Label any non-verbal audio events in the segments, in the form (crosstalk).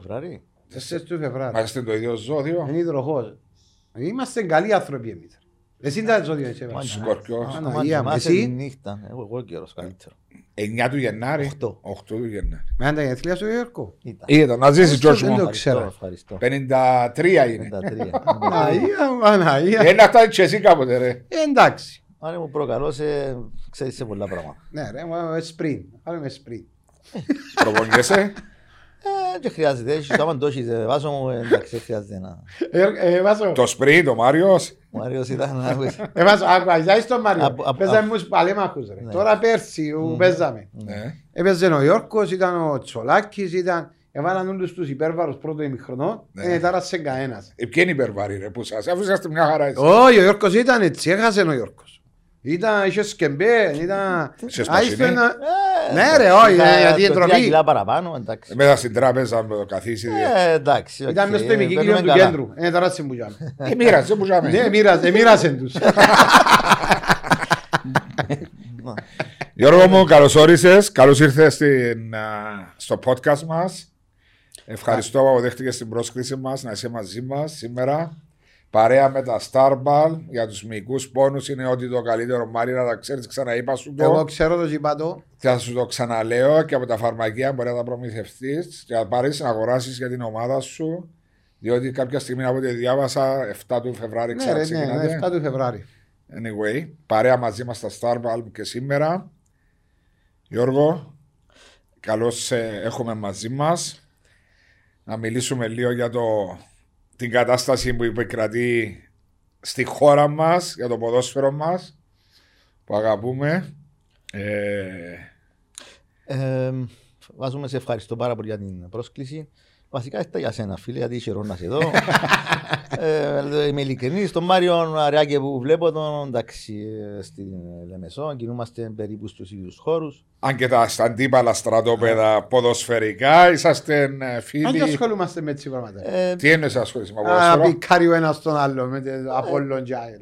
Φεβράρι. 4 του Φεβράρι. Μα είστε το ίδιο ζώδιο. Είναι υδροχός. Είμαστε καλοί άνθρωποι εμείς. Εσύ δεν ζώδιο έτσι. έβαλες. Σκορπιός. Παναγία μου, Εσύ; Τη εσύ. νύχτα. Εγώ, εγώ καιρός καλύτερο. 9 του Γενάρη. Οχτώ. 8 του Γενάρη. Με τα γενέθλια σου Γιώργο. Ήταν. Είδα, να ζήσεις, Αυτό George δεν μου. το ξέρω. Ευχαριστώ. 53 είναι. 53. Παναγία μου, Παναγία. Ένα αυτά και εσύ κάποτε, ρε. Ε, Εντάξει. Άρα μου προκαλώσε, ξέρεις σε πολλά πράγματα. Ναι ρε, με σπριν. Πάμε με σπριν. Προπονιέσαι. (laughs) Ε, δεν χρειάζεται. Έχεις, άμα το έχεις, ε, βάζω μου, ε, εντάξει, δεν χρειάζεται να... Ε, ε, Βάσο, Το σπριν, το Μάριος. Ο Μάριος ήταν να (laughs) ακούσει. ε, Βάσο, άκου, αγιάζεις τον Μάριο. Από- από- Παίζαμε μου παλέμαχους ρε. Ναι. Τώρα πέρσι που παίζαμε. Ναι. Έπαιζε ο Γιώργος, ήταν ο Τσολάκης, ήταν... Έβαλαν όλους τους υπέρβαρους πρώτο ημιχρονό. Ναι. Δεν τάρασε κανένας. Ε, Ποιοι είναι υπερβάροι, ρε, που σας. Αφού είσαστε μια χαρά έτσι. Όχι, ο Γιώργος ήταν έτσι, έχασε ο Γιώργος. Ήταν, είχες σκεμπέ, ήταν... Σε σπασινή. Άιστο ένα- Ε, Ναι, ρε, εντάξει, όχι, ήταν γιατί η το εντροπή. τρία κιλά παραπάνω, εντάξει. Ε, Μέσα στην τράπεζα με το καθίσι. Ε, εντάξει. οκ, Ήταν μες στο ε, ημικύκλιο παίρνουμε του καλά. κέντρου. Ε, τάρασε που γιάμε. Ε, μοίραζε, που ζάμε. Ναι, μοίρασε, μοίρασε τους. (laughs) Γιώργο μου, καλώς όρισες. Καλώς ήρθες στην, α, στο podcast μας. Ευχαριστώ που αποδέχτηκε την πρόσκληση μας να είσαι μαζί μας σήμερα. Παρέα με τα Starball για τους μυϊκούς πόνους είναι ότι το καλύτερο Μάρι να τα ξέρεις. Ξαναείπα σου Εγώ το. ξέρω το ζυπάτο. Θα σου το ξαναλέω και από τα φαρμακεία μπορεί να τα προμηθευτείς και να πάρεις να αγοράσεις για την ομάδα σου. Διότι κάποια στιγμή από ό,τι διάβασα, 7 του Φεβράρι Ναι, ρε, ναι, ξαναξεκινάτε. ναι, 7 του Φεβράρι. Anyway, παρέα μαζί μας στα Starball και σήμερα. Γιώργο, καλώς ε, έχουμε μαζί μας. Να μιλήσουμε λίγο για το, την κατάσταση που επικρατεί στη χώρα μας, για το ποδόσφαιρο μας, που αγαπούμε. Ε, Ε, Βάζουμε σε ευχαριστώ πάρα πολύ για την πρόσκληση. Βασικά ήταν για σένα, φίλε, γιατί είσαι ρόνας εδώ. (laughs) ε, είμαι ειλικρινής. Τον Μάριο Αριάκη που βλέπω τον, εντάξει, ε, στην Λεμεσό, κινούμαστε περίπου στους ίδιους χώρους. αν και τα στα αντίπαλα στρατόπεδα ποδοσφαιρικά, είσαστε ε, Αν φίλοι. και ασχολούμαστε με έτσι πράγματα. Ε, Τι εννοείς ασχολείσαι με Α, ποδόσφαιρο. πικάρει ο ένας τον άλλο με το Απόλλον και ΑΕΛ. Ε,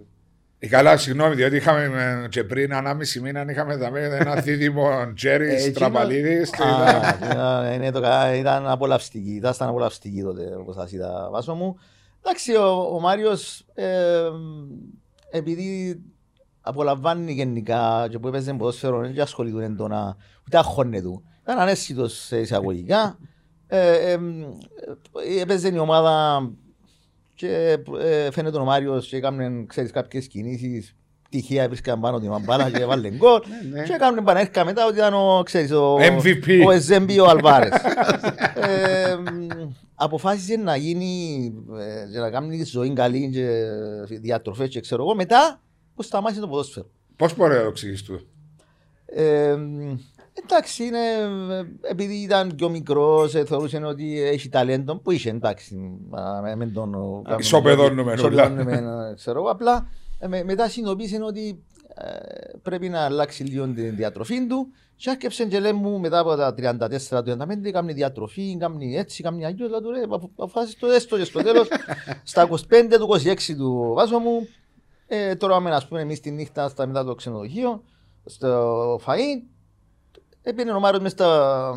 Καλά, συγγνώμη, διότι είχαμε ε, και πριν ανάμιση μήνα είχαμε δαμε ένα (laughs) δίδυμο Τζέρι Ε, εκείνο- Τραπαλίδη. Α, ήταν- είναι το κα- ήταν απολαυστική, ήταν ήταν απολαυστική τότε όπως σας είδα βάσο μου. Εντάξει, ο, ο Μάριος ε, επειδή απολαμβάνει γενικά και που έπαιζε ποδόσφαιρο δεν ασχολείται έντονα, ούτε αγχώνεται του. Ήταν ανέσχυτος σε εισαγωγικά. Ε, ε, ε, έπαιζε η ομάδα και ε, φαίνεται ο Μάριος και έκαμε ξέρεις, κάποιες κινήσεις τυχαία βρίσκαν πάνω τη μαμπάλα και έβαλε γκολ (laughs) Ναι, ναι. και έκαμε πανέρκα μετά ότι ήταν ο, ξέρεις, ο, MVP. ο Εζέμπι ο Αλβάρες. (laughs) ε, μ, αποφάσισε να γίνει ε, και να κάνει τη ζωή καλή και διατροφές και ξέρω εγώ μετά που σταμάτησε το ποδόσφαιρο. Πώς μπορεί να το εξηγήσεις του. Ε, μ, εντάξει, είναι, ε, επειδή ήταν πιο μικρός, θεωρούσε ότι έχει ταλέντο που είχε. Εντάξει, μα, με, με τον. κάνουμε- Ισοπεδώνουμε όλα. ισοπεδώνουμε, ε, ξέρω εγώ. Απλά ε, με- μετά συνειδητοποίησε ότι ε, πρέπει να αλλάξει λίγο την διατροφή του. Και άρχισε και λέει μου μετά από τα 34-35 κάνει διατροφή, κάνει έτσι, κάνει αγιώ. Δηλαδή, ρε, απο- αποφάσισε το έστω και στο τέλος. (laughs) στα 25 του 26 του βάζω μου. Ε, τώρα πάμε να πούμε εμείς τη νύχτα στα μετά το ξενοδοχείο, στο φαΐ. Έπαιρνε ο Μάριος μες, στα, α,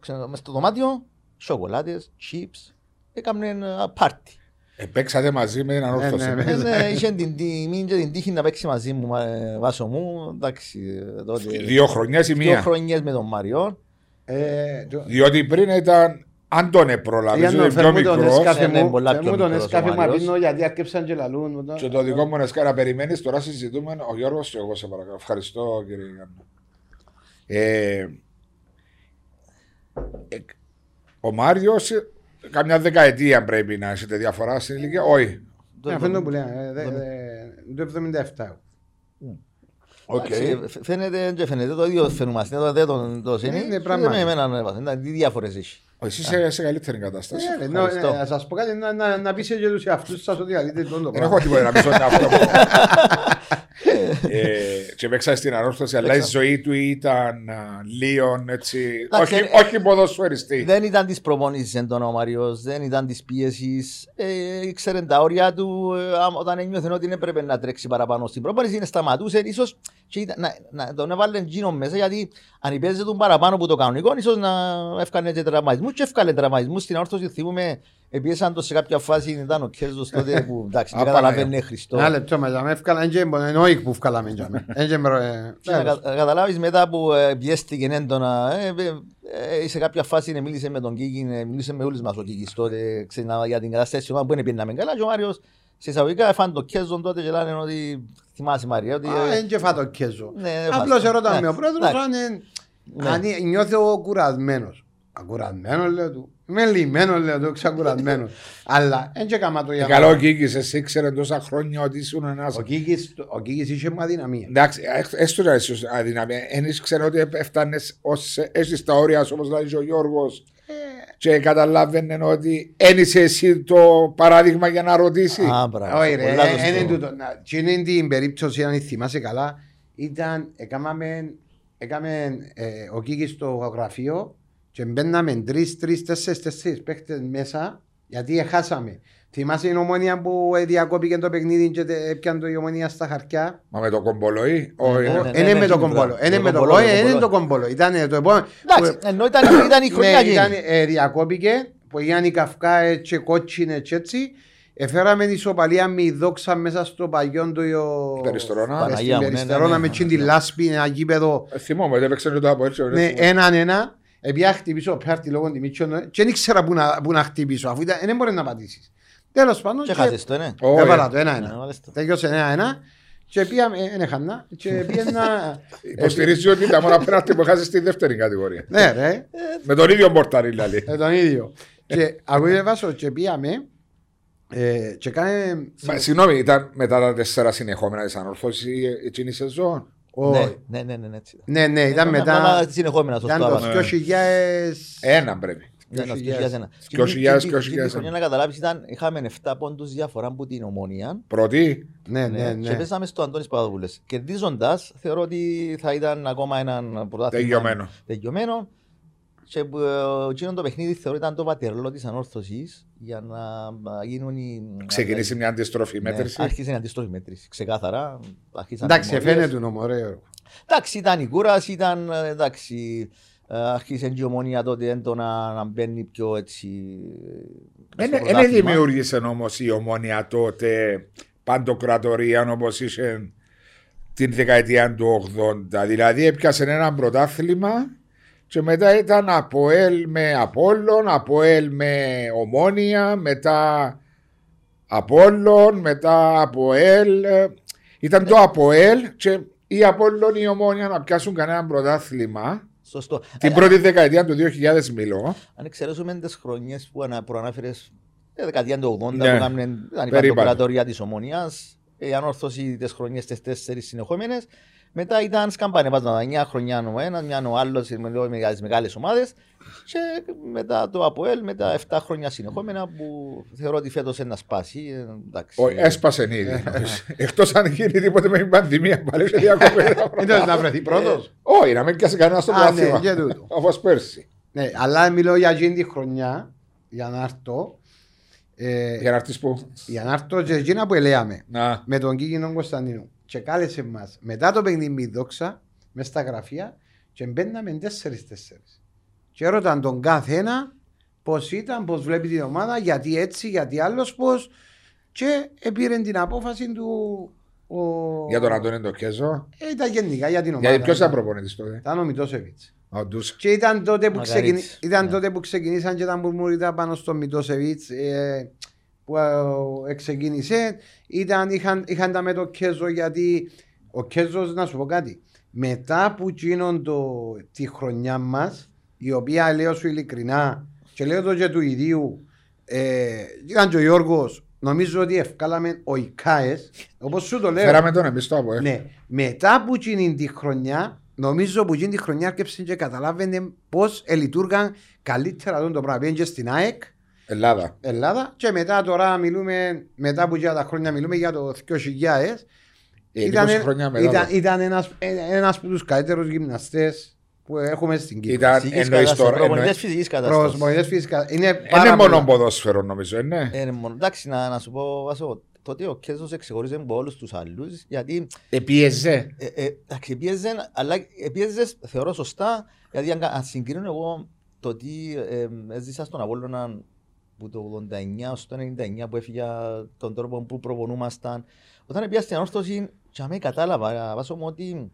ξενο- μες στο δωμάτιο, σοκολάτες, chips, έκαμε ένα πάρτι. Επέξατε μαζί με την ανόρθωση. ναι, ναι. Ε, ναι, Είχε την τιμή και την τύχη να παίξει μαζί μου, ε, βάσο μου, εντάξει, ε, τότε. Δύο χρονιές ή Δύο μία. χρονιές με τον Μάριο. Ε, το- Διότι πριν ήταν, αν τον επρολαβείς, Για ήταν να πιο φέρουμε τον μικρός. εσκάφε Ε, ναι, μου, πολλά φέρ' πιο μου τον μικρός ο εσκάφε μου Μάριος. απίνω γιατί άρκεψαν και λαλούν. Και το δικό μου εσκάφε να περιμένεις, τώρα συζητούμε ο Γιώργος και εγώ σε παρακαλώ. Ευχαριστώ κύριε Γιάννη. Ε, ε, ο Μάριος, καμιά δεκαετία πρέπει να έχετε διαφορά στην ηλικία. Όχι. Ναι, Αυτό είναι το που λέω. ε, δε- δε- Το 77. Οκ. Εντάξει, φ- Φαίνεται και φαίνεται το ίδιο φαινούμαστε. Εδώ δεν τον το Ναι, σύνη. είναι πράγμα. Με εμένα ανέβασε. Τι διάφορες έχει. Εσύ είσαι σε καλύτερη κατάσταση. Ε, ρε, νο- Ευχαριστώ. ε, Να σας πω κάτι, να- να- να πείσετε και τους εαυτούς σας ότι αλήθεια είναι το Δεν πράγμα. έχω τίποτα να πεις στον εαυτό μου. Ε, και παίξα στην ανόρθωση, αλλά η Παίξα. ζωή του ήταν α, λίγο έτσι. Εντάξει, Όχι, ε, όχι ποδοσφαιριστή. Δεν ήταν της προπονήσης εντών ο Μαριό, δεν ήταν της πίεσης. Ε, ήξερε τα όρια του. Ε, άμα- όταν ένιωθε ότι έπρεπε να τρέξει παραπάνω στην προπονήση, είναι σταματούσε. ίσως να, να τον έβαλε τζίνο μέσα γιατί αν υπέζε τον παραπάνω από το κανονικό, ίσως να έφκανε και τραυματισμούς. Και έφκανε τραυματισμούς στην όρθωση. Θυμούμε, επίεσαν το σε κάποια φάση. Ήταν ο Κέρζο τότε που εντάξει, δεν Α, καταλαβαίνει Χριστό. Ένα λεπτό μαζί, με έφκαλα, δεν είναι εννοεί που έφκαλαμε. για μέ. Δεν είναι, ε, Και να κα- να καταλάβεις μετά που ε, πιέστηκε έντονα, ε, ε, ε, σε κάποια φάση μίλησε με τον Κίκη, ε, μίλησε με όλους μας ο Κίκης τότε ξένα, για την κατάσταση της ομάδας που δεν πήγαμε καλά και ο Μάριος σε εισαγωγικά έφανε το Κέζον τότε και λένε ότι θυμάσαι Μαρία ότι... Α, ε, δεν και φάτο κέζο. ναι, δεν Απλώς φάσε. ερώτα Ναι, με ο πρόεδρος εντάξει. αν είναι- Ναι. αν είναι- νιώθω κουρασμένος. Ακουραμένο λέω του. Είμαι λυμμένο λέω του, ξακουραμένο. (laughs) Αλλά δεν και κάμα το για Ε, να- Καλό ο Κίκης, εσύ ήξερε τόσα χρόνια ότι ήσουν ένας... Ο Κίκης, ο Κίκης είχε μου αδυναμία. Εντάξει, ε, έστω να είσαι αδυναμία. Εν ξέρω ότι έφτανες ως έχεις τα όρια σου, όπως λέει ο Γιώργος. Και καταλάβαινε ότι δεν είσαι εσύ το παράδειγμα για να ρωτήσει. Α, μπράβο. Όχι ρε, Πολλά ε, σωστό. εν είναι τούτο. Να, Τι είναι την περίπτωση, αν θυμάσαι καλά, ήταν, έκαναμε, έκαμε ε, ο Κίκης στο γραφείο και μπαίναμε τρεις, τρεις, τέσσερις, τέσσερις παίχτες μέσα, γιατί έχασαμε. Θυμάσαι η ομόνια που ε, διακόπηκε το παιχνίδι και τε- έπιαν το η ομόνια στα χαρτιά. Μα με το κομπολοή. Ναι, όχι. ναι, ναι. Δεν είναι με το εκείνη κομπόλο. πράγμα. Είναι Το με το κομπολό, κομπόλο. το Είναι κομπολό. το κομπόλο. Ήταν το επόμενο. Εντάξει, ενώ ήταν, ήταν η χρονιά Ναι, εκείνη. ήταν, ε, διακόπηκε που έγιναν οι καυκάε και κότσινε και έτσι. Εφέραμε την ισοπαλία με η δόξα μέσα στο παγιόν του ο... Περιστερώνα. Στην Παναγία μου, ναι, ναι, Περιστερώνα ναι, με ναι, τσιν ναι. τη λάσπη, ένα γήπεδο. Ε, Θυμόμαι, δεν έπαιξε και το από έτσι. Ναι, έναν ένα. Επία χτυπήσω πέρτη λόγω τιμίτσιον και δεν ήξερα που να, που να χτυπήσω αφού ήταν, δεν μπορεί να πατήσεις. Τέλος πάντων Και χάσες το, ναι. Όχι. έβαλα το Ναι, ένα-ένα. βάλες το. Τελειώσε ένα-ένα και πήγαμε, ε, δεν έχανα, και (laughs) πήγαινα... Υποστηρίζει ότι τα μόνα πέναρτη που χάσει στη δεύτερη κατηγορία. Ναι ρε, Με τον ίδιο μπορτάρι δηλαδή. ε, τον ίδιο. Και ακούγεται βάσο και πήγαμε ε, και κάνε... Μα, Συγγνώμη, ήταν μετά τα τέσσερα συνεχόμενα της ανορθώση εκείνη η σεζόν. Όχι. Ναι, ναι, ναι, ναι, έτσι. Ναι, ναι, ήταν Ε, μετά. απλά Συνεχόμενα, σωστό. Ήταν το άβαλα. 2000. Ένα πρέπει. Ναι, ναι, 2000. 2001. 2000, Την- την- την- 2000. την χρονιά να καταλάβεις ήταν, είχαμε 7 πόντους διαφορά από την ομόνια Πρώτη. Ναι, ναι, ναι, ναι. και πέσαμε στο Αντώνης Παπαδόπουλος. Κερδίζοντας, θεωρώ ότι θα ήταν ακόμα έναν πρωτάθλημα Τελειωμένο. τελειωμένο. Και ε, εκείνο το παιχνίδι θεωρώ ήταν το πατερλό της ανόρθωσης για να ε, γίνουν οι... Ξεκινήσει μια αντιστροφή Ναι, μέτρησης. άρχισε η αντιστροφή μέτρησης, ξεκάθαρα. Άρχισαν Εντάξει, τιμωρίες. φαίνεται νόμο, ωραίο. Εντάξει, ήταν η κούραση, ήταν ε, εντάξει. Ε, Άρχισε και η ομονία τότε έντονα να μπαίνει πιο έτσι. ε, στο Δεν πρωτάθλημα. δημιούργησε όμως η ομόνια τότε παντοκρατορία όπως είχε την δεκαετία του 80. Δηλαδή έπιασε ένα πρωτάθλημα και μετά ήταν Αποέλ με Απόλλων, Αποέλ με Ομόνια, μετά Απόλλων, μετά Αποέλ. Ήταν το Αποέλ και η Απόλλων ή η Ομόνια να πιάσουν κανένα πρωτάθλημα. Σωστό. Την Ε, πρώτη δεκαετία του 2000 μιλώ. Αν εξαιρέσουμε τις χρονιές που ανα- προανάφερε, ε, δεκαετία του 80 Ναι. που έκαναν- ήταν η Περίπατο. παντοκρατορία της ομονίας, η ανόρθωση τις χρονιές τις τέσσερις συνεχόμενες. Μετά ήταν σκαμπανεβάσματα, 9 χρονιά ο ένας, μια ο άλλος με τις μεγάλες ομάδες. Και μετά το ΑΠΟΕΛ, μετά 7 χρόνια συνεχόμενα που θεωρώ ότι φέτος ένα σπάσει. ε, εντάξει. Όχι, έσπασε ήδη. Εκτός αν γίνει τίποτε με την πανδημία, πάλι σε διακοπέ. Ήταν (laughs) να βρεθεί πρώτος. Όχι, να μην πιάσει κανένας στο Α, ναι, πρωτάθλημα. και τούτο. (laughs) Όπως πέρσι. Ναι, αλλά μιλώ για εκείνη τη χρονιά, για να έρθω. ε, Για να έρθεις που. Για να έρθω και εκείνα που ελέγαμε Να. με τον Κίκινο Κωνσταντίνου. Και κάλεσε μας μετά το παιχνίδι με η δόξα, μες στα γραφεία, και μπαίναμε τέσσερι-τέσσερι. Και έρωταν τον κάθε ένα πώς ήταν, πώς βλέπει την ομάδα, γιατί έτσι, γιατί άλλος πώς. Και πήρε την απόφαση του. Ο... Για τον Αντώνη Ντοκέζο. Ε, ήταν γενικά για την ομάδα. Γιατί ποιος ήταν προπονητής τότε; Ήταν ο Μητόσεβιτ. Ο Ντούσα. Και ήταν τότε που, Μακαρίτης, ξεκινη... ήταν ναι. τότε που ξεκινήσαν και τα μουρμουριτά πάνω στο Μητόσεβιτ ε, που ε, ξεκίνησε. Ήταν, είχαν, είχαν τα με το Κέζο γιατί ο Κέζο, να σου πω κάτι, μετά που γίνον το, τη χρονιά μας, η οποία λέω σου ειλικρινά και λέω το και του ιδίου, ε, ήταν και ο Γιώργος, νομίζω ότι ευκάλαμε ο Ικάες, όπως σου το λέω. Φέραμε τον εμεί το από. ε. Ναι, μετά που γίνει τη χρονιά, νομίζω που γίνει τη χρονιά έρκεψε και καταλάβαινε πώς λειτουργάν καλύτερα αυτό το πράγμα. Πήγαινε και στην ΑΕΚ, Ελλάδα. Ελλάδα, και μετά τώρα μιλούμε, μετά που για τα χρόνια μιλούμε για το 2000, Ε, 20 Ήταν, χρόνια μετά. ήταν, το- ήταν ένας, ε, ένας από τους καλύτερους γυμναστές που έχουμε στην Κύπρο. Ήταν Φυσικής εννοείς κατάστασης, τώρα. προπονητές εννοείς- φυσικής κατάστασης. Προπονητές φυσικά. Είναι Είναι πάρα μόνο πολλά. ποδόσφαιρο νομίζω, ε, ναι. Ε, μόνο- Εντάξει, να, να σου πω, Βάσο, τότε ο Κέζος εξεχωρίζει από όλους τους άλλους, γιατί Επίεζε. ε, ε, εντάξει, επίεζε, αλλά επίεζε, θεωρώ σωστά, γιατί αν, αν συγκρίνω εγώ το τι ε, έζησα στον Απόλλωνα που το 89 ως το 99 που έφυγε τον τρόπο που προπονούμασταν, όταν πήγα στην ανόρθωση, και αμέ κατάλαβα, βάσο μου ότι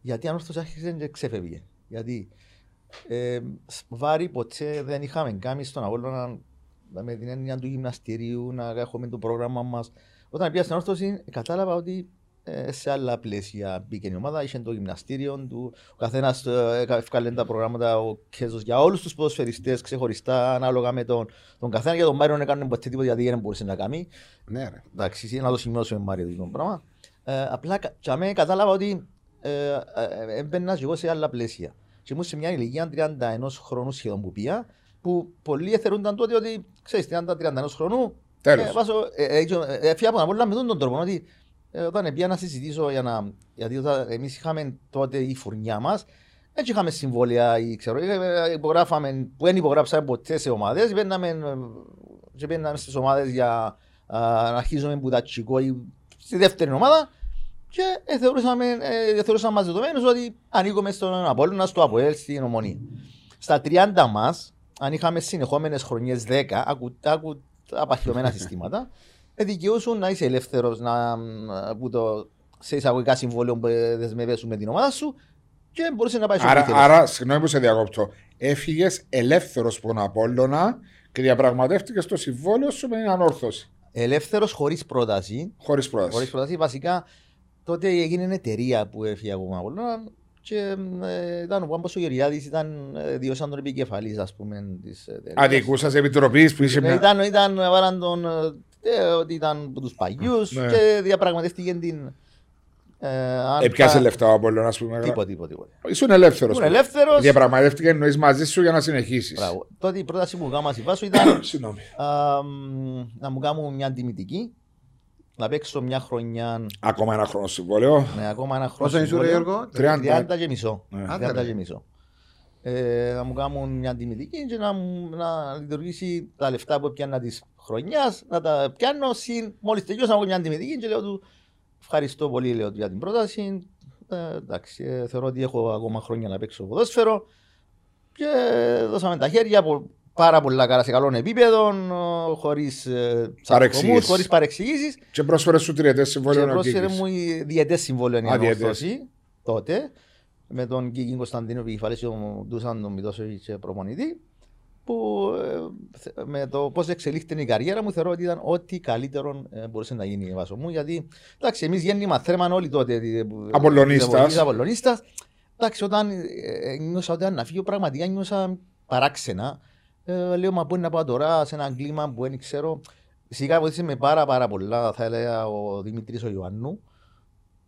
γιατί η ανόρθωση άρχισε και ξεφεύγε. Γιατί ε, βάρη ποτέ δεν είχαμε κάνει στον Απόλλωνα με την έννοια του γυμναστηρίου, να έχουμε το πρόγραμμα μας. Όταν πήγα στην όρθωση, κατάλαβα ότι ε, σε άλλα πλαίσια μπήκε η ομάδα, είχε το γυμναστήριο του. Ο καθένας έφκαλε τα προγράμματα, ο Κέζος για όλους τους ποδοσφαιριστές ξεχωριστά, ανάλογα με τον, τον καθένα. Για τον Μάριο δεν έκανε ποτέ τίποτα γιατί δεν μπορούσε να κάνει. Ναι, ρε. Εντάξει, να το σημειώσουμε Μάριο το πράγμα. Ε, απλά κα- για μένα κατάλαβα ότι ε, ε, έμπαινα και εγώ σε άλλα πλαίσια. Και ήμουν σε μια ηλικία 31 χρόνου σχεδόν που πήγα, που πολλοί εθερούνταν τότε ότι ξέρεις 30-31 χρόνου. Τέλος. Ε, βάζω, ε, ε, ε, ε, έφυγα από τα πολλά με τον τρόπο. Ότι ε, όταν πήγα να συζητήσω για να. Γιατί όταν εμείς είχαμε τότε η φουρνιά μας, έτσι είχαμε συμβόλαια ή ξέρω, ε, ε, υπογράφαμε, που δεν υπογράψαμε ποτέ σε ομάδες, μπαίναμε, ε, και μπαίναμε στις ομάδες για α, να αρχίζουμε που τα τσικό ή στη δεύτερη ομάδα και ε, θεωρούσαμε, ε, θεωρούσαμε μας δεδομένους ότι ανήκουμε στον Απόλλωνα, στο Αποέλ, στην Ομονία. Στα 30 μας, αν είχαμε συνεχόμενες χρονιές 10, άκου, άκου τα απαρχαιωμένα συστήματα, ε, δικαιούσουν να είσαι ελεύθερος να, που το, σε εισαγωγικά συμβόλαιο που ε, δεσμεύεσαι με την ομάδα σου και μπορούσες να πάεις στο Άρα, ήθελες. άρα, συγγνώμη που σε διακόπτω. Έφυγες ελεύθερος από τον Απόλλωνα και διαπραγματεύτηκες το συμβόλαιο σου με την ανόρθωση. Ελεύθερος χωρίς πρόταση, Χωρίς πρόταση. Χωρίς πρόταση, βασικά τότε έγινε εταιρεία που έφυγε από τον Απόλλωνα και ε, ήταν ο Πάμπος ο Γεωργιάδης, ήταν ε, δύο σαν τον επικεφαλής ας πούμε της εταιρείας. Αδικού σα επιτροπής που είσαι Ε, μια. Ήταν, ήταν, βάλαν τον, ε, ότι ήταν από τους παγιούς Ναι. και διαπραγματεύτηκε την... Ε, αν Έπιασε θα- λεφτά ο Απόλλωνα, ας πούμε. Τίποτα, τίποτα, τίποτα. Ήσουν ελεύθερος. Ήμουν ελεύθερος. Διαπραγματεύτηκε εννοείς μαζί σου για να συνεχίσεις. Μπράβο. Τότε η πρόταση που κάναμε στη Βάσο ήταν (coughs) Συγγνώμη. α, μ, να μου κάνουν μια τιμητική, να παίξω μια χρονιά, Ακόμα ένα χρόνο συμβόλαιο. ναι, ακόμα ένα χρόνο. Πόσο είναι σου, ρε συμβόλαιο. Γιώργο; 30. 30 και μισό. Ναι. 30 και μισό. Ε, να μου κάνουν μια τιμητική και να, μου- να λειτουργήσει τα λεφτά που έπιανα της χρονιάς, να τα πιάνω συν. Μόλις τελειώσα να έχω μια τιμητική και λέω του ευχαριστώ πολύ λέω, του, για την πρόταση. Ε, εντάξει, ε, θεωρώ ότι έχω ακόμα χρόνια να παίξω ποδόσφαιρο. Και δώσαμε τα χέρια από πάρα πολλά καλά σε καλό επίπεδο, χωρίς Παρεξηγήσεις. χωρίς παρεξηγήσεις. Και πρόσφερες σου τριετές Και συμβόλαιο να πρόσφερε βγήκες. μου η διαιτές συμβόλαιο η Α, διαιτές. ανόρθωση τότε με τον Κίκη Κωνσταντίνο επικεφαλής και τον Ντούσαν τον Μητώσοβιτ προπονητή που ε, θε- με το πώς εξελίχθηκε η καριέρα μου θεωρώ ότι ήταν ό,τι καλύτερο ε, μπορούσε να γίνει βάσο μου γιατί εντάξει εμείς γέννημα θέρμαν όλοι τότε ε, που- Απολλωνίστας. ε, Απολλωνίστας. εντάξει όταν ε, ε, νιώσα ότι αν να φύγω πραγματικά νιώσα παράξενα ε, λέω μα πού είναι να πάω τώρα σε ένα κλίμα που δεν ξέρω Φυσικά βοήθησε με πάρα πάρα πολλά, θα έλεγα ο Δημήτρης ο Ιωάννου.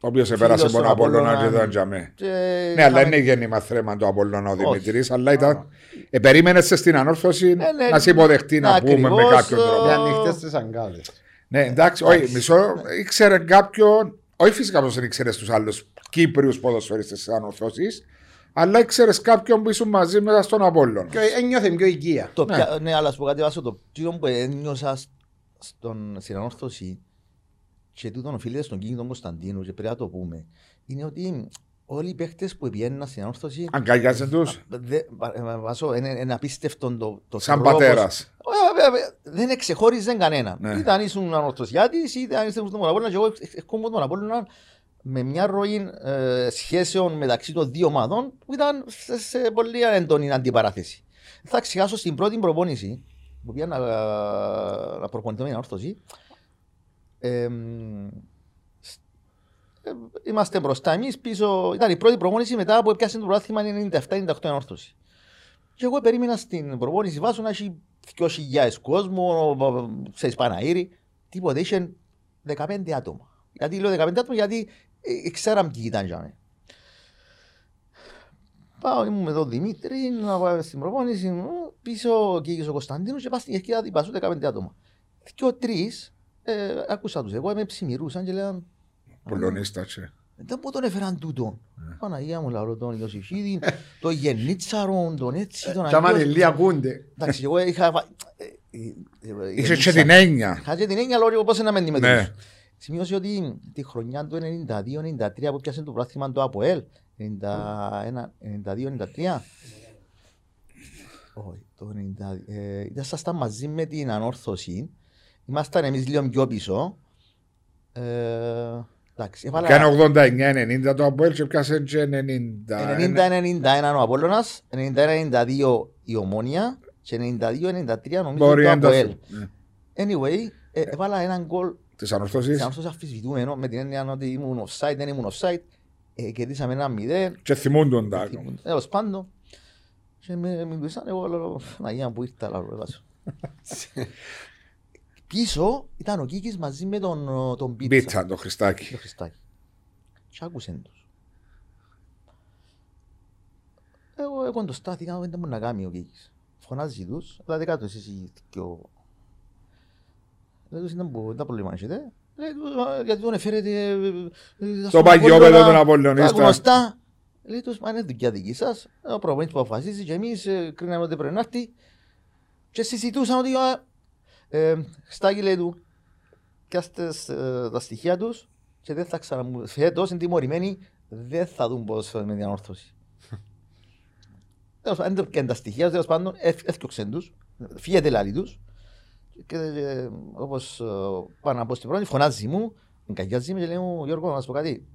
Ο οποίος επέρασε Φίλος από τον του Απόλλωνα και Απόλλωνα. ήταν τζαμέ. Και Ναι, αλλά είχαμε- είναι γέννημα θρέμα το Απόλλωνα ο Όχι. Δημητρή, αλλά ήταν. Ε, περίμενες στην ανόρθωση ναι, να σε υποδεχτεί να πούμε με ακριβώς, κάποιον ε, τρόπο. Με ανοιχτές τις αγκάλες. Ναι, εντάξει, όχι, μισό. Ήξερε κάποιον. Όχι φυσικά πώ δεν ήξερε τους άλλους Κύπριους ποδοσφαιριστές της ανόρθωσης, αλλά ήξερε κάποιον που ήσουν μαζί μέσα στον Απόλλωνα. Και ένιωθε πιο οικία. Το Ναι. πια- ναι, αλλά σου πω κάτι βάσο, το πιο που ένιωσα σ- στον, στην ανόρθωση και τούτον οφείλεται στον Κίνη τον Κωνσταντίνου και πρέπει να το πούμε, είναι ότι όλοι οι παίχτες που πιέναν στην ανόρθωση Αγκαλιάζε του. δε- βα- ε, βάσο, είναι, είναι απίστευτο το, το Σαν τρόπος- πατέρα. Ε, βέβαια, βέβαια, Δεν εξεχώριζε κανέναν. Ναι. Είτε αν ήσουν ανορθωσιάτης, είτε αν ήσουν στον Απόλλωνα. Και εγώ έρχομαι τον Απόλλωνα με μια ροή ε, σχέσεων μεταξύ των δύο ομάδων που ήταν σε, σε πολύ έντονη αντιπαράθεση. Θα ξεχάσω στην πρώτη προπόνηση που πήγα να, να προπονηθώ με την ανόρθωση. Ε, σ- ε, είμαστε μπροστά εμείς πίσω. Ήταν η πρώτη προπόνηση μετά που έπιασε το πράθυμα 97-98 ανόρθωση. Και εγώ περίμενα στην προπόνηση βάσου να έχει 2.000 κόσμο, σε Ισπαναήρη. Τίποτε, είχε 15 άτομα. Γιατί λέω 15 άτομα, γιατί ε, ξέραμε ποιοι ήταν για μένα. Πάω, ήμουν με τον Δημήτρη, να πάω στην προπόνηση, μου, πίσω ο Κίκης ο Κωνσταντίνος και πάω στην ευκαιρία να πασούν 15 άτομα. Και ο τρεις, ε, άκουσα τους, εγώ με ψημυρούσαν και λέγαν Πολωνίστα. τσε. Δεν μου τον έφεραν τούτο. Ναι. Παναγία μου λαό τον Ιωσήφιδη, τον Γεννίτσαρον, τον έτσι, τον Τσάμαν αλλιώς. ελί ακούνται. Εντάξει, εγώ είχα... βα- ε, ε, ε, Είχε γεννήτσα- και την έννοια. Είχα και την έννοια λόγω πώς να με Ναι. Αντιμετωπίσω. Σημειώσει ότι τη χρονιά του 92-93 που πιάσε το πράθυμα του ΑΠΟΕΛ, 92-93, όχι, το 90, ε, ήσασταν μαζί με την ανόρθωση, ήμασταν εμείς λίγο πιο πίσω. Ε, εντάξει, έβαλα Κάνε 89-90 το Αποέλ και πιάσε και 90. 90-91 ο Απόλλωνας, 91-92 η Ομόνια και 92-93 νομίζω Μπορεί το να το ΑΠΟΕΛ. Ναι. Anyway, ε, έβαλα έναν γκολ Της ανορθώσης σε αυτό αφισβητούμενο με την έννοια ότι ήμουν offside, δεν ήμουν offside. Ε, κερδίσαμε ένα μηδέν. και θυμούντον τα. Τέλος πάντων. Και με μιλούσαν, εγώ λέω, Παναγία μου, που ήρθα, λέω, έβασω. (laughs) Πίσω ήταν ο Κίκης μαζί με τον, τον Πίτσα. Μπίτσα το Χριστάκι. Το Χριστάκι. Και άκουσεν τους. Εγώ εγώ το στάθηκα, δεν μπορεί να κάνει ο Κίκης. Φωνάζει τους, δηλαδή κάτω εσείς οι δυο. Λέει τους, δεν μπορεί, δεν τα πρόβλημα έχετε. Λέει τους, «Α, γιατί τον εφέρετε... ε, ε, Το στον παγιόπεδο Απόλλωνα, των Τα Απολλωνίστα. γνωστά. Λέει τους, μα είναι δουλειά δική σας. Ο προπονητής που αποφασίζει και εμείς ε, κρίναμε ότι πρέπει να έρθει. Και συζητούσαν ότι «Α, ε, Στάκη λέει του, πιάστες ε, τα στοιχεία τους και δεν θα ξαναμού... Φέτος είναι τιμωρημένοι, δεν θα δουν πώς με την ανόρθωση. Τέλος πάντων, δεν πιάνε τα στοιχεία, τέλος πάντων, έφ- έφτιαξαν τους, φύγεται λάλη τους. Και ε, όπως ε, πάω να πω στην πρώτη, φωνάζει μου, εγκαγιάζει με και λέει μου, Γιώργο, να σου πω κάτι.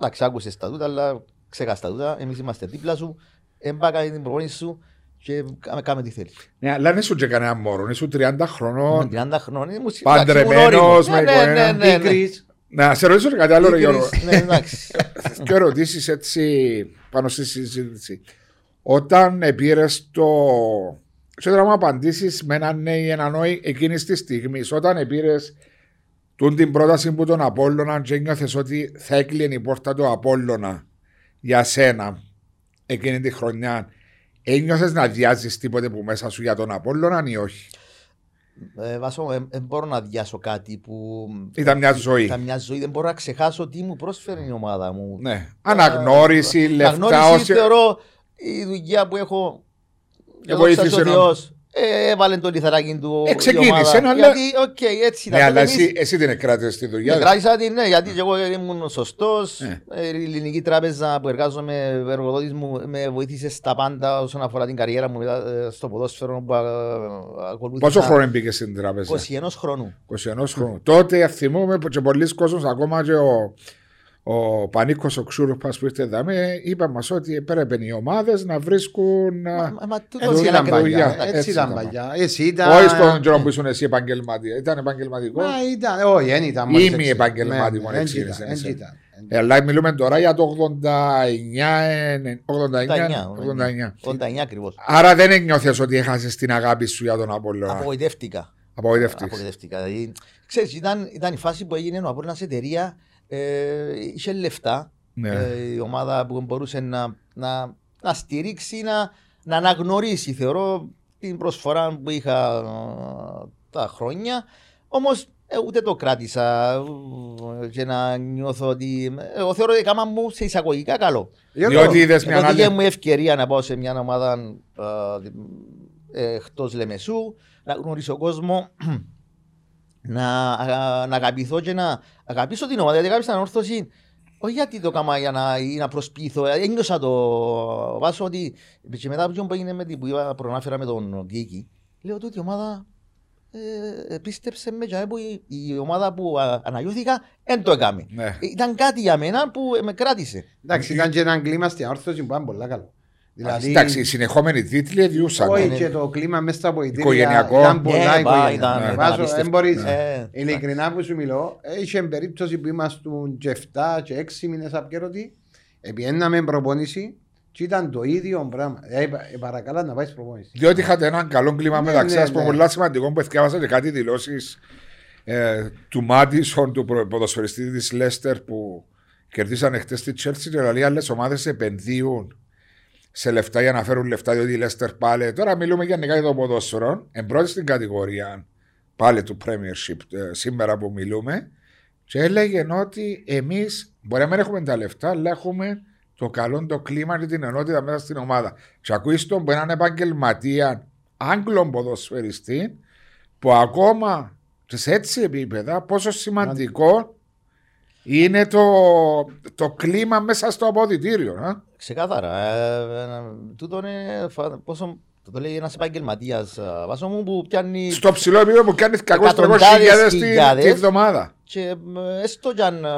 Εντάξει, άκουσες τα τούτα, αλλά ξέχασες τα τούτα, εμείς είμαστε δίπλα σου, έμπακα την προπόνηση σου και κάμε, κάμε τι θέλεις. Ναι, αλλά δεν ήσουν και κανένα μωρό, ήσουν 30 Με χρονών. 30 χρόνια ήμουν Παντρεμένος, με ναι, ναι, οικογένεια. ναι, ναι, ναι. Πίκρης. Να σε ρωτήσω και κάτι άλλο, ρε Γιώργο. Ναι, εντάξει. (laughs) Και ερωτήσεις έτσι πάνω στη συζήτηση. Όταν πήρε το. Σε να μου απαντήσεις με έναν ναι ή έναν όχι εκείνης της στιγμής, όταν πήρε τούν την πρόταση που τον Απόλλωνα και νιώθες ότι θα έκλεινε η πόρτα του Απόλλωνα για σένα εκείνη τη χρονιά, ένιωθες να διάζεις τίποτε που μέσα σου για τον Απόλλωνα ή όχι; Ε, Βάσο, ε, δεν μπορώ να διάσω κάτι που Ήταν μια ζωή. ήταν μια ζωή. Δεν μπορώ να ξεχάσω τι μου πρόσφερε η ομάδα μου. Ναι. Αναγνώριση, λεφτά, Αναγνώριση όσοι... θεωρώ η δουλειά που έχω. Ε, βοήθησε ο να- Θεός, ε, έβαλε το λιθαράκι του. Ε, η ξεκίνησε, ομάδα. αλλά- Γιατί, οκ, έτσι ήταν. Ναι, αλλά Εμείς- εσύ, εσύ την εκράτησες στη δουλειά. Ναι, κράτησα την, ναι, γιατί και εγώ ήμουν σωστός. Ε. Η ελληνική τράπεζα που εργάζομαι, ο εργοδότης μου με βοήθησε στα πάντα όσον αφορά την καριέρα μου μετά, ε, στο ποδόσφαιρο που α, ακολούθησα. Πόσο χρόνο μπήκες στην τράπεζα; 21 χρόνου. 21 χρόνου. Τότε θυμούμαι που και πολλοί κόσμος, ακόμα και ο, ο Πανίκος ο Ξούρουπας που ήρθε εδώ, είπε μας ότι έπρεπε οι ομάδες να βρίσκουν... α, Μα- μα τούτο Έτσι είναι ήταν ακριβώς. δουλειά. παλιά. Έτσι Έτσι ήταν ήταν. παλιά. Εσύ ήταν. Όχι στον καιρό που ήσουν εσύ επαγγελματία. Ήταν επαγγελματικός. Μα ήταν, όχι, δεν ήταν. Ή μόλις μη έτσι. επαγγελματικός, Ναι, ναι, έτσι εν είναι, ήταν, έτσι εν είναι. ήταν. Ε, Αλλά μιλούμε τώρα για το 89, ε, 89, 89. 89 ακριβώς. Άρα δεν ένιωθες ότι έχασες την αγάπη σου για τον Απόλλωνα; Απογοητεύτηκα. Απογοητευτής. Απογοητεύτηκα. Δηλαδή, ξέρεις, ήταν, ήταν η φάση που έγινε ο Απόλλωνας εταιρεία, ε, είχε λεφτά. Ναι. Ε, η ομάδα που μπορούσε να, να, να στηρίξει, να, να αναγνωρίσει. Θεωρώ την προσφορά που είχα ε, τα χρόνια. Όμως ούτε το κράτησα ε, και να νιώθω ότι. Εγώ θεωρώ ότι κάμα μου σε εισαγωγικά καλό. Γιώργο, Διότι είδες μια Εγώ άλλη... δική μου ευκαιρία να πάω σε μια ομάδα ε, εκτός Λεμεσού, να γνωρίσω κόσμο, να, α- να αγαπηθώ και να αγαπήσω την ομάδα. Γιατί αγάπησα την όρθωση, όχι γιατί το έκανα για να, ή να προσποιηθώ. Ε, Ένιωσα το βάσο ότι και μετά από αυτό που έγινε με την που είπα, προνάφερα με τον Γκίκη, λέω ότι η ομάδα ε, πίστεψε με και που η, η ομάδα που α, αναγιώθηκα δεν το έκαμε. Ναι. Ήταν κάτι για μένα που ε, με κράτησε. Εντάξει, ήταν και ένα κλίμα στην όρθωση που ήταν πολύ καλό. Δηλαδή, Εντάξει, οι συνεχόμενοι τίτλοι διούσαν. όχι ναι. και το κλίμα μέσα στα πολιτήρια Οικογενειακό. ήταν πολλά Ναι, πα, οικογενειακό. ήταν- ήταν Βάζω, απίστευτο. Δεν μπορείς, Ε, ειλικρινά που σου μιλώ, είχε περίπτωση που ήμασταν και 7 και 6 μήνες απκαιρωτή, επιέναμε προπόνηση και ήταν το ίδιο πράγμα. Ε, ε, παρακαλώ να πάει προπόνηση. Διότι είχατε έναν καλό κλίμα Ναι, μεταξύ ναι, σας που ναι. πολλά σημαντικό που εθιάβασα και κάτι δηλώσεις ε, του Μάτισον, του προ- ποδοσφαιριστή της Λέστερ που κερδίσαν χτες στη Τσέρτσι και λέει άλλες ομάδες επενδύουν σε λεφτά για να φέρουν λεφτά διότι η Λέστερ πάλι. Τώρα μιλούμε γενικά για το ποδόσφαιρο. Εν πρώτη στην κατηγορία πάλι του Premiership ε, σήμερα που μιλούμε Και έλεγε ότι εμείς μπορεί να μην έχουμε τα λεφτά, αλλά έχουμε το καλό το κλίμα και την ενότητα μέσα στην ομάδα. Και ακούεις τον που έναν επαγγελματία, Άγγλων ποδοσφαιριστή, που ακόμα και σε έτσι επίπεδα πόσο σημαντικό είναι το, το κλίμα μέσα στο αποδητήριο. ε. Ξεκάθαρα. Ε, ε, τούτο είναι. φα- Πόσο. Το λέει ένας επαγγελματίας. Βάσο μου που πιάνει. Στο ψηλό επίπεδο που κάνει 200-300 Εκατοντάδες χιλιάδες τη, χιλιάδες. τη εβδομάδα. Και ε, έστω κι αν ε,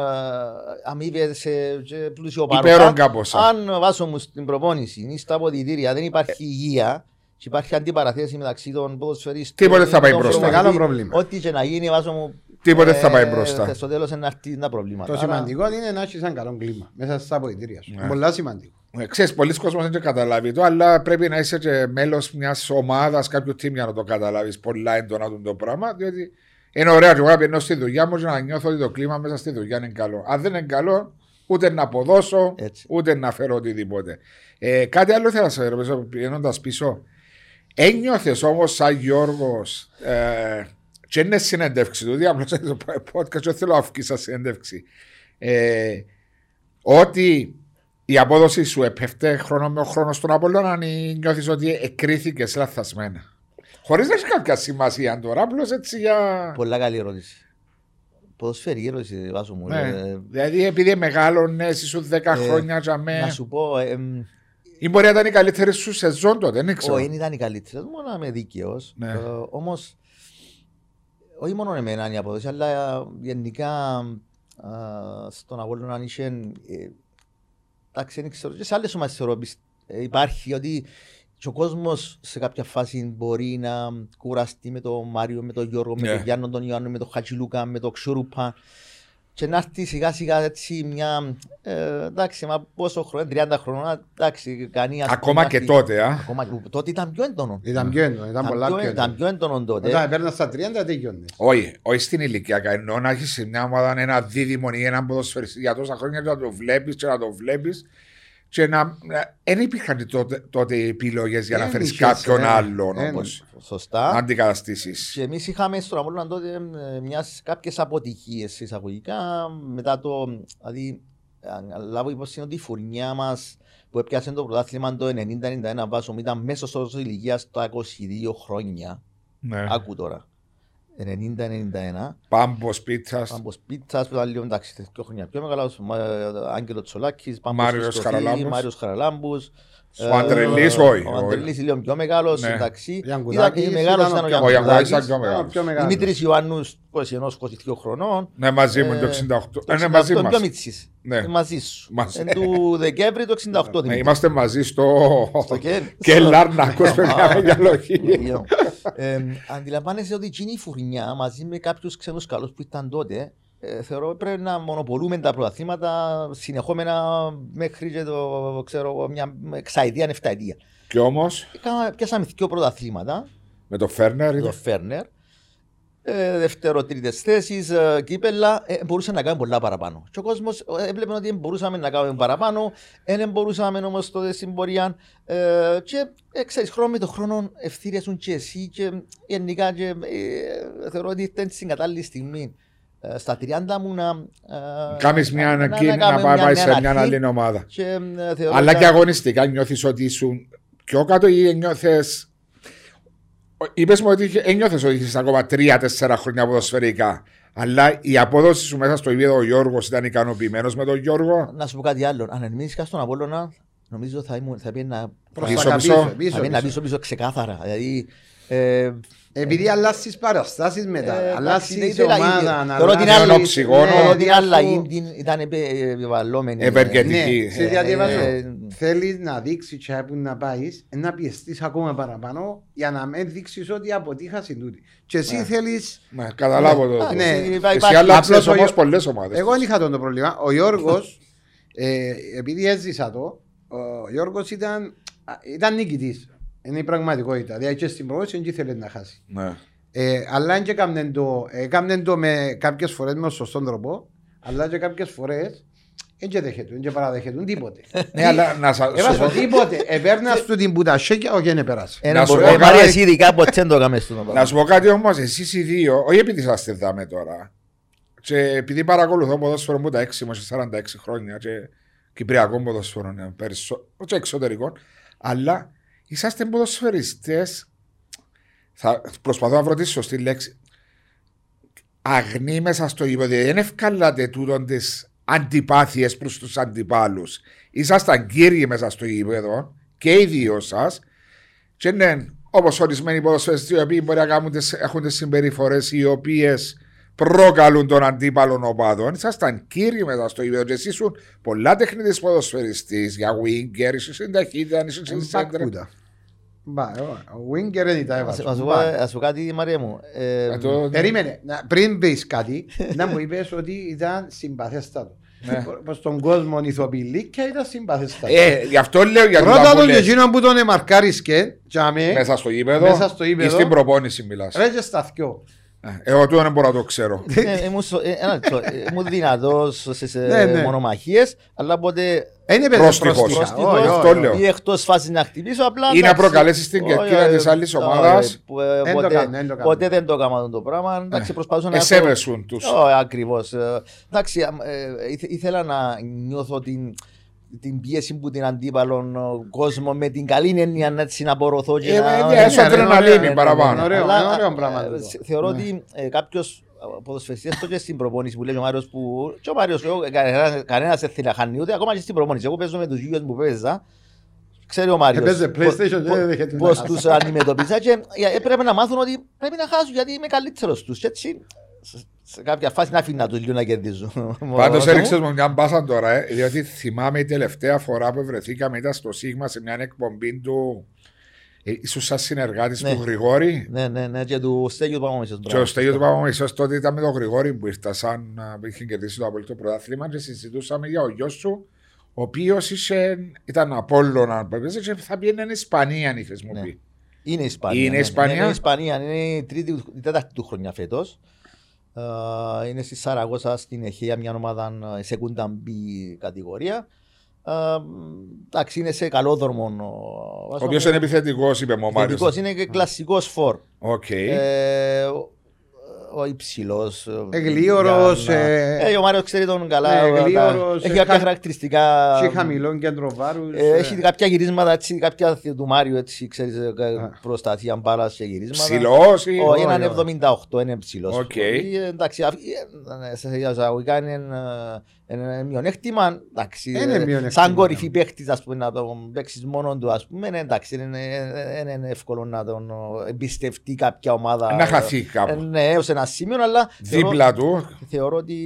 αμείβεται σε και πλούσιο Υπέρογκα παρόκα, ποσά. αν βάσο μου στην προπόνηση ή στα αποδητήρια δεν υπάρχει υγεία και υπάρχει αντιπαραθέση μεταξύ των ποδοσφαιριστών. Τίποτε θα πάει των μπροστά. προπονητή, Μεγάλο πρόβλημα. Ό,τι και να γίνει, βάσο μου. Τίποτε θα πάει ε, μπροστά. Στο τέλος να έρθει τα προβλήματα. Το Άρα, σημαντικό είναι να έχεις ένα καλό κλίμα μέσα στα αποδητήρια σου. Ναι. Πολλά σημαντικό. Ε, Ξέρεις, πολλοί κόσμος δεν το καταλάβει το, αλλά πρέπει να είσαι και μέλος μιας ομάδας, κάποιου team για να το καταλάβεις πολλά έντονα το, το πράγμα, διότι είναι ωραίο και εγώ να πηγαίνω στη δουλειά μου και να νιώθω ότι το κλίμα μέσα στη δουλειά είναι καλό. Αν δεν είναι καλό, ούτε να αποδώσω, Έτσι. ούτε να φέρω οτιδήποτε. Ε, κάτι άλλο θέλω να σε ρωτήσω, πηγαίνοντας πίσω. Ένιωθες όμως σαν Γιώργος, ε, και είναι συνέντευξη του, διάβλω (laughs) το podcast, δεν θέλω να αυκήσα συνέντευξη. Ε, ότι η απόδοση σου επέφτε χρόνο με χρόνο στον Απόλλωνα ή νιώθεις ότι εκρίθηκε λαθασμένα. Χωρίς να έχει κάποια σημασία τώρα, απλώς έτσι για... Πολλά καλή ερώτηση. Ποδοσφαιρική ερώτηση, βάσο μου. Ναι. Ε, Δηλαδή επειδή μεγάλωνες, ήσουν 10 χρόνια για να με... σου πω, ε, εμ, Ή μπορεί να ήταν η καλύτερη σου σεζόν τότε, δεν ξέρω. Όχι, δεν ήταν η καλύτερη, μόνο να είμαι δίκαιος. Ναι. Όμως, όχι μόνο εμένα η απόδοση, αλλά ε, γενικά α, στον Απόλλωνα αν είχε. ε, Εντάξει, δεν ξέρω. Και σε άλλες ομάδες θεωρώ πισ- ε, υπάρχει ότι και ο κόσμος σε κάποια φάση μπορεί να κουραστεί με τον Μάριο, με τον Γιώργο, με Ναι. τον Γιάννο, τον Ιωάννη, με τον Χατζηλούκα, με τον Ξουρούπα. Και να έρθει σιγά σιγά έτσι μια. Ε, εντάξει, μα πόσο χρόνο, 30 χρόνια, εντάξει, κανεί. ας Ακόμα πούμε, και έρθει- τότε, α. Ακόμα και τότε ήταν πιο έντονο. Ήταν πιο έντονο, ήταν πολλά πιο, πιο ήταν έντονο. πιο έντονο τότε. Όταν παίρνα στα 30 τελειώνε. Όχι, όχι στην ηλικία. Ενώ να έχεις σε μια ομάδα ένα δίδυμο ή έναν ποδοσφαιριστή για τόσα χρόνια και να το βλέπεις και να το βλέπεις. Και να. Δεν υπήρχαν τότε, τότε επιλογές για να Δεν φέρεις είχες, κάποιον ε, άλλον ε, όμως. Σωστά. Αντικαταστήσεις. Και εμείς είχαμε στον Απόλλωνα τότε ε, μιας, κάποιες αποτυχίες εισαγωγικά μετά το. Δηλαδή, αν λάβω υπόψη ότι η φουρνιά μας που έπιασε το πρωτάθλημα το 90-91 βάσο μου ήταν μέσω όρος ηλικίας τα 22 χρόνια. Ναι. Άκου τώρα. 90-91. Πάμπος πίτσας. Πάμπος Πίτσας που ήταν λίγο εντάξει δύο χρόνια πιο μεγάλος, Μα- Άγγελο Τσολάκης, Πάμπος Μάριος Χριστοφίδη, Χαραλάμπους. Μάριος Χαραλάμπους. Ο Αντρελής, Ε, όχι, Ο όχι. Αντρελής λίγο πιο μεγάλος, Ναι. εντάξει. Γιανκουδάκης Ήταν μεγάλος ήταν ήταν ο ο Ο Γιανκουδάκης Γιανκουδάκης. ήταν πιο Ήταν μεγάλο. πιο μεγάλος. Δημήτρης Ιωάννους 21-22 χρονών. Ναι, μαζί μου Ε, το 68. Το Είναι μαζί 68 μας. πιο μίτσις. Ναι. Ε, Μαζί σου. Μαζί. Εν του Δεκέμβρη το 68 Ναι, Δημήτρη. Είμαστε μαζί στο. Στο Κεν. Και Λάρνακος, παιδιά, για λογική. Λίγο. Ε, Αντιλαμβάνεσαι ότι εκείνη η φουρνιά μαζί με κάποιους ξένους καλούς που ήταν τότε ε, θεωρώ πρέπει να μονοπολούμε τα πρωταθλήματα συνεχόμενα μέχρι και το, ξέρω, εγώ, μια εξαετία, εφταετία. Και όμως; Κάμα- Πιάσαμε δύο πρωταθλήματα, με το Φέρνερ. το ήταν- Φέρνερ, ε, δεύτερο, τρίτες θέσεις, ε, κύπελα, ε, μπορούσαμε να κάνουμε πολλά παραπάνω. Και ο κόσμος έβλεπε ότι μπορούσαμε να κάνουμε παραπάνω, δεν μπορούσαμε όμως τότε στην πορεία. Ε, και ε, ξέρεις, χρόνο με το χρόνο ευθύριασουν και εσύ και γενικά και, ε, θεωρώ ότι ήταν στην κατάλληλη στιγμή. Ε, στα 30 μου να. ε, Κάνεις μια να- ανακοίνωση να κάνουμε πάει μια πάει σε νέα μια αρχή άλλη ομάδα. Και, ε, θεωρώ Αλλά ότι- και αγωνιστικά νιώθεις ότι ήσουν πιο κάτω ή νιώθε. Είπες μου ότι ένιωθε ότι είχες ακόμα τρία-τέσσερα χρόνια ποδοσφαιρικά. Αλλά η απόδοση σου μέσα στο επίπεδο ο Γιώργος ήταν ικανοποιημένος με τον Γιώργο; Να σου πω κάτι άλλο. Αν ερμήνευκα στον Απόλλωνα, νομίζω θα, ήμουν, θα πήγαινα Προς Πίσω, τα πίσω. πίσω, θα πίσω, πήγαινα πίσω. πίσω πίσω ξεκάθαρα. Δηλαδή, ε, Επειδή αλλάσεις παραστάσεις μετά, ε, αλλάσεις εντάξει, δεν ομάδα, ήταν- να θεωρώ την αλλάσεις- άλλη- οξυγόνο. θεωρώ την ναι, αλλαγή αφού- την- ήταν επε- επιβαλλόμενη. Ευεργετική. Ναι, σε διαβάζω. ε, Θέλεις να δείξεις και που να πάεις, ε, να πιεστείς ακόμα παραπάνω για να μην δείξεις ότι αποτύχασε τούτη. Και εσύ Ναι. θέλεις... Ναι, καταλάβω το. Α, ναι. εσύ, Εσύ υπάρχει- άλλαξες Απλώς ο όμως Γιώ- πολλές ομάδες. Εγώ δεν είχα τον το πρόβλημα. Ο Γιώργος, (laughs) ε, επειδή έζησα το, ο Γιώργος ήταν, α, ήταν νικητής. Είναι η πραγματικότητα. Δηλαδή και στην πρόγευση δεν ήθελε να χάσει. Ναι. Ε, αλλά και έκαμνε το, έκαμνε το με κάποιες φορές με σωστόν τρόπο, αλλά και κάποιες φορές δεν και δέχεται, δεν και παραδέχεται τίποτε. (laughs) Ναι, αλλά να σα- σου Έβασο πω- τίποτε. Επέρνα (laughs) του την πουτασέκια, όχι δεν πέρασε. ε, Να σου μπορεί- πω ε, Μάρια, κάτι. εσύ ειδικά ποτέ δεν το έκαμες στο Να σου πω κάτι όμως, εσείς οι δύο, όχι επειδή είσαστε δάμε τώρα, Και επειδή παρακολουθώ ποδόσφαιρο από τα 6 μου σε 46 χρόνια και κυπριακό ποδόσφαιρο ναι, περισσότερο, όχι εξωτερικό, αλλά είσαστε ποδοσφαιριστές, θα προσπαθώ να βρω τη σωστή λέξη, αγνοί μέσα στο γήπεδο. Δεν ευκαλάτε τούτον τις αντιπάθειες προς τους αντιπάλους. Ήσασταν κύριοι μέσα στο γήπεδο και οι δύο σας. Και ναι, όπως ορισμένοι ποδοσφαιριστές οι οποίοι μπορεί να κάνουν τις, έχουν τις συμπεριφορές οι οποίες προκαλούν τον αντίπαλο οπαδό. Ήσασταν κύριοι μέσα στο γήπεδο. Και εσείς ήσουν πολλά τεχνητή ποδοσφαιριστής για winger, ίσω στην ταχύτητα, ίσω στην σέντρα. Μπακούτα. Μπα, Ο Winger δεν ήταν Ας έβαζε. ας σου πω- ας σου πω κάτι Μαρία μου. Ε, Ε, το- Περίμενε, να- πριν πεις κάτι, (laughs) να μου είπες ότι ήταν συμπαθέστατο. Ναι. Προς τον κόσμο ηθοποιηλίκια ήταν συμπαθέστατο. Ε, γι' αυτό λέω για Ρώτα το τον που και εκείνον που τον εμαρκάρισκε, τζάμε, Μέσα στο γήπεδο. Μέσα στο γήπεδο. Ή στην προπόνηση μιλάς. ρε και στα θκυο. Εγώ τούτο δεν μπορώ να το ξέρω. ε, ήμουν στο- ε, ένα λεπτό, ε, Ήμουν δυνατός σε Ναι, ναι. μονομαχίες, αλλά ποτέ Είναι παιδί Πρόστιχος. πρόστιχα. Πρόστιχος. Όχι, όχι, Αυτό όχι. λέω. ή εκτός φάσης να χτυπήσω απλά. Ή να εντάξει, προκαλέσεις την όχι, κερκίδα ε, της άλλης ε, ομάδας. ε, που, ε, Εν το ποτέ- κάνω, εν το κάνω. Ποτέ δεν το έκανα το πράγμα. Εντάξει, προσπαθούσα να έχω- Εσέβεσουν τους. Όχι, ακριβώς. Ε, Εντάξει, ε, ήθε- ήθελα να νιώθω την, την πίεση που την αντίπαλον ε, κόσμος με την καλή έννοια να έτσι να απορροθώ και Ε, να... ε, ναι, έσω ναι, ναι, αδρεναλίνη ναι, ναι, παραπάνω. ναι, Ωραίο, αλλά, είναι ωραίο ε, πράγμα ε, τούτο. σε- Θεωρώ ότι ε, κάποιος ποδοσφαιριστής το και στην προπόνηση που λέει ο Μάριος που και ο Μάριος εγώ, ε, κανένα- κανένας δεν θέλει να χάνει ούτε ακόμα και στην προπόνηση. Εγώ παίζω με τους γιους μου που παίζα Ξέρει ο Μάριος Έπαιζε πώς- PlayStation, δεν δέχεται να πώς χάσει. τους αντιμετωπίζα και ε, έπρεπε να μάθουν ότι πρέπει να χάσουν γιατί είμαι καλύτερος τους. Και έτσι σε- σε κάποια φάση να αφήνω τους λίγο να κερδίζουν. Πάντω Μόνο έριξε μου. μου μια μπάσα τώρα, ε, διότι θυμάμαι η τελευταία φορά που βρεθήκαμε ήταν στο Σίγμα σε μια εκπομπή του. Ε, ίσως σαν συνεργάτης Ναι. του Γρηγόρη. Ναι, ναι, ναι, και του Στέγιου του Παπαμίσος. Και ο Στέγιο του Παπαμισός τότε ήταν με τον Γρηγόρη που ήρθα σαν να είχε κερδίσει το απολύτω πρωτάθλημα και συζητούσαμε για ο γιος σου, ο οποίος ήταν Απόλλωνα που έπαιζε και θα πήγαινε στην Ισπανία, αν είχες μου Ναι. πει. Είναι Ισπανία. Είναι ναι, Ισπανία; Είναι Ισπανία, είναι η, τρίτη, η τέταρτη του χρονιά φέτος. Ε, είναι στη Σαραγώσα στην Εχέα μια ομάδα ε, Segunda B κατηγορία. Ε, εντάξει, είναι σε καλό δρόμο. Ο οποίος είναι επιθετικός, είπε μου ο Μάριος. Επιθετικός, είναι και κλασικός φορ. Οκ. Ε, ο- ο υψηλό. Εγλίωρος, ε, Ε, ο Μάριος ξέρει τον καλά. ναι, τα- εγλίωρος, Έχει ε, κάποια χα- χαρακτηριστικά. και χαμηλό κέντρο βάρους. Ε, ε, έχει κάποια γυρίσματα έτσι, κάποια του Μάριου έτσι, ξέρεις, ε, προστασία μπάλα και γυρίσματα. Ψηλός ή. Όχι, όχι, έναν όχι. 78, είναι ψηλός. Οκ. Ε, Εντάξει, αφ- ε, σε εισαγωγικά είναι ένα- ένα μειονέκτημα. Εντάξει, Είναι ε, μειονέκτημα, σαν ναι. κορυφή παίχτης, ας πούμε, να τον παίξεις μόνον του, ας πούμε, ναι, εντάξει, είναι, είναι, είναι εύκολο να τον ε, εμπιστευτεί κάποια ομάδα. Να χαθεί Ε, κάπου. Ναι, έως ένα σημείο, αλλά θεωρώ- Δίπλα του. Θεωρώ ότι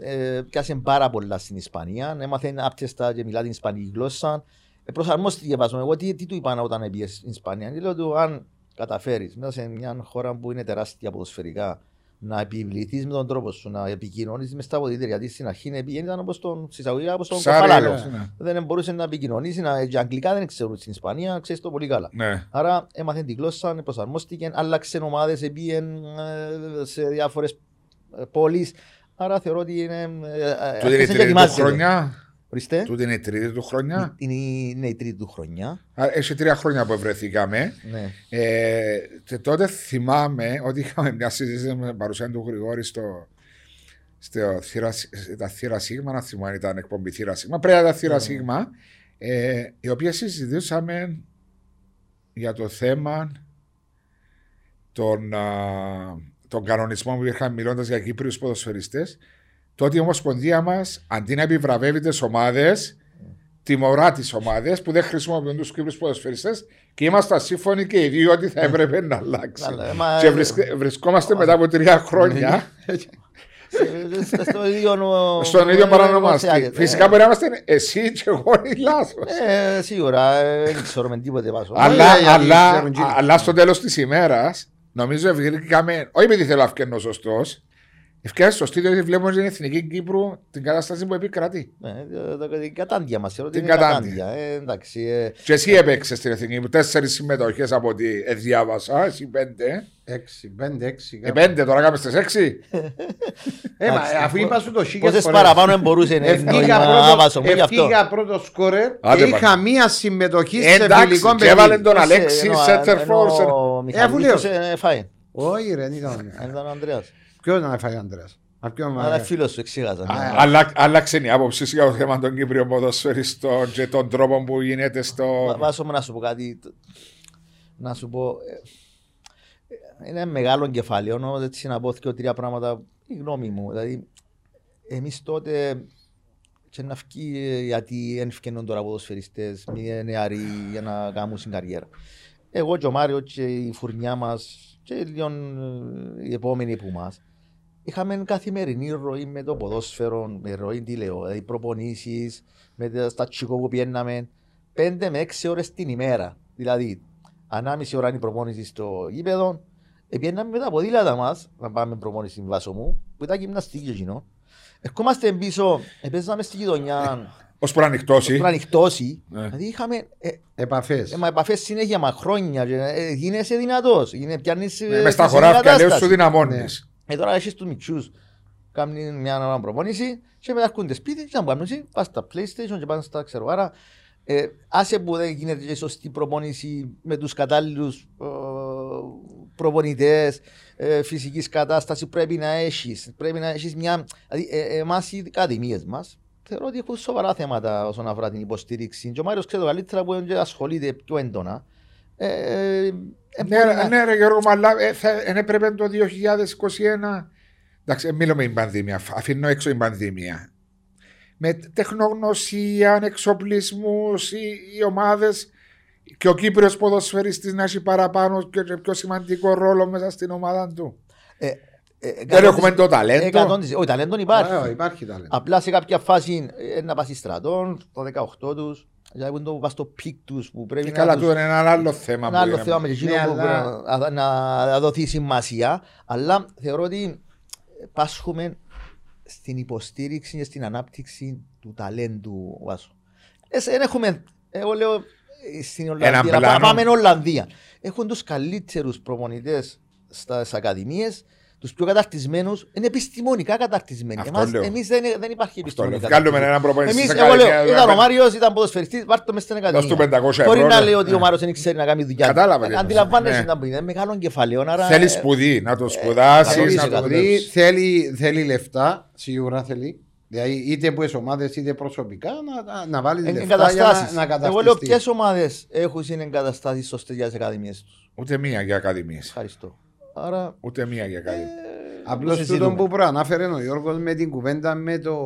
ε, πιάσε πάρα πολλά στην Ισπανία. Έμαθε άπτεστα και μιλά την Ισπανική γλώσσα. Ε, προσαρμόστηκε βάζω. Εγώ τι, τι του είπα όταν πήγε στην Ισπανία. Και λέω του αν καταφέρεις μέσα σε μια χώρα που είναι τεράστια ποδοσφαιρικά να επιβληθείς με τον τρόπο σου, να επικοινωνείς μες στα αποδητήρια. Γιατί στην αρχή είναι πήγαινε ήταν όπως τον συσταγωγικά, όπως τον Σάρι, Κοφαλάλο. ναι. Δεν μπορούσες να επικοινωνήσεις, να, και αγγλικά δεν ξέρουν στην Ισπανία, ξέρεις το πολύ καλά. Ναι. Άρα έμαθε την γλώσσα, προσαρμόστηκε, άλλαξε ομάδες, πήγαινε σε διάφορες πόλεις. Άρα θεωρώ ότι είναι. ε, ε, Τούτη είναι η άρχισε και τρίτη του ετοιμάζεται. χρονιά. Ορίστε. Τούτη είναι η τρίτη του χρονιά. Είναι, η- είναι η τρίτη του χρονιά. Α, Έχει τρία χρόνια που βρεθήκαμε. Ναι. Ε, και τότε θυμάμαι ότι είχαμε μια συζήτηση με την παρουσία του Γρηγόρη στο, στο θύρα, τα θύρα Σίγμα, να θυμάμαι αν ήταν εκπομπή θύρα Σίγμα, πρέπει να ήταν θύρα Ναι. Σίγμα, ε, η οποία συζητούσαμε για το θέμα των, α, των κανονισμών που είχαν μιλώντας για Κύπριους ποδοσφαιριστές. Τότε η Ομοσπονδία μας, αντί να επιβραβεύει τις ομάδες, τιμωρά τις ομάδες που δεν χρησιμοποιούν τους Κύπριου ποδοσφαιριστές και ήμασταν σύμφωνοι και οι δύο ότι θα έπρεπε να αλλάξει. Αλλά, μα- Και βρισκ- βρισκόμαστε μετά από τρία χρόνια σε- Στο ίδιο. νο- στον ίδιο παρανομαστή. εργοστάσιο. Φυσικά μπορεί να είμαστε εσύ και εγώ ή λάθος. Ε, σίγουρα, ε, δεν ξέρουμε τίποτε βάζω. Αλλά, γιατί αλλά, ξέρουν κύριοι. αλλά στο τέλος της ημέρας, νομίζω ευκαιρίκαμε, όχι επειδή θέλω να φτιάχνω σωστός, ευκαιρία σωστή διότι βλέπουμε στην Εθνική Κύπρου την κατάσταση που επικρατεί. Ναι, ε, το- την κατάντια μας. Θεωρώ ότι Την είναι κατάντια. κατάντια. Ε, εντάξει. ε, Και εσύ έπαιξες στην Εθνική Κύπρου τέσσερις συμμετοχές από ό,τι διάβασα, εσύ πέντε. Έξι, πέντε, έξι. Ε, κάπου. πέντε, τώρα κάμε στι έξι. (laughs) Ε, μα, αφού είπα σου το χίλιες Πόσες φορές. παραπάνω δεν μπορούσε να Ευκήγα να πρώτο- βάσω μου γι' αυτό. ευκήγα πρώτο σκόρερ Άντε, και είχα πάλι. μία συμμετοχή σε Εντάξει, φιλικό και έβαλε παιχνίδι. τον Ε, Αλέξη ενώ- Center ενώ Force. ο Ε, αφού λέω. Μιχαλίδης, ε, φάει. Όχι ρε, δεν ήταν. Δεν ήταν ο Ανδρέας. Ποιος ήταν να φάει ο Ανδρέας; Α, πιο Αλλά μακριά. φίλος σου εξήγαζα. ναι. Α, Άλλα- Άλλαξε η άποψη σου για το θέμα των Κύπριων ποδοσφαιριστών και των τρόπων που γίνεται στο. Βα- Βάσο μου να σου πω κάτι. τ- Να σου πω. ε, ε, Είναι μεγάλο κεφάλαιο, όμως έτσι να πω και τρία πράγματα. Η γνώμη μου. Δηλαδή, εμείς τότε. Και να βγει ε, γιατί δεν βγαίνουν τώρα ποδοσφαιριστές, μη νεαροί για να κάνουν την καριέρα. Εγώ και ο Μάριος και η φουρνιά μας και λίγο ε, οι επόμενοι που μας. Είχαμε καθημερινή ροή με το ποδόσφαιρο, με ροή τι λέω, δηλαδή προπονήσεις, με τα στα τσικό που πιέναμε, 5 με 6 ώρες την ημέρα. Δηλαδή, ανάμιση ώρα είναι η προπόνηση στο γήπεδο, επιέναμε με τα ποδήλατα μας, να πάμε προπόνηση στην βάσο μου, που ήταν γυμναστική εκείνο. Ερχόμαστε πίσω, παίζαμε στη γειτονιά, Ώσπου να ανοιχτώσει. πριν ανοιχτώσει. Ναι. Δηλαδή είχαμε ε, Επαφές. ε, μα επαφές συνέχεια, μα χρόνια. και, Ε, γίνεσαι δυνατός. Είναι, πιάνεις, ε, Μες στα φυσική χωράφια λέω κατάσταση. σου δυναμώνεις. Ε, τώρα έχεις τους μητσούς. Κάνει μια ώρα προπόνηση και μετά έρχονται σπίτι και να κάνουν εσύ, πας στα PlayStation και πάνε στα ξέρω. Άρα, ε, άσε που δεν γίνεται και σωστή προπόνηση με τους κατάλληλους ε, προπονητές ε, φυσικής κατάστασης πρέπει να έχεις. Πρέπει να έχεις μια... Δηλαδή, ε, εμάς οι ακαδημίες μας θεωρώ ότι έχουν σοβαρά θέματα όσον αφορά την υποστήριξη. Και ο Μάριος ξέρει το καλύτερα που είναι και ασχολείται πιο έντονα. Ε, ε, ε, Ναι, μπορεί ρε- να- ναι, ρε Γιώργο, μου, αλλά ε, θα- εν έπρεπε το 2021. Εντάξει, ε, μιλώ με την πανδημία. φ- Αφήνω έξω την πανδημία. Με τεχνογνωσία, εξοπλισμού, οι, οι ομάδες και ο Κύπριος ποδοσφαιριστής να έχει παραπάνω και και πιο σημαντικό ρόλο μέσα στην ομάδα του. ε, ε, Δεν έχουμε το ταλέντο. Εκατόν της- Όχι, ταλέντο υπάρχει. Ωραία, υπάρχει ταλέντο. Απλά σε κάποια φάση ε, να πας στρατών, το 18 τους, για να το πας στο peak τους που πρέπει Και να καλά, τους- τούτο είναι ένα άλλο θέμα. ένα που άλλο είναι. θέμα με εκείνο Ναι, που αλλά- πρέπει να, να δοθεί σημασία. Αλλά θεωρώ ότι πάσχουμε στην υποστήριξη και στην ανάπτυξη του ταλέντου Βάσο. Ε, σε- δεν έχουμε, εγώ λέω ε, στην Ολλανδία, να πλάνο. πά- πάμε Ολλανδία. Έχουν τους καλύτερους προπονητές στις ακαδημίες, τους πιο καταρτισμένους, είναι επιστημονικά καταρτισμένοι. Αυτό Εμάς, λέω. εμείς δεν, δεν υπάρχει Αυτό λέω. επιστημονικά Βγάλουμε έναν προπονητή Εμείς, στην εγώ λέω, ακαδημία, ήταν ο να- Μάριος, ήταν ποδοσφαιριστής, βάρ' το μες στην ακαδημία. Δώσ' του 500 Μπορεί ευρώ, να ναι. λέει ότι ο Μάριος δεν ξέρει να κάνει δουλειά. Κατάλαβα τι Ε, εννοείς. Αντιλαμβάνεσαι Ναι. να πει, είναι μεγάλο κεφάλαιο. άρα, Θέλει ε, σπουδή, να το σπουδάσεις. Θέλει να το εκατό. δεις. θέλει, θέλει λεφτά, σίγουρα θέλει. Δηλαδή είτε που είσαι ομάδες είτε προσωπικά να, να, να βάλεις ε, λεφτά για να, εγκαταστάσεις. να Εγώ λέω καταστηθεί. ποιες ομάδες έχουν είναι εγκαταστάσεις σωστές για τις ακαδημίες τους; Ούτε μία για ακαδημίες. Ευχαριστώ. Άρα, Ούτε μία για ακαδημίε. Απλώς το τούτο συζητούμε. που προανάφερε ο Γιώργος με την κουβέντα με, το,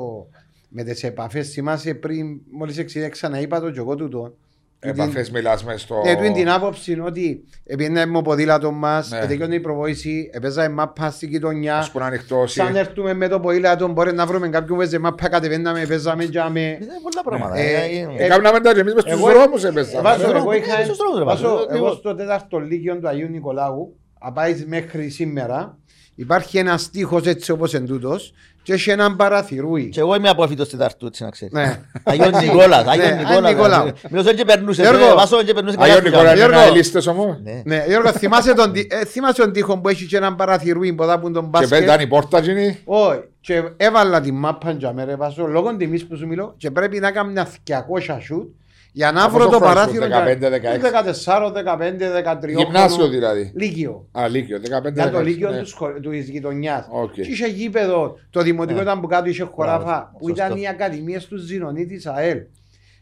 με τις επαφές. Θυμάσαι πριν, μόλις εξήγησα να είπα το και εγώ τούτο. Επαφές μιλάς μες στο. Ε, του την άποψη είναι ότι πήγαινε με ποδήλατος μας, Ναι. ναι. τελειώνει η προβόηση, έπαιζα μάπα στην γειτονιά. Ώσπου να ανοιχτώσει. Σαν έρθουμε με το ποδήλατο, μπορεί να βρούμε κάποιον που έπαιζε μάπα, κατεβαίναμε, παίζαμε τζάμε. είναι πολλά πράγματα. Ε, ε, είναι- ε, Έκαναμε τα και εμείς μες στους εγώ- δρόμους έπαιζα. Βάσο, ρε, εγώ ε, είχα. στους δρόμους, ρε, Βάσο, Βάσο, εγώ εγώ- στο τέταρτο λύκειο του Αγίου Νικολάου, απάει μέχρι σήμερα, υπάρχει ένα τείχο έτσι όπως εντούτο και έχει έναν παραθυρούι. Και εγώ είμαι απόφυτος Τετάρτου, έτσι να ξέρεις. Ναι. Αγιόν Νικόλας, Ναι, Αγιόν Άγιον Νικόλας. Νικόλαου. Μιλώσαν και περνούσες. Γιώργο, ε, Βάσο και περνούσες Αγιώ καλά Νικόλα, δουλειά. είναι Γιώργο. λίστε όμως. Ναι. Ναι, Γιώργο, θυμάσαι τον, τι- ε, θυμάσαι τον τείχο που έχει και έναν παραθυρούι που δάπουν τον Και μπάσκετ; πέταν η πόρτα γίνει. Όχι, και έβαλα την μάπα για μέρα βάσο, λόγω τιμής που σου μιλώ και πρέπει να κάνω ένα 200 σουτ για να Από βρω πόσο το χρόνο παράθυρο. σου, 15, 14, 15, 13. Γυμνάσιο δηλαδή. Λύκειο. Α, Λύκειο, 15 Ήταν το 16, Λύκειο ναι. του σχολ- του γειτονιάς. Οκ. Και είχε γήπεδο. Το δημοτικό Ναι. ήταν που κάτω είχε χωράφα. Μπράβο, Που σωστό. ήταν οι ακαδημίε του Ζηνονί της ΑΕΛ.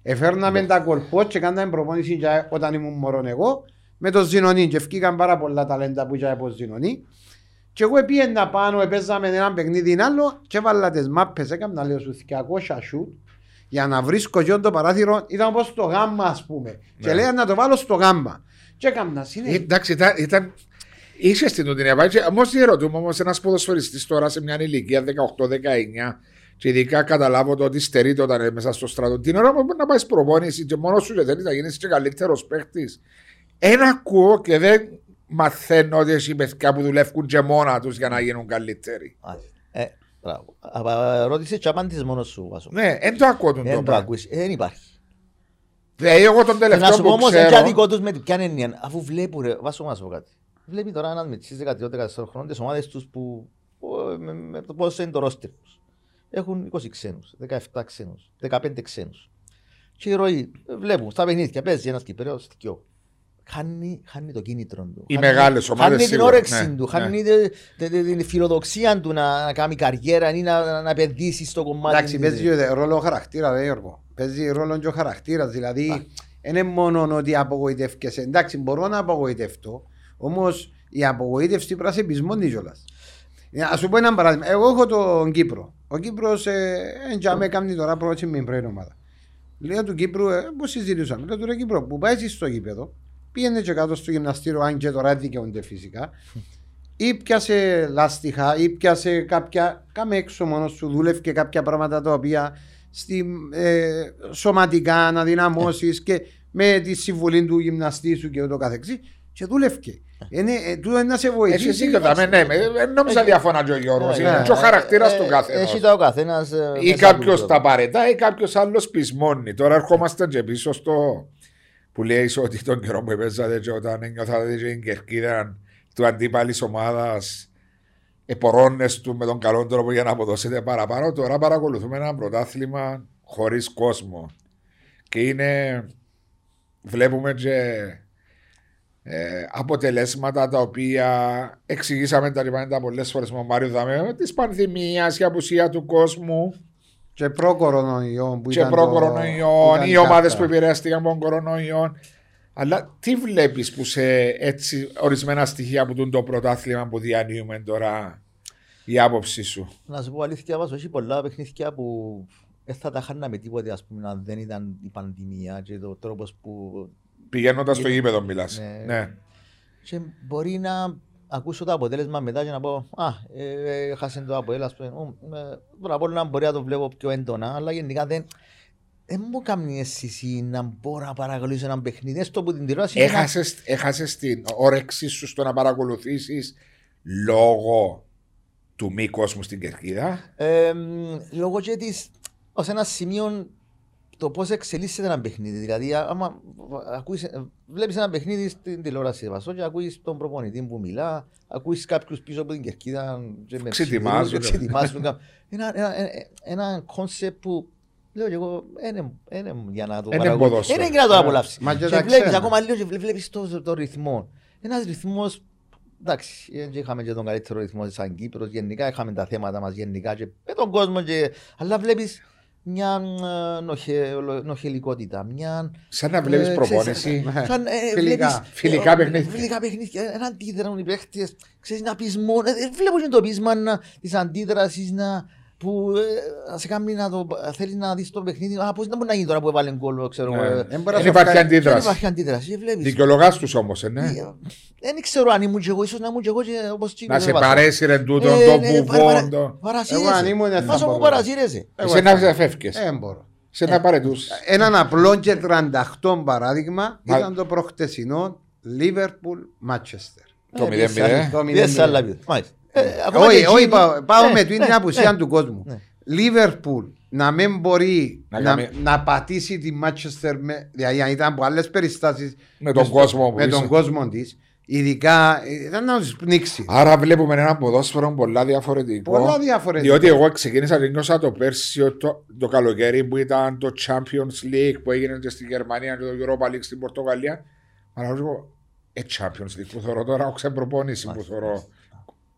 Εφέρναμε τα κορπό και κάναμε προπόνηση για όταν ήμουν μωρόν εγώ με το Ζηνονί. Και βγήκαν πάρα πολλά ταλέντα που είχα από Ζηνονί. Και εγώ πήγαινα πάνω, παίζαμε ένα παιχνίδι άλλο και έβαλα τις μάπες, έκανα λέω σου 200 σουτ για να βρίσκω και το παράθυρο, ήταν όπως το γάμμα ας πούμε. Και Ναι. λέει να το βάλω στο γάμμα. Και έκανα Ε, συνέχεια. Εντάξει, ήταν. ήταν... Είσαι στην τούτη επαφή. Όμως διερωτούμε όμως ένας ποδοσφαιριστής τώρα σε μια ηλικία 18-19 και ειδικά καταλάβω το ότι στερείται όταν είναι μέσα στο στρατό. Την ώρα που μπορεί να πάει προπόνηση και μόνος σου και θέλεις να γίνεις και καλύτερος παίχτης. Ένα ακούω και δεν μαθαίνω ότι έχει παιδιά που δουλεύουν και μόνα τους για να γίνουν καλύτεροι. Α, ε, μπράβο. Α, Ρώτησες και απάντησες μόνος σου, Βάσο. Ναι, δεν το ακούω τον Δεν το τόπο. ακούεις. Ε, Δεν υπάρχει. Δηλαδή, εγώ τον Και να τελευταίο σου πω που όμως, είναι ξέρω. δικό τους με την ποια έννοια. Αφού βλέπουν, ρε, Βάσο μας πω κάτι. Βλέπει τώρα ένας με τις 13-14 χρόνων τις ομάδες τους που που, με, με το πόσο είναι το ρόστερ τους. Έχουν 20 ξένους, 17 ξένους, 15 ξένους. Και η ροή, ε, βλέπουν στα παιχνίδια, παίζει ένας Κυπρέος, δυο. Χάνει, χάνει το κίνητρο του. Οι Χάνει- μεγάλες ομάδες Χάνει την σίγουρα, όρεξη ναι, του, ναι. χάνει τε- τε- τε- την φιλοδοξία του να, να κάνει καριέρα ή να, να επενδύσει στο κομμάτι. Εντάξει, της- παίζει και ρόλο ο χαρακτήρας, ρε Γιώργο. Παίζει ρόλο και ο χαρακτήρας. Δηλαδή, δεν είναι μόνο ότι απογοητεύκεσαι. Εντάξει, μπορώ να απογοητευτώ, όμως η απογοήτευση πρέπει να σε πεισμόνει κιόλας. Α σου πω ένα παράδειγμα. Εγώ έχω τον Κύπρο. Ο Κύπρος ε, με κάνει τώρα πρότσι με την πρώτη ομάδα. Λέω του Κύπρου, ε, πώς συζητούσαμε. Λέω του ρε Κύπρο, που πάει εσύ στο γήπεδο, πήγαινε και κάτω στο γυμναστήριο, αν και τώρα δικαιούνται φυσικά, ή πιάσε λάστιχα, ή πιάσε κάποια. Κάμε έξω μόνος σου, δούλευε κάποια πράγματα τα οποία στη, ε, σωματικά να δυναμώσεις και με τη συμβουλή του γυμναστή σου και ούτω καθεξής. Και δούλευε. Είναι, ε, τούτο είναι να σε βοηθήσει. Εσύ δίκιο, δάμε, ναι, με- δεν νόμιζα διαφωνά και ο Γιώργος, Ε, είναι ναι. και ο χαρακτήρας Ε, του ε, καθενός. Έχει το ο καθένας. Ή κάποιος τα παρετά ή κάποιος άλλος πεισμώνει. Τώρα ερχόμαστε και πίσω στο που λέει ότι τον καιρό που παίζατε και όταν νιώθατε και την κερκίδα του αντίπαλης ομάδας επορώνες του με τον καλό τρόπο για να αποδώσετε παραπάνω. Τώρα παρακολουθούμε ένα πρωτάθλημα χωρίς κόσμο. Και είναι. Βλέπουμε και ε, αποτελέσματα τα οποία εξηγήσαμε τα λοιπά πολλές φορές με τον Μάριο Δαμέο τη πανδημία, η απουσία του κόσμου Και προ-κορονοϊό που και ήταν. το- προ-κορονοϊό, ήταν οι η ομάδες κάρτα. που επηρεάστηκαν από τον κορονοϊό. Αλλά τι βλέπεις που σε έτσι ορισμένα στοιχεία που τούν το πρωτάθλημα που διανύουμε τώρα, η άποψή σου; Να σου πω αλήθεια, βάζω έχει πολλά παιχνίδια που δεν θα τα χάναμε τίποτε, ας πούμε, αν δεν ήταν η πανδημία και το τρόπος που... Πηγαίνοντας στο Είναι- γήπεδο, μιλάς. Ναι. Ναι. Και μπορεί να ακούσω το αποτέλεσμα μετά και να πω «Α, ε, χάσε το αποτέλεσμα». ας πούμε. «Ω, ε, Τώρα από να μπορεί να το βλέπω πιο έντονα, αλλά γενικά δεν... Δεν μου κάνει αίσθηση να μπορώ να παρακολουθήσω ένα παιχνίδι, έστω από την τηλεόραση. είναι ένα- Έχασες, έχασες την όρεξή σου στο να παρακολουθήσεις λόγω του μη κόσμου στην κερκίδα; Ε, μ, λόγω και της, ως ένα σημείο το πώς εξελίσσεται ένα παιχνίδι. Δηλαδή, α- άμα ακούεις, ε, βλέπεις ένα παιχνίδι στην τηλεόραση Βασό, και ακούεις τον προπονητή που μιλά, ακούεις κάποιους πίσω από την κερκίδα και με Ξετοιμάζουν. ψιθυρούν και ξετοιμάζουν. κα- ένα, ένα, ένα, ένα concept που λέω και εγώ, είναι για να το Είναι παρακολουθήσω. ποδόσφαιρο. Είναι για να το Ναι. απολαύσεις. Μα και Και τα βλέπεις ξένα. ακόμα λίγο και βλέ- βλέπεις το, το ρυθμό. Ένας ρυθμός Εντάξει, ε, και είχαμε και τον καλύτερο ρυθμό σαν Κύπρος, γενικά είχαμε τα θέματα μας γενικά και με τον κόσμο και... Αλλά βλέπεις μια ε, νοχε, νοχελικότητα, μια... Σαν να βλέπεις ε, προπόνηση. ξέρεις, σαν, ε, Φιλικά. βλέπεις, Φιλικά ε, παιχνίδια. Φιλικά παιχνίδια, ένα αντίδρανο οι παίχτες, ξέρεις να πεις μόνο, ε, βλέπω και το πείσμα να, της αντίδρασης να, που ε, να σε κάνει να το, θέλεις να δεις το παιχνίδι, α, πώς να μπορεί να γίνει τώρα που έβαλε γκολ, ξέρω εγώ, Ναι. ε, Δεν μπορεί να Δεν σου υπάρχει κάνει- δεν αντίδραση. υπάρχει αντίδραση, και βλέπεις. Δικαιολογάς τους όμως, ναι. Ε, Δεν ξέρω αν ήμουν και εγώ, ίσως να ήμουν και εγώ και όπως τσίκο, Να δεν σε βάζω. παρέσει ρε τούτο, Ε, το ναι, παρα- βουβόν. παρα- το- Παρασύρεσαι. Εγώ αν ήμουν, δεν θα Πόσο μου μπορούσα. παρασύρεσαι. Εγώ Εσύ να θα- φεύγεις. Ε, δεν μπορώ. Σε να παρετούσε. Έναν απλό και 38 παράδειγμα Μα- ήταν το προχτεσινό Liverpool Manchester. Το Ε, 0-0. πιέσα- Το πιέσα 0-0. Άλλα πει. Μάλιστα. Ε, ακόμα και Όχι, εκείνοι- όχι, πάω, πάω Ναι, με την ναι, απουσία ναι. του κόσμου. Ναι. Liverpool να μην μπορεί Να να, κάνει- να πατήσει τη Manchester με, δηλαδή αν ήταν από άλλες περιστάσεις Με τον κόσμο που με τον είσαι. κόσμο της, ειδικά ε, ήταν να τους πνίξει. Άρα βλέπουμε ένα ποδόσφαιρο πολλά διαφορετικό. Πολλά διαφορετικά. Διότι εγώ ξεκίνησα και νιώσα το πέρσι το, το καλοκαίρι που ήταν το Champions League που έγινε και στη Γερμανία και το Europa League στην Πορτογαλία. Αλλά εγώ, ε, Champions League που θεωρώ τώρα, έχω ξεπροπόνηση που θεωρώ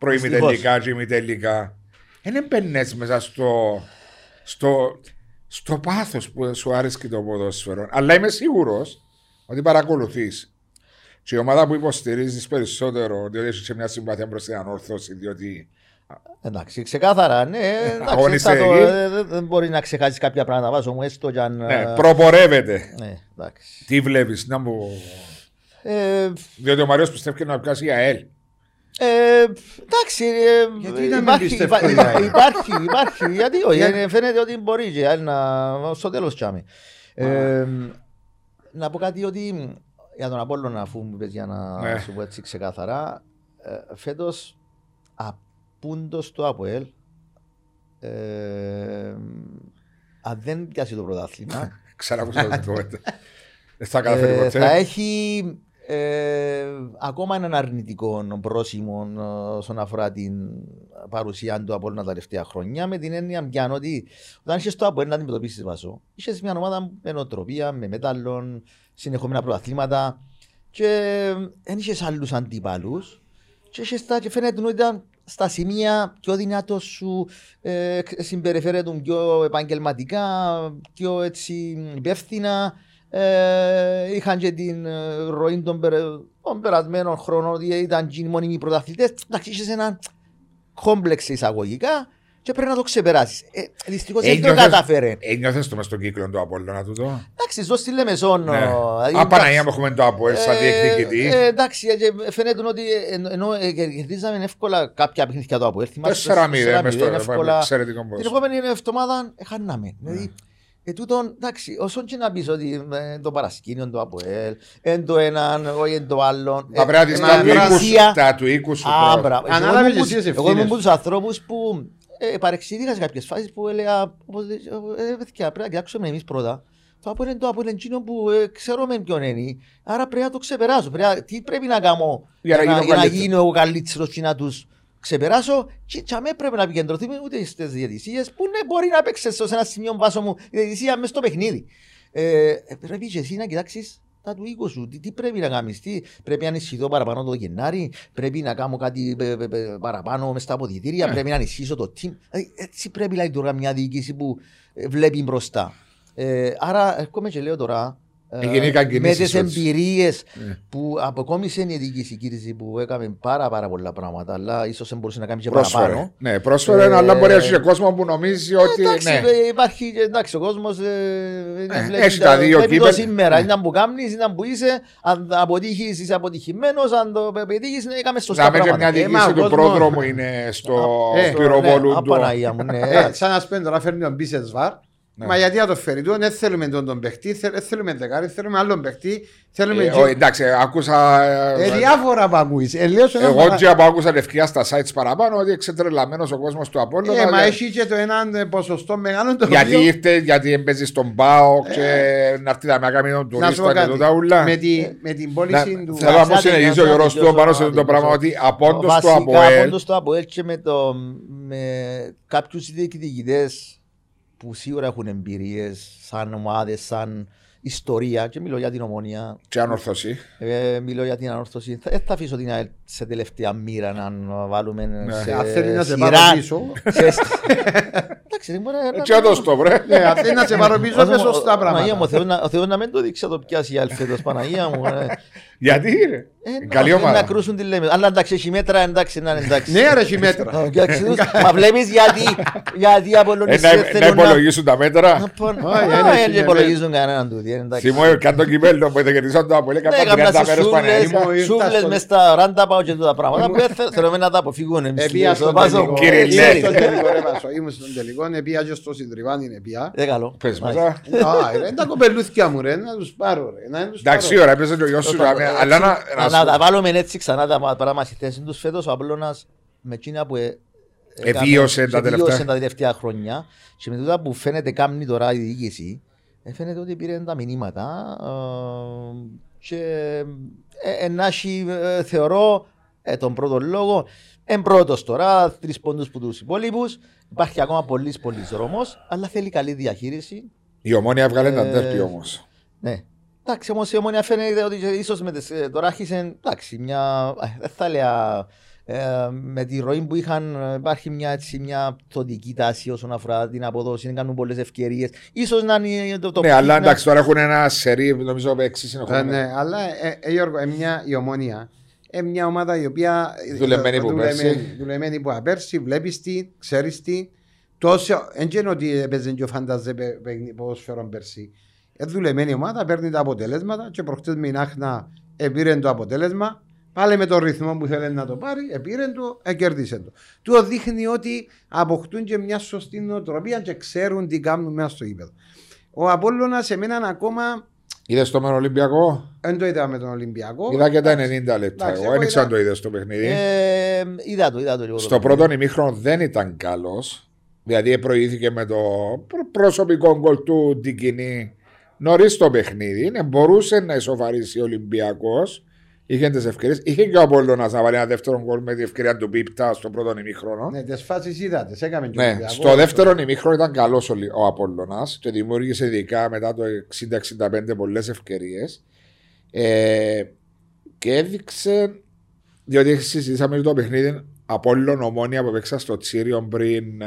προημιτελικά και ημιτελικά. Δεν έμπαινες μέσα στο, στο, στο πάθος που σου άρεσε το ποδόσφαιρο. Αλλά είμαι σίγουρος ότι παρακολουθείς. Και η ομάδα που υποστηρίζεις περισσότερο, διότι έχεις και μια συμπαθία προς την ανόρθωση, διότι Εντάξει, ξεκάθαρα, ναι. εντάξει, Αγωνιστεί θα το- εκεί. ε, Δεν δεν μπορεί να ξεχάσεις κάποια πράγματα. Βάζω μου έστω κι αν. ναι, ε, προπορεύεται. ναι, εντάξει. Τι βλέπεις, να μου. Ε, Διότι ο Μαριό πιστεύει να πιάσει η ΑΕΛ. Ε, εντάξει, ε, Γιατί να μην υπάρχει, πιστεύω υπά- για υπά- υπάρχει, υπάρχει, γιατί όχι, Γιατί- ε, φαίνεται ότι μπορεί και άλλοι να, στο τέλος τσάμε. Ε, να πω κάτι ότι για τον Απόλλωνα αφού μου είπες για να Ναι. σου πω έτσι ξεκάθαρα ε, φέτος απούντος το ΑΠΟΕΛ ε, αν δεν πιάσει το πρωτάθλημα Ξανακούσα την κουβέντα. Δεν θα καταφέρει ε, θα ποτέ. έχει ε, ακόμα έναν αρνητικό πρόσημο ε, όσον αφορά την παρουσία του από όλα τα τελευταία χρόνια. Με την έννοια πια ότι όταν είσαι στο ΑΠΟΕΛ να αντιμετωπίσεις βασό, είσαι μια ομάδα με νοοτροπία, με μέταλλον, συνεχόμενα πρωταθλήματα. και δεν είχες άλλους αντίπαλους και, είχες τα, και φαίνεται ότι ήταν στα σημεία πιο δυνατός σου, ε, συμπεριφέρεται πιο επαγγελματικά, πιο έτσι υπεύθυνα. Ε, είχαν και την ε, ροή των, περε, των περασμένων χρόνων ότι ήταν και οι μόνιμοι πρωταθλητές. Εντάξει, είχες ένα κόμπλεξ εισαγωγικά και πρέπει να το ξεπεράσεις. Ε, Δυστυχώς δεν το Ένιωθες- κατάφερε. Ένιωθες το μες στον κύκλο του Απόλλωνα τούτο; Εντάξει, ζω στη Λεμεσόν. Ναι. δηλαδή, Α, Παναγία εντάξει. μου έχουμε το Αποέλ σαν διεκδικητή. Ε, εντάξει, ε, φαίνεται ότι ε, ενώ- ενώ ε, κερδίζαμε εύκολα κάποια παιχνίδια του Αποέλ. θυμάσαι, 4-0 4-0, μες στο εύκολα. εξαιρετικό Την ποσό. επόμενη εβδομάδα ε, χάναμε. Ναι. Δηλαδή, ε, τούτον, εντάξει, όσον και να πεις ότι ε, το παρασκήνιο του Αποέλ, εν το έναν, όχι εν το άλλον. Θα πρέπει να δεις ε, τα του η οίκου- διαιτησία- τα του οίκους σου. Α, τώρα. μπράβο. Εγώ Ανάλαβες ήμουν εσύ τις που- Εγώ ήμουν ευθύνες. από τους ανθρώπους που ε, παρεξηγήθηκα σε κάποιες φάσεις που έλεγα όπως, ε, ε, παιδιά, πρέπει να κοιτάξουμε εμείς πρώτα. Το Αποέλ είναι το Αποέλ εκείνο που ε, ξέρουμε ποιον είναι. Άρα πρέπει να το ξεπεράσω. Πρέπει να- τι πρέπει να κάνω Για να για να, γίνω για να καλύτερος. γίνω εγώ καλύτερος και να τους ξεπεράσω και και αμέ πρέπει να επικεντρωθούμε ούτε στις διαιτησίες που ναι, μπορεί να παίξεις σε ένα σημείο βάσο μου η διαιτησία μέσα στο παιχνίδι. Ε, ε, πρέπει και εσύ να κοιτάξεις τα του οίκου σου. Τι, τι πρέπει να κάνεις, τι πρέπει να ενισχυθώ παραπάνω το Γενάρη, πρέπει να κάνω κάτι ε, ε, ε, παραπάνω μες στα αποδητήρια, Ναι. πρέπει να ενισχύσω το team. Δηλαδή, έτσι πρέπει να λειτουργεί μια διοίκηση που ε, βλέπει μπροστά. Ε, άρα έρχομαι και λέω τώρα ε, Γενικά με κινήσεις τις έτσι. εμπειρίες Ναι. που αποκόμισε η διοίκηση κύριση που έκαμε πάρα, πάρα πολλά πράγματα, αλλά ίσως δεν μπορούσε να κάνει και Πρόσφερε. παραπάνω. Ναι, πρόσφερε, Ε, αλλά μπορεί να έχει και κόσμο που νομίζει ότι. εντάξει, ναι. ε, υπάρχει, και- εντάξει, ο κόσμος. Ναι, έχει τα δύο βλέπει το κύπελ- σήμερα. ναι. Ήταν που κάνει, ήταν που είσαι. Αν αποτύχεις, είσαι αποτυχημένος. Αν το πετύχεις, ναι, έκαμε σωστά Να με και μια πράγματα. Ε, μα, διοίκηση ο του κόσμος- πρόδρομου είναι στο Ε, πυροβόλου Ναι, του. απαναγία μου, ναι. Ε, σαν να σπέντε τώρα φέρνει τον Μπίσετ Σβάρ. Ναι. Μα γιατί να το φέρει του, δεν θέλουμε τον, τον παιχτή, θε- δεν θέλουμε δεκάρι, θέλουμε άλλον παιχτή. Θέλουμε. Ε, και- ο, εντάξει, άκουσα. ε, Ε, διάφορα που ακούεις. Ε, λέω σε ένα Εγώ παρα- και που άκουσα λευκιά στα sites παραπάνω ότι εξετρελαμένο ο κόσμος του Απόλλωνα. Ε, μα για- έχει και το έναν ε, ποσοστό μεγάλο το Γιατί οποίο- ήρθε, γιατί έμπαιζε στον ΠΑΟ και να έρθει να κάνει τον Να σου πω τουρίστα και κάτι. τούτα ούλα. Με, τη, με την Να- πώληση του. Θέλω να μου Ξέρετε, συνεχίσει ο να Γιώργος τελειώσω του πάνω σε να αυτό το πράγμα ότι τελειώσω. απόντος του Βασικά, Αποέλ απόντος του Αποέλ και με, το, με κάποιους διεκδικητές που σίγουρα έχουν εμπειρίες σαν ομάδες, σαν ιστορία και μιλώ για την ομόνια, και ανορθωσή. ε, μιλώ για την ανόρθωση. Θα, δεν θα αφήσω την ΑΕΛ σε τελευταία μοίρα να βάλουμε σε Αν θέλει να σε σειρά. πάρω πίσω. Σε- Εντάξει, δεν μπορεί να- Έτσι όδος το βρε. Ναι, αν θέλει να σε πάρω πίσω, Όσο- πες σωστά Παναγία μου, ο πράγματα. Θεός να- ο Θεός να μην το δείξει να το πιάσει η ΑΕΛ φέτος, Παναγία μου. ε. Γιατί ρε; Ε, να- Καλή Να ομάδα. κρούσουν τη λέμε. Αλλά εντάξει, έχει μέτρα, εντάξει, να είναι εντάξει. Ναι, ρε, έχει μέτρα. Α, εντάξει, τους- Μα βλέπεις γιατί, γιατί οι Ε, Απολλωνιστές να- Να θέλουν να... υπολογίσουν τα μέτρα. να πον- Όχι, Α, δεν Δεν έχει υπολογίζουν κανέναν τούτοι, ε, εντάξει. Θυμώ καν το κυπέλλο που ήταν κερδίσαν το Αποέλ Ναι, κατά έκανα 30 στις μέρες σούβλες, Παναγία μου. μου, ήρθα σούβλες στο- μες στα ράντα πάω και τούτα πράγματα που δεν θε- θέλουμε να τα αποφύγουν εμείς. Επία Στο στον βάζο- τελικό. Κύριε Ήμουν Λέρη. στον τελικό, ρε, Βάσο. Ήμουν στον τελικό, επία και στο Συντριβάνι, επία. Ε, καλό. Πες μας, Μάλιστα. α. Α, ρε, είναι τα κοπελούθια μου, ρε, να τους πάρω, ρε. να τους Εντάξει, πάρω. ώρα έπαιζε και ο γιος σου. Τότε, δηλαδή, Αλλά να- έτσι, να να σου- τα βάλουμε έτσι ξανά τα πράγματα στη θέση τους φέτος ο Απλώνας με εκείνα που ε- έκαμε- Εβίωσε τα εβίωσε τελευταία. τα τελευταία χρόνια και με τούτα που φαίνεται κάμνη τώρα η διοίκηση ε, φαίνεται ότι πήρε τα μηνύματα ε, και ε, ε, να έχει, ε, θεωρώ ε, τον πρώτο λόγο εν πρώτος τώρα, τρεις πόντους που τους υπόλοιπους υπάρχει ακόμα πολλής πολλής δρόμος αλλά θέλει καλή διαχείριση Η ομόνια έβγαλε τα Ε, τέρπι όμως. ναι. Εντάξει, όμως η ομόνια φαίνεται ότι ίσως με τις, ε, τώρα άρχισε. Εντάξει, μια. ε, Δεν θα έλεγα. ε, με τη ροή που είχαν ε, υπάρχει μια, έτσι, μια πτωτική τάση όσον αφορά την αποδόση, να κάνουν πολλές ευκαιρίες. σω να είναι το, το Ναι, αλλά peak να- εντάξει, τώρα έχουν ένα σερί, νομίζω, έξι Ε, συνεχόμενα. ναι, αλλά ε, ε, Γιώργο, ε, μια, η Ομόνοια είναι μια ομάδα η οποία. Δουλεμένη ε, που δουλεμένη- πέρσι. Δουλεμένη από πέρσι, βλέπεις τι, ξέρεις τι. Τόσο, δεν είναι ότι έπαιζε και ο φαντεζί ποδοσφαίρον πέρσι. Ε, δουλεμένη ομάδα, παίρνει τα αποτελέσματα και προχτές με η Άχνα επήρε το αποτέλεσμα. Πάλι με τον ρυθμό που θέλει να το πάρει, επήρε το, εκέρδισε το. Του δείχνει ότι αποκτούν και μια σωστή νοοτροπία και ξέρουν τι κάνουν μέσα στο γήπεδο. Ο Απόλλωνας σε μένα ακόμα Είδες το Μεν Ολυμπιακό; δεν το είδα με τον Ολυμπιακό. Είδα και τα 90 λεπτά. Εντάξει, Εγώ εγώ δεν ήξερα αν είδα- το είδες στο παιχνίδι. Ε, είδα το, είδα το λίγο. Στο το πρώτο ημίχρονο δεν ήταν καλός. Δηλαδή προηγήθηκε με το προ- προσωπικό γκολ του την κοινή νωρίς το παιχνίδι. Ναι, μπορούσε να ισοφαρίσει ο Ολυμπιακός. Είχε τις ευκαιρίες. Είχε και ο Απόλλωνας να βάλει ένα δεύτερο γκολ με τη ευκαιρία του Πίπτα στο πρώτο ημίχρονο. Ναι, τις φάσεις είδατε, σε έκαμε και ο Ναι, Ολυμπιακός. στο δεύτερο ημίχρονο ήταν καλός ο, ο Απόλλωνας και δημιούργησε ειδικά μετά το 60-65 πολλές ευκαιρίες. Ε, και έδειξε, διότι συζητήσαμε το παιχνίδι Απόλλων Ομόνια που παίξα στο Τσίριο πριν. ε,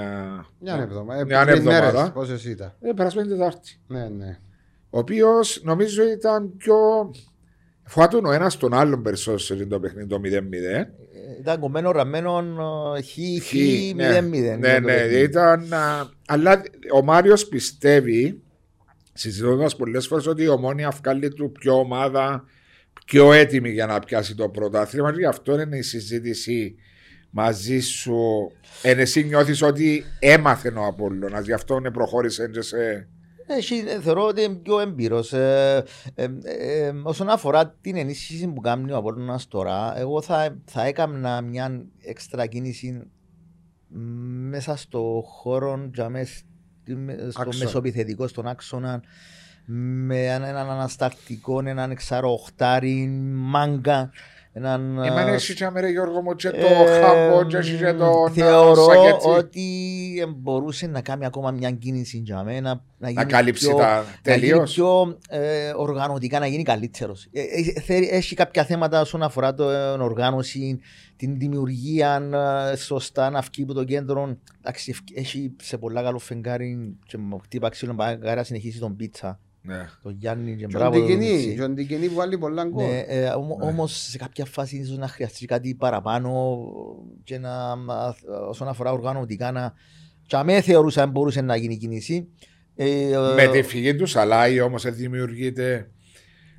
Μια εβδομάδα. Μια Πριν εβδομάδα. μέρες, Πόσες ήταν. Ε, περασμένη Τετάρτη. Ναι, ναι. Ο οποίος νομίζω ήταν πιο. Φουάτουν ο ένας τον άλλον περισσότερο σε αυτό το παιχνίδι το 0-0. Ε, Ήταν κομμένο ραμμένο ε, χ, χ, Χ, ναι. 0-0. Ναι, ναι, ήταν. α, Αλλά ο Μάριος πιστεύει, συζητώντας πολλές φορές, ότι η ομόνια βγάλει του πιο ομάδα, πιο έτοιμη για να πιάσει το πρωτάθλημα. Και γι' αυτό είναι η συζήτηση μαζί σου. Εν εσύ νιώθεις ότι έμαθε ο Απόλλωνας, γι' αυτό ναι, προχώρησε και σε. Έχει, ε, θεωρώ ότι είναι πιο έμπειρος. Ε, ε, ε, ε, όσον αφορά την ενίσχυση που κάνει ο Απόλλωνας τώρα, εγώ θα, θα έκανα μια έξτρα κίνηση μέσα στο χώρο, για μες, στο Άξονα. μεσοπιθετικό, στον άξονα, με έναν, έναν ανασταλτικό, έναν εξαροχτάρι, μάγκα, έναν... Εμένα εσύ και αμέρα Γιώργο μου και το ε, χάμπο και εσύ και το Θεωρώ σακέτσι. ότι μπορούσε να κάνει ακόμα μια κίνηση για μένα. Να, γίνει καλύψει πιο- τα να γίνει τελείως. πιο ε, οργανωτικά, να γίνει καλύτερος. έχει κάποια θέματα όσον αφορά την οργάνωση, την δημιουργία, ε, σωστά να βγει από το κέντρο. Εντάξει, ευκ- έχει σε πολλά καλό φεγγάρι και μου χτύπα ξύλο πάει να συνεχίσει τον πίτσα. Ναι. Τον Γιάννη και Και μπράβο. ο τον Ντικινή, Μιτσί. και ο Ντικινή βάλει πολλά γκολ. Ναι, ε, όμ- όμως σε κάποια φάση ίσως να χρειαστεί κάτι παραπάνω και να, α, όσον αφορά οργανωτικά να και αμέ θεωρούσα αν μπορούσε να γίνει κίνηση. Ε, ε, Με τη φυγή του Σαλάι όμως δημιουργείται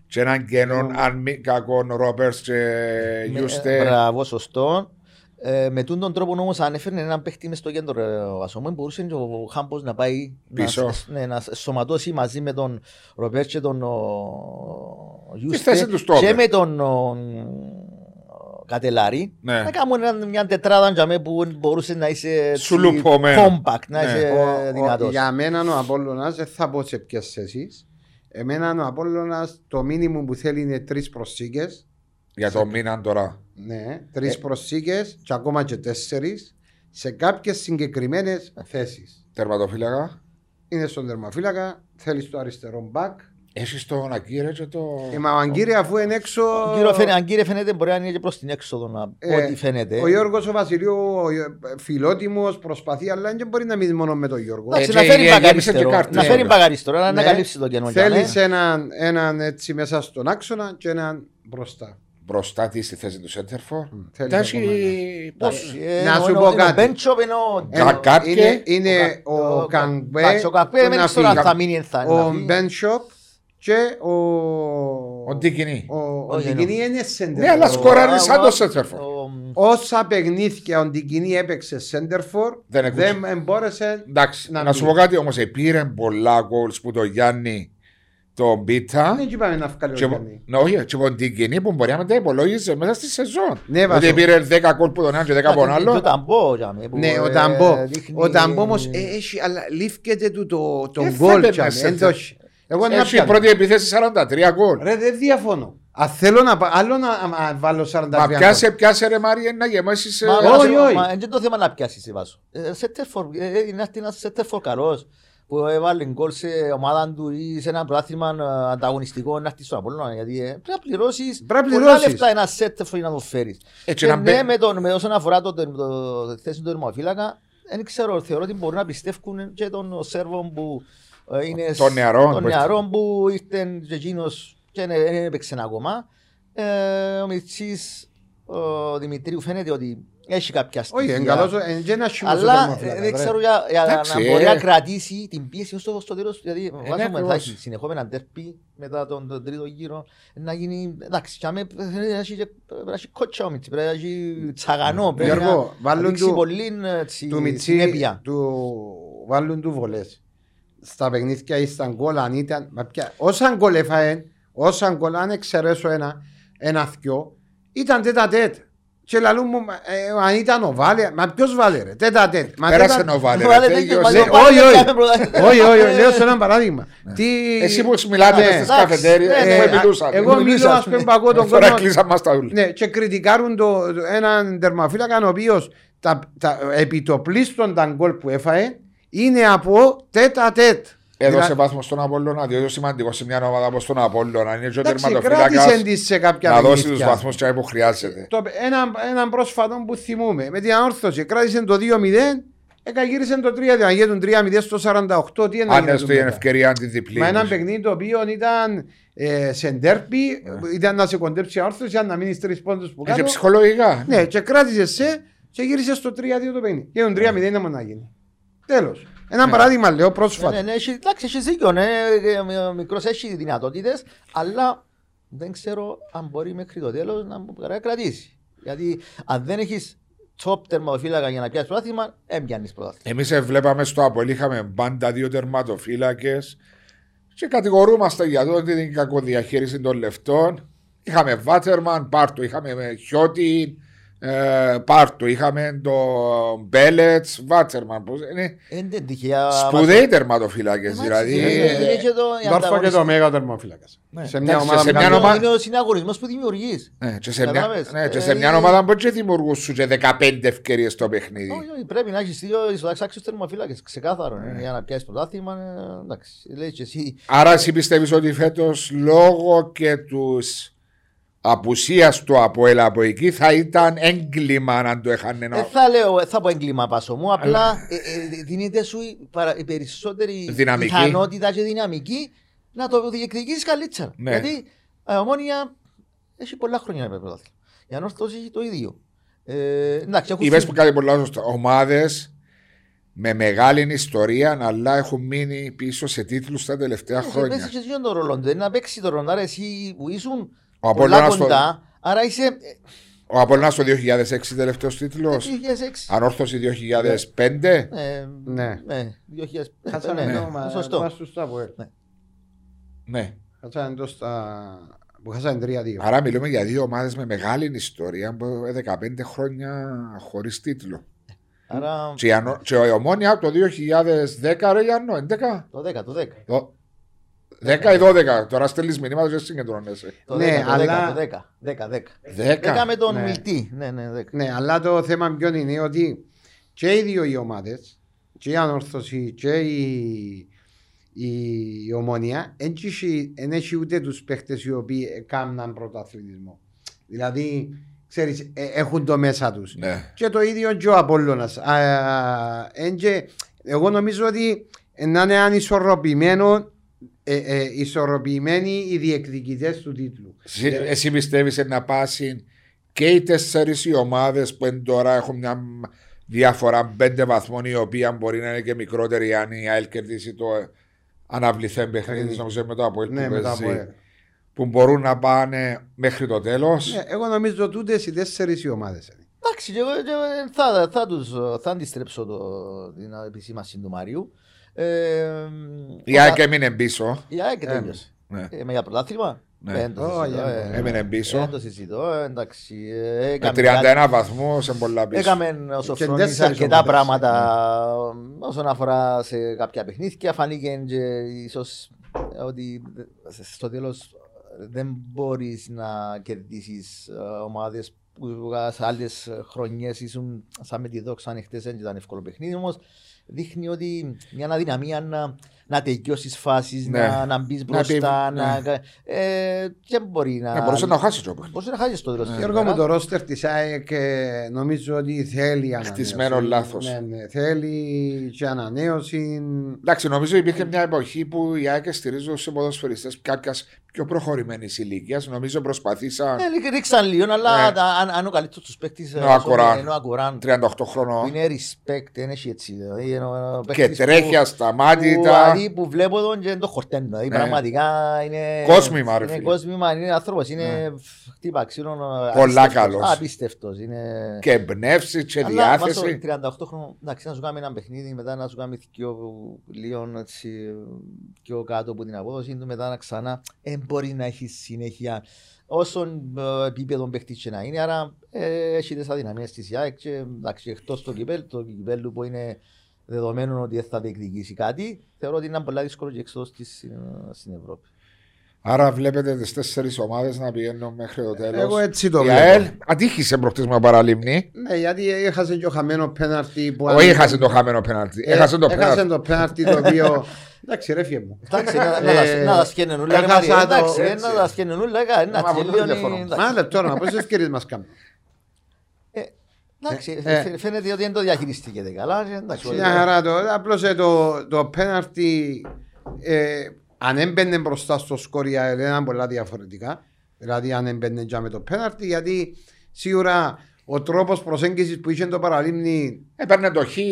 και έναν κενό αν μη κακόν Ρόπερς και με- Γιούστε. ε, Μπράβο, σωστό. Ε, με τούν τον τρόπο όμως αν έφερνε έναν παίχτη μες στο κέντρο ε, ο Ασόμου μπορούσε και ο Χάμπος να πάει Πίσω. Να, σ- ναι, να σωματώσει μαζί με τον Ροπέρ και τον ο, Γιούστε θέση τους στόπερ. και με τον ο, Κατελάρη Ναι. να κάνουν ένα- μια τετράδα για μέ που μπορούσε να είσαι έτσι Σουλουπωμένο. compact, να Ναι. είσαι Ο- ο- δυνατός. Για μένα ο Απόλλωνας, δεν θα πω σε ποιες θέσεις. Εμένα ο Απόλλωνας το μήνυμο που θέλει είναι τρεις προσήκες. Για το μήνα τώρα. Ναι, τρεις Ε. προσήκες και ακόμα και τέσσερις σε κάποιες συγκεκριμένες θέσεις. Τερματοφύλακα. Είναι στον τερμαφύλακα, θέλει το αριστερό μπακ. Έχεις τον Ακύρε και το. Ε, μα ο Αγκύρη αφού είναι έξω. Ο κύριο φαίνεται- Αν κύριε φαίνεται μπορεί να είναι και προς την έξοδο να Ε, ό,τι φαίνεται. Ο Γιώργος ο Βασιλείου, φιλότιμος, προσπαθεί, αλλά δεν μπορεί να μείνει μόνο με τον Γιώργο. Εντάξει, Ε, να και φέρει γέμισε και μπακαριστero. κάρτες. Να φέρει Ναι. μπακαριστero, να Ναι. καλύψει το κενό. Θέλεις έναν, έναν έτσι μέσα στον άξονα και έναν μπροστά. Μπροστά της στη θέση του Σέντερφορ. θέλεις Εντάξει. ακόμα Πώς. Να σου πω κάτι. Μπέντσο είναι ο... Ε, Κα- Κάτκε. είναι, είναι Ο ο, Κα- Καγκμπέ, Εντάξει, ο Καπέ που δεν να ξέρω αν φύγει. θα μείνει θα ο να φύγει. Μπένσοπ και ο... Ο Ντίκινι. Ο, ο Όχι, Ντικινή είναι σέντερ. Ναι, αλλά Ο- σκοράρει σαν το ο- Σέντερφορ. ο- Όσα παιχνίδια ο Ντικινή έπαιξε σέντερφορ Δεν ακούσει. δεν μπόρεσε Εντάξει, Να να σου μπει. πω κάτι όμως. Πήρε πολλά γκολ που το Γιάννη τον Πίτα. Δεν είπαμε να βγάλει ο Και, Γιάννη. ναι, όχι, και τον Τικινή που μπορεί να τα υπολόγιζε μέσα στη σεζόν. Ναι, ότι Βάσο. πήρε 10 κόλ που τον ένα και 10 από τον Εντάξει, Το άλλο. ταμπό, για μέ, που, Ναι, ο ε, Ταμπό. δείχνει- Ο Ταμπό όμως έχει, αλλά λήφκεται του το, Ε, τον θα γκολ. έπαιρνε τζάμε, σε εν τε- το έχει. Εγώ δεν Έχει η πρώτη επίθεση 43 γκολ. Ρε, δεν διαφωνώ. Αν θέλω να πα- άλλο να α, α, βάλω 43 Μα γκολ. πιάσε, πιάσε ρε Μάρια να γεμάσει σε. Μα, Όχι, μα, όχι. μα, Είναι το θέμα να πιάσεις, Βάσο. Ε, Σέτερφορ, ε, ε, είναι αυτή ένας Σέτερφορ καλός που έβαλε γκολ σε ομάδα του ή σε ένα πρωτάθλημα ε, ανταγωνιστικό να έρθεις στον Απόλλωνα γιατί ε, πρέπει να πληρώσεις Πρέπει να πολλά πληρώσεις. λεφτά ένα Σέτερφορ για να το φέρεις. Έτσι Και να ναι, μπε- με, τον, με όσον αφορά το, το, το, τη θέση του τερματοφύλακα, δεν ξέρω, θεωρώ ότι μπορούν να πιστεύουν και τον Σέρβο που ε, είναι Τον σ- νεαρό, τον που νεαρό που ήρθε και εκείνος και δεν δεν έπαιξε ακόμα. Ε, ο Μιτσής, ο Δημητρίου φαίνεται ότι έχει κάποια Όχι, στοιχεία. είναι καλός, ο- είναι και ένας χυμός ο Αλλά τερμαφύλακας, ε, δεν ρε. ξέρω για, για Εντάξει, να μπορεί ε. να κρατήσει την πίεση στο, στο τέλος. Γιατί βάζουμε θα ακριβώς. έχει συνεχόμενα τερπί μετά τον, τον τρίτο γύρο. Να γίνει. Εντάξει, και άμε, πρέπει να έχει και- πρέπει να έχει κότσα ο Μιτσί, πρέπει να έχει τσαγανό. Πρέπει Γιώργο, να βάλουν δείξει του- πολύ έτσι, του Μιτσί, συνέπεια. του βάλουν του βολές. Στα παιχνίδια ή στα γκολ αν ήταν, μα πια, όσα γκολ έφαε, όσα γκολ αν εξαιρέσω ένα, ένα θκιο, ήταν τέτα τέτ. Και λαλούν μου, ε, αν ήταν ο Βάλε, μα ποιος Βάλε ρε, τέτα τέτ. Μα Πέρασε τέτα- ο Βάλε. Βάλε, ρε, δεν- τέλειωσε. βάλε, Ναι, βάλε, όχι, δεν όχι. κάμε πρωτάθλημα. Όχι, όχι, όχι, λέω σε ένα παράδειγμα. Τι- Εσύ που μιλάτε Ναι. στις καφετέριες, Ναι, εγώ ναι, μιλούσα. Εγώ Μιλούσα, μιλώ, ας ας πούμε, πούμε. παγώ τον Τώρα κόσμο. κλείσαμε μας τα ούλα. Ναι, και κριτικάρουν το, το, έναν τερματοφύλακα ο οποίος τα, τα, επί το πλήστον τα γκολ που έφαε είναι από τέτα τέτ. Έδωσε Δηλα- βάθμο στον Απόλλωνα, διότι είναι σημαντικός σε μια ομάδα όπως τον Απόλλωνα. Είναι και ο Εντάξει, τερματοφύλακας κράτησε της σε κάποια να δώσει τους παιχνίδια. βαθμού που χρειάζεται. Το, ένα, έναν πρόσφατο που θυμούμε με την ανόρθωση κράτησε το 2-0, εκαγύρισε το 3-2. Αν γίνουν 3-0 στο 48, τι είναι να Αν γίνει έστω μετά. η ευκαιρία τη διπλή. Μα ένα παιχνίδι το οποίο ήταν ε, σε ντέρπι, ήταν να σε κοντέψει η ανόρθωση, αν να μείνεις τρεις πόντους που Και κάτω. ψυχολογικά. Ναι, και κράτησες σε και γύρισες στο 3-2 το παιχνίδι. Γίνουν 3-0 είναι μόνο να γίνει. Τέλος. Ένα Ναι. παράδειγμα λέω Ναι, πρόσφατα. ναι, ναι, έχει- εντάξει, έχεις δίκιο. Ναι, ο μικρός έχει δυνατότητες, αλλά δεν ξέρω αν μπορεί μέχρι το τέλος να μου κρατήσει. Γιατί αν δεν έχεις top τερματοφύλακα για να πιάσεις πρωτάθλημα, έμπιανει πρωτάθλημα. Εμείς βλέπαμε στο Απολ, είχαμε πάντα δύο τερματοφύλακες και κατηγορούμαστε για το ότι την κακοδιαχείριση των λεφτών. Είχαμε Βάτερμαν, Πάρτο, είχαμε Χιώτη, ε, Πάρτο, είχαμε το Μπέλετς, Βάτσερμαν. πώς είναι. Είναι δεν τυχαία. Σπουδαίοι τερματοφύλακες Εντάξει, δηλαδή. είναι- ε, είναι και το- η Δόρφα και ανταγωνιστική- το μέγα τερμοφύλακα. Ναι. Σε μια Εντάξει, ομάδα σε που μια κάνει- ομάδα- Είναι ο συναγωνισμός που δημιουργείς. ναι, και σε μια, Κατάλαβες. ναι, και σε Ε, μια είναι- ομάδα μπορεί και δημιουργούν σου και 15 ευκαιρίες στο παιχνίδι. Όχι, όχι, πρέπει να έχεις δύο ισοδάξιου τερματοφύλακες. Ξεκάθαρο. Ναι. ε, Για να πιάσεις πρωτάθλημα. ε, Εντάξει, λέει και εσύ. Άρα εσύ πιστεύεις ότι φέτος λόγω και τους απουσίας του Αποέλ από εκεί θα ήταν έγκλημα να το έχανε Δεν θα λέω, ε, θα πω έγκλημα πάσο μου, απλά ε, ε, δίνεται σου η, παρα- η περισσότερη Δυναμική. πιθανότητα και δυναμική να το διεκδικήσεις καλύτερα. Ναι. Γιατί η ομόνια έχει πολλά χρόνια να παίρνει πρωτάθλημα. Η ανόρθωση έχει το ίδιο. Ε, εντάξει, έχουν Είπες φύγει. που κάτι πολλά σωστά. Ομάδες με μεγάλη ιστορία αλλά έχουν μείνει πίσω σε τίτλους τα τελευταία Έχει χρόνια. παίξει και εσύ τον ρόλο του. Είναι να παίξει τον ρόλο. Άρα εσύ που ήσουν Ο πολλά Απόλλωνας το, κοντά, άρα είσαι ε, ο Απόλλωνας το 2006 τελευταίος τίτλος. 2006. Ανόρθωση 2005. Ε, Ναι. ναι, 2000. Κάτσαμε ναι, εδώ, μα- σωστό. μας τους τα Αποέλ. Ναι. Κάτσαμε εδώ στα... που χάσανε 3-2. Άρα μιλούμε για δύο ομάδες με μεγάλη ιστορία που 15 χρόνια χωρίς τίτλο. Άρα Και η, Ανο- και η Ομόνια το 2010 ρε Γιάννο, 11. το 10, το 10. Το- 10 ή 12. Τώρα στέλνεις μηνύματα και συγκεντρώνεσαι. Το Ναι, 10, το αλλά- 10, το 10, 10, 10. 10. 10 με τον Ναι. Μιλτή. Ναι, ναι, 10. Ναι, αλλά το θέμα ποιο είναι ότι και οι δύο οι ομάδες, και η Ανόρθωση και η, η, η Ομόνια, δεν έχει ούτε τους παίχτες οι οποίοι έκαναν πρωταθλητισμό. Δηλαδή, ξέρεις, ε, έχουν το μέσα τους. Ναι. Και το ίδιο και ο Απόλλωνας. Α, εν και- εγώ νομίζω ότι να είναι ανισορροπημένο ε, ε, ισορροπημένοι οι διεκδικητές του τίτλου. Εσύ, εσύ πιστεύεις να πάσει και οι τέσσερις οι ομάδες που εν τώρα έχουν μια διαφορά πέντε βαθμών, η οποία μπορεί να είναι και μικρότερη αν η ΑΕΛ κερδίσει το αναβληθέν παιχνίδι της, νομίζω με το Αποέλ Ναι, που μετά από παίζει, ε. που μπορούν να πάνε μέχρι το τέλος. Ναι, εγώ νομίζω τούτες οι τέσσερις οι ομάδες. Εντάξει, και εγώ και εγώ θα, θα, τους, θα αντιστρέψω το, την επισήμαση του Μαρίου. Ε, Η ΑΕΚ έμεινε πίσω. Η ΑΕΚ Ε, τέλειωσε. Ναι. Ε, με για πρωτάθλημα; Ναι. Δεν το Ω, συζητώ, για- ε. Έμεινε πίσω. Δεν το συζητώ, ε, εντάξει. ε, Με έκαμε 31 βαθμούς σε πολλά πίσω. Έκαμε ο Σοφρόνης τέσσερις αρκετά ομάδες, πράγματα όσον αφορά σε κάποια παιχνίδια. Φανήκε και ίσως ότι στο τέλος δεν μπορείς να κερδίσεις ε, ομάδες που σε άλλες χρονιές ήσουν σαν με τη δόξα ανοιχτές δεν ήταν εύκολο παιχνίδι όμως δείχνει ότι μια αδυναμία να, να τελειώσεις φάσεις, Ναι. να, να μπεις Να μπροστά. πει- να, ε, και μπορεί να. Ναι, μπορούσε να χάσεις το παιχνίδι. Μπορούσε να χάσεις το τέλο. Γιώργο μου το ρόστερ της ΑΕΚ ε, νομίζω ότι θέλει ανανέωση. Χτισμένο λάθος. Ναι, ναι, θέλει και ανανέωση. Εντάξει, νομίζω υπήρχε μια εποχή που οι ΑΕΚ στηρίζουν σε ποδοσφαιριστές κάποιας πιο προχωρημένης ηλικίας. Νομίζω προσπαθήσαν Ε, ρίξαν λίγο, αλλά Ναι. τα- αν, αν ο καλύτερος τους παίκτης Ναι, ο Ακοράν. είναι ο Ακοράν 38 που χρονών είναι respect, δεν έχει έτσι. Δηλαδή, είναι ο και παίκτης τρέχει που- ασταμάτητα. που, δηλαδή, που βλέπω τον και δεν το χορταίνω. Δηλαδή, Ναι. πραγματικά είναι... Κόσμημα, ρε Είναι φίλε. κόσμημα, είναι άνθρωπος, είναι χτύπα ξύρων. Πολλά απίστευτος, καλός. Απίστευτος, είναι... Και εμπνεύσει και Αλλά βάζω διάθεση. 38 χρόνων, εντάξει, να σου κάνει ένα παιχνίδι, μετά να σου κάνει πιο λίγο έτσι, πιο κάτω από την απόδοση του, μετά να ξανά. Δεν μπορεί να έχει συνέχεια όσον ε, επίπεδο παίχτη και να είναι. Άρα ε, έχει τις αδυναμίες της ΙΑΕΚ και εντάξει, εκτός το κυπέλ, το κυπέλ που είναι δεδομένο ότι δεν θα διεκδικήσει κάτι, θεωρώ ότι είναι πολύ δύσκολο και εξόδο της στην, στην Ευρώπη. Άρα βλέπετε τις τέσσερις ομάδες να πηγαίνουν μέχρι το τέλος. Εγώ έτσι το Η βλέπω. ΑΕΛ ατύχησε προχτές με παραλίμνη. Ναι, γιατί έχασε και ο χαμένος πέναρτι που. Όχι, έχασε το χαμένο πέναλτι. Ε, Έχασε το έχασε πέναλτι. το πέναρτι το οποίο. Εντάξει, ρε φιέ μου. Εντάξει, να- να Ε, τα- να τα σκένουν όλα. ρε έχασα Μαρία, το Εντάξει, ε, έτσι. να τα σκένουν όλα. ε, Να Μας από τελειώνει. το τηλέφωνο. εντάξει. Μα λεπτό να πόσε ευκαιρίε μας κάνουν. Ε, Εντάξει, Ε, φαι- φαίνεται ότι δεν το διαχειριστήκεται καλά. ε, εντάξει, Μια χαρά το. Απλώς το, το πέναρτι. Ε, αν έμπαινε μπροστά στο σκόρια ήταν πολλά διαφορετικά. Δηλαδή αν έμπαινε για με το πέναρτι, γιατί σίγουρα ο τρόπος προσέγγισης που είχε το παραλίμνη Έπαιρνε το χ και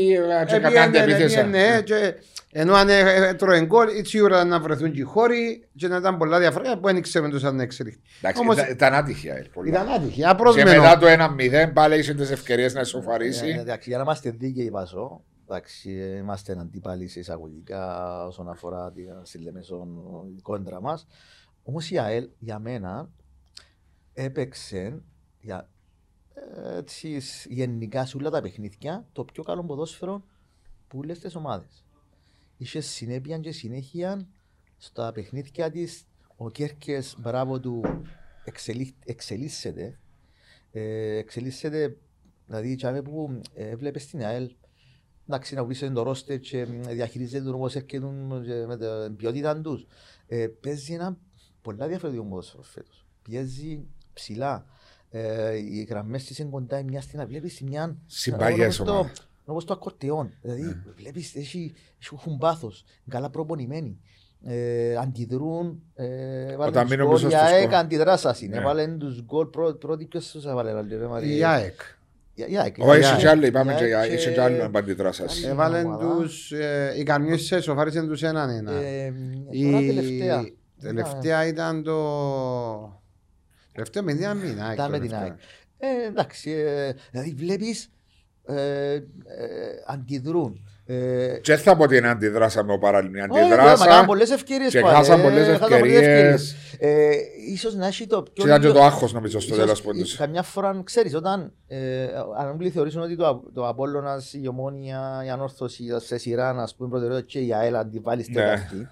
Επίενε, κατάντη επίθεση. επίενε, και ενώ αν ε, έτρωε γκολ, σίγουρα να βρεθούν και οι χώροι και να ήταν πολλά διαφορετικά που δεν ξέρουμε τους αν εξελιχθεί. Εντάξει, Όμως ήταν- Ήταν άτυχη η ΑΕΛ. πολλά. ήταν άτυχη, Και απρόσμενο. μετά το 1-0 πάλι είχε τις ευκαιρίες να Ε, ισοφαρίσει. Εντάξει, για να είμαστε δίκαιοι πάσο, εντάξει, ε, είμαστε αντίπαλοι σε εισαγωγικά όσον αφορά τη συλλεμεσόν κόντρα μας. Όμως η ΑΕΛ για μένα έπαιξε για, ε, έτσι, σ- γενικά σε όλα τα παιχνίδια το πιο καλό ποδόσφαιρο που όλες τις ομάδες. Είχε συνέπεια και συνέχεια στα παιχνίδια της. Ο Κέρκες, μπράβο του, εξελίσ- εξελίσσεται. Ε, εξελίσσεται Δηλαδή, τσάμε που ε, βλέπεις την ΑΕΛ, εντάξει, να πεις το ρόστερ και μ, διαχειρίζεται τον όπως έρχεται με την ποιότητα τους. Ε, παίζει ένα πολλά διαφορετικό ποδόσφαιρο φέτος. Πιέζει ψηλά. Ε, οι γραμμές της είναι κοντά η μια στην άλλη. Βλέπεις τη μια... Συμπαγές όπως το- ομάδες. Όπως το ακορτεόν. Δηλαδή, βλέπεις, έχει, έχουν πάθος, καλά προπονημένοι. Ε, αντιδρούν, ε, βάλουν Όταν τους μείνουν γκολ, πίσω η στο ΑΕΚ σκορ. αντιδράσας είναι. Ναι. Βάλουν τους γκολ πρώ- πρώτοι, ποιος τους έβαλε, ρε Μαρία. Η ΑΕΚ. Η- η ΑΕΚ. Όχι, Η είσαι ΑΕΚ. κι άλλοι, είπαμε Η και ΑΕΚ είσαι κι άλλο αντιδρά σας. Άλλη Έβαλαν ομάδα. τους, ε, οι καρμιές σε σοφάρισαν τους έναν ένα. Ε, Η Τώρα τελευταία. τελευταία ήταν το... Τελευταία με την μήνα. Ήταν με την ΑΕΚ. Ε, εντάξει, ε, δηλαδή βλέπεις ε, ε, αντιδρούν. Ε, Και θα πω ότι είναι αντιδράσαμε ο παράλληλο. όχι, μα Αντιδράσα. κάναν πολλές ευκαιρίες και πάλι, χάσαν ε, πολλές χάσαν πολλές ευκαιρίες. Ε, Ίσως να έχει το Και πιο ήταν και λίγο- το άγχος νομίζω στο ίσως, τέλος ε, πόντου. Καμιά φορά ξέρεις όταν ε, αν όλοι θεωρήσουν ότι το, το Απόλλωνας, η Ομόνια, η Ανόρθωση σε σειρά να πούμε προτεραιότητα και η ΑΕΛ αντιβάλλει στην Ναι. αυτή.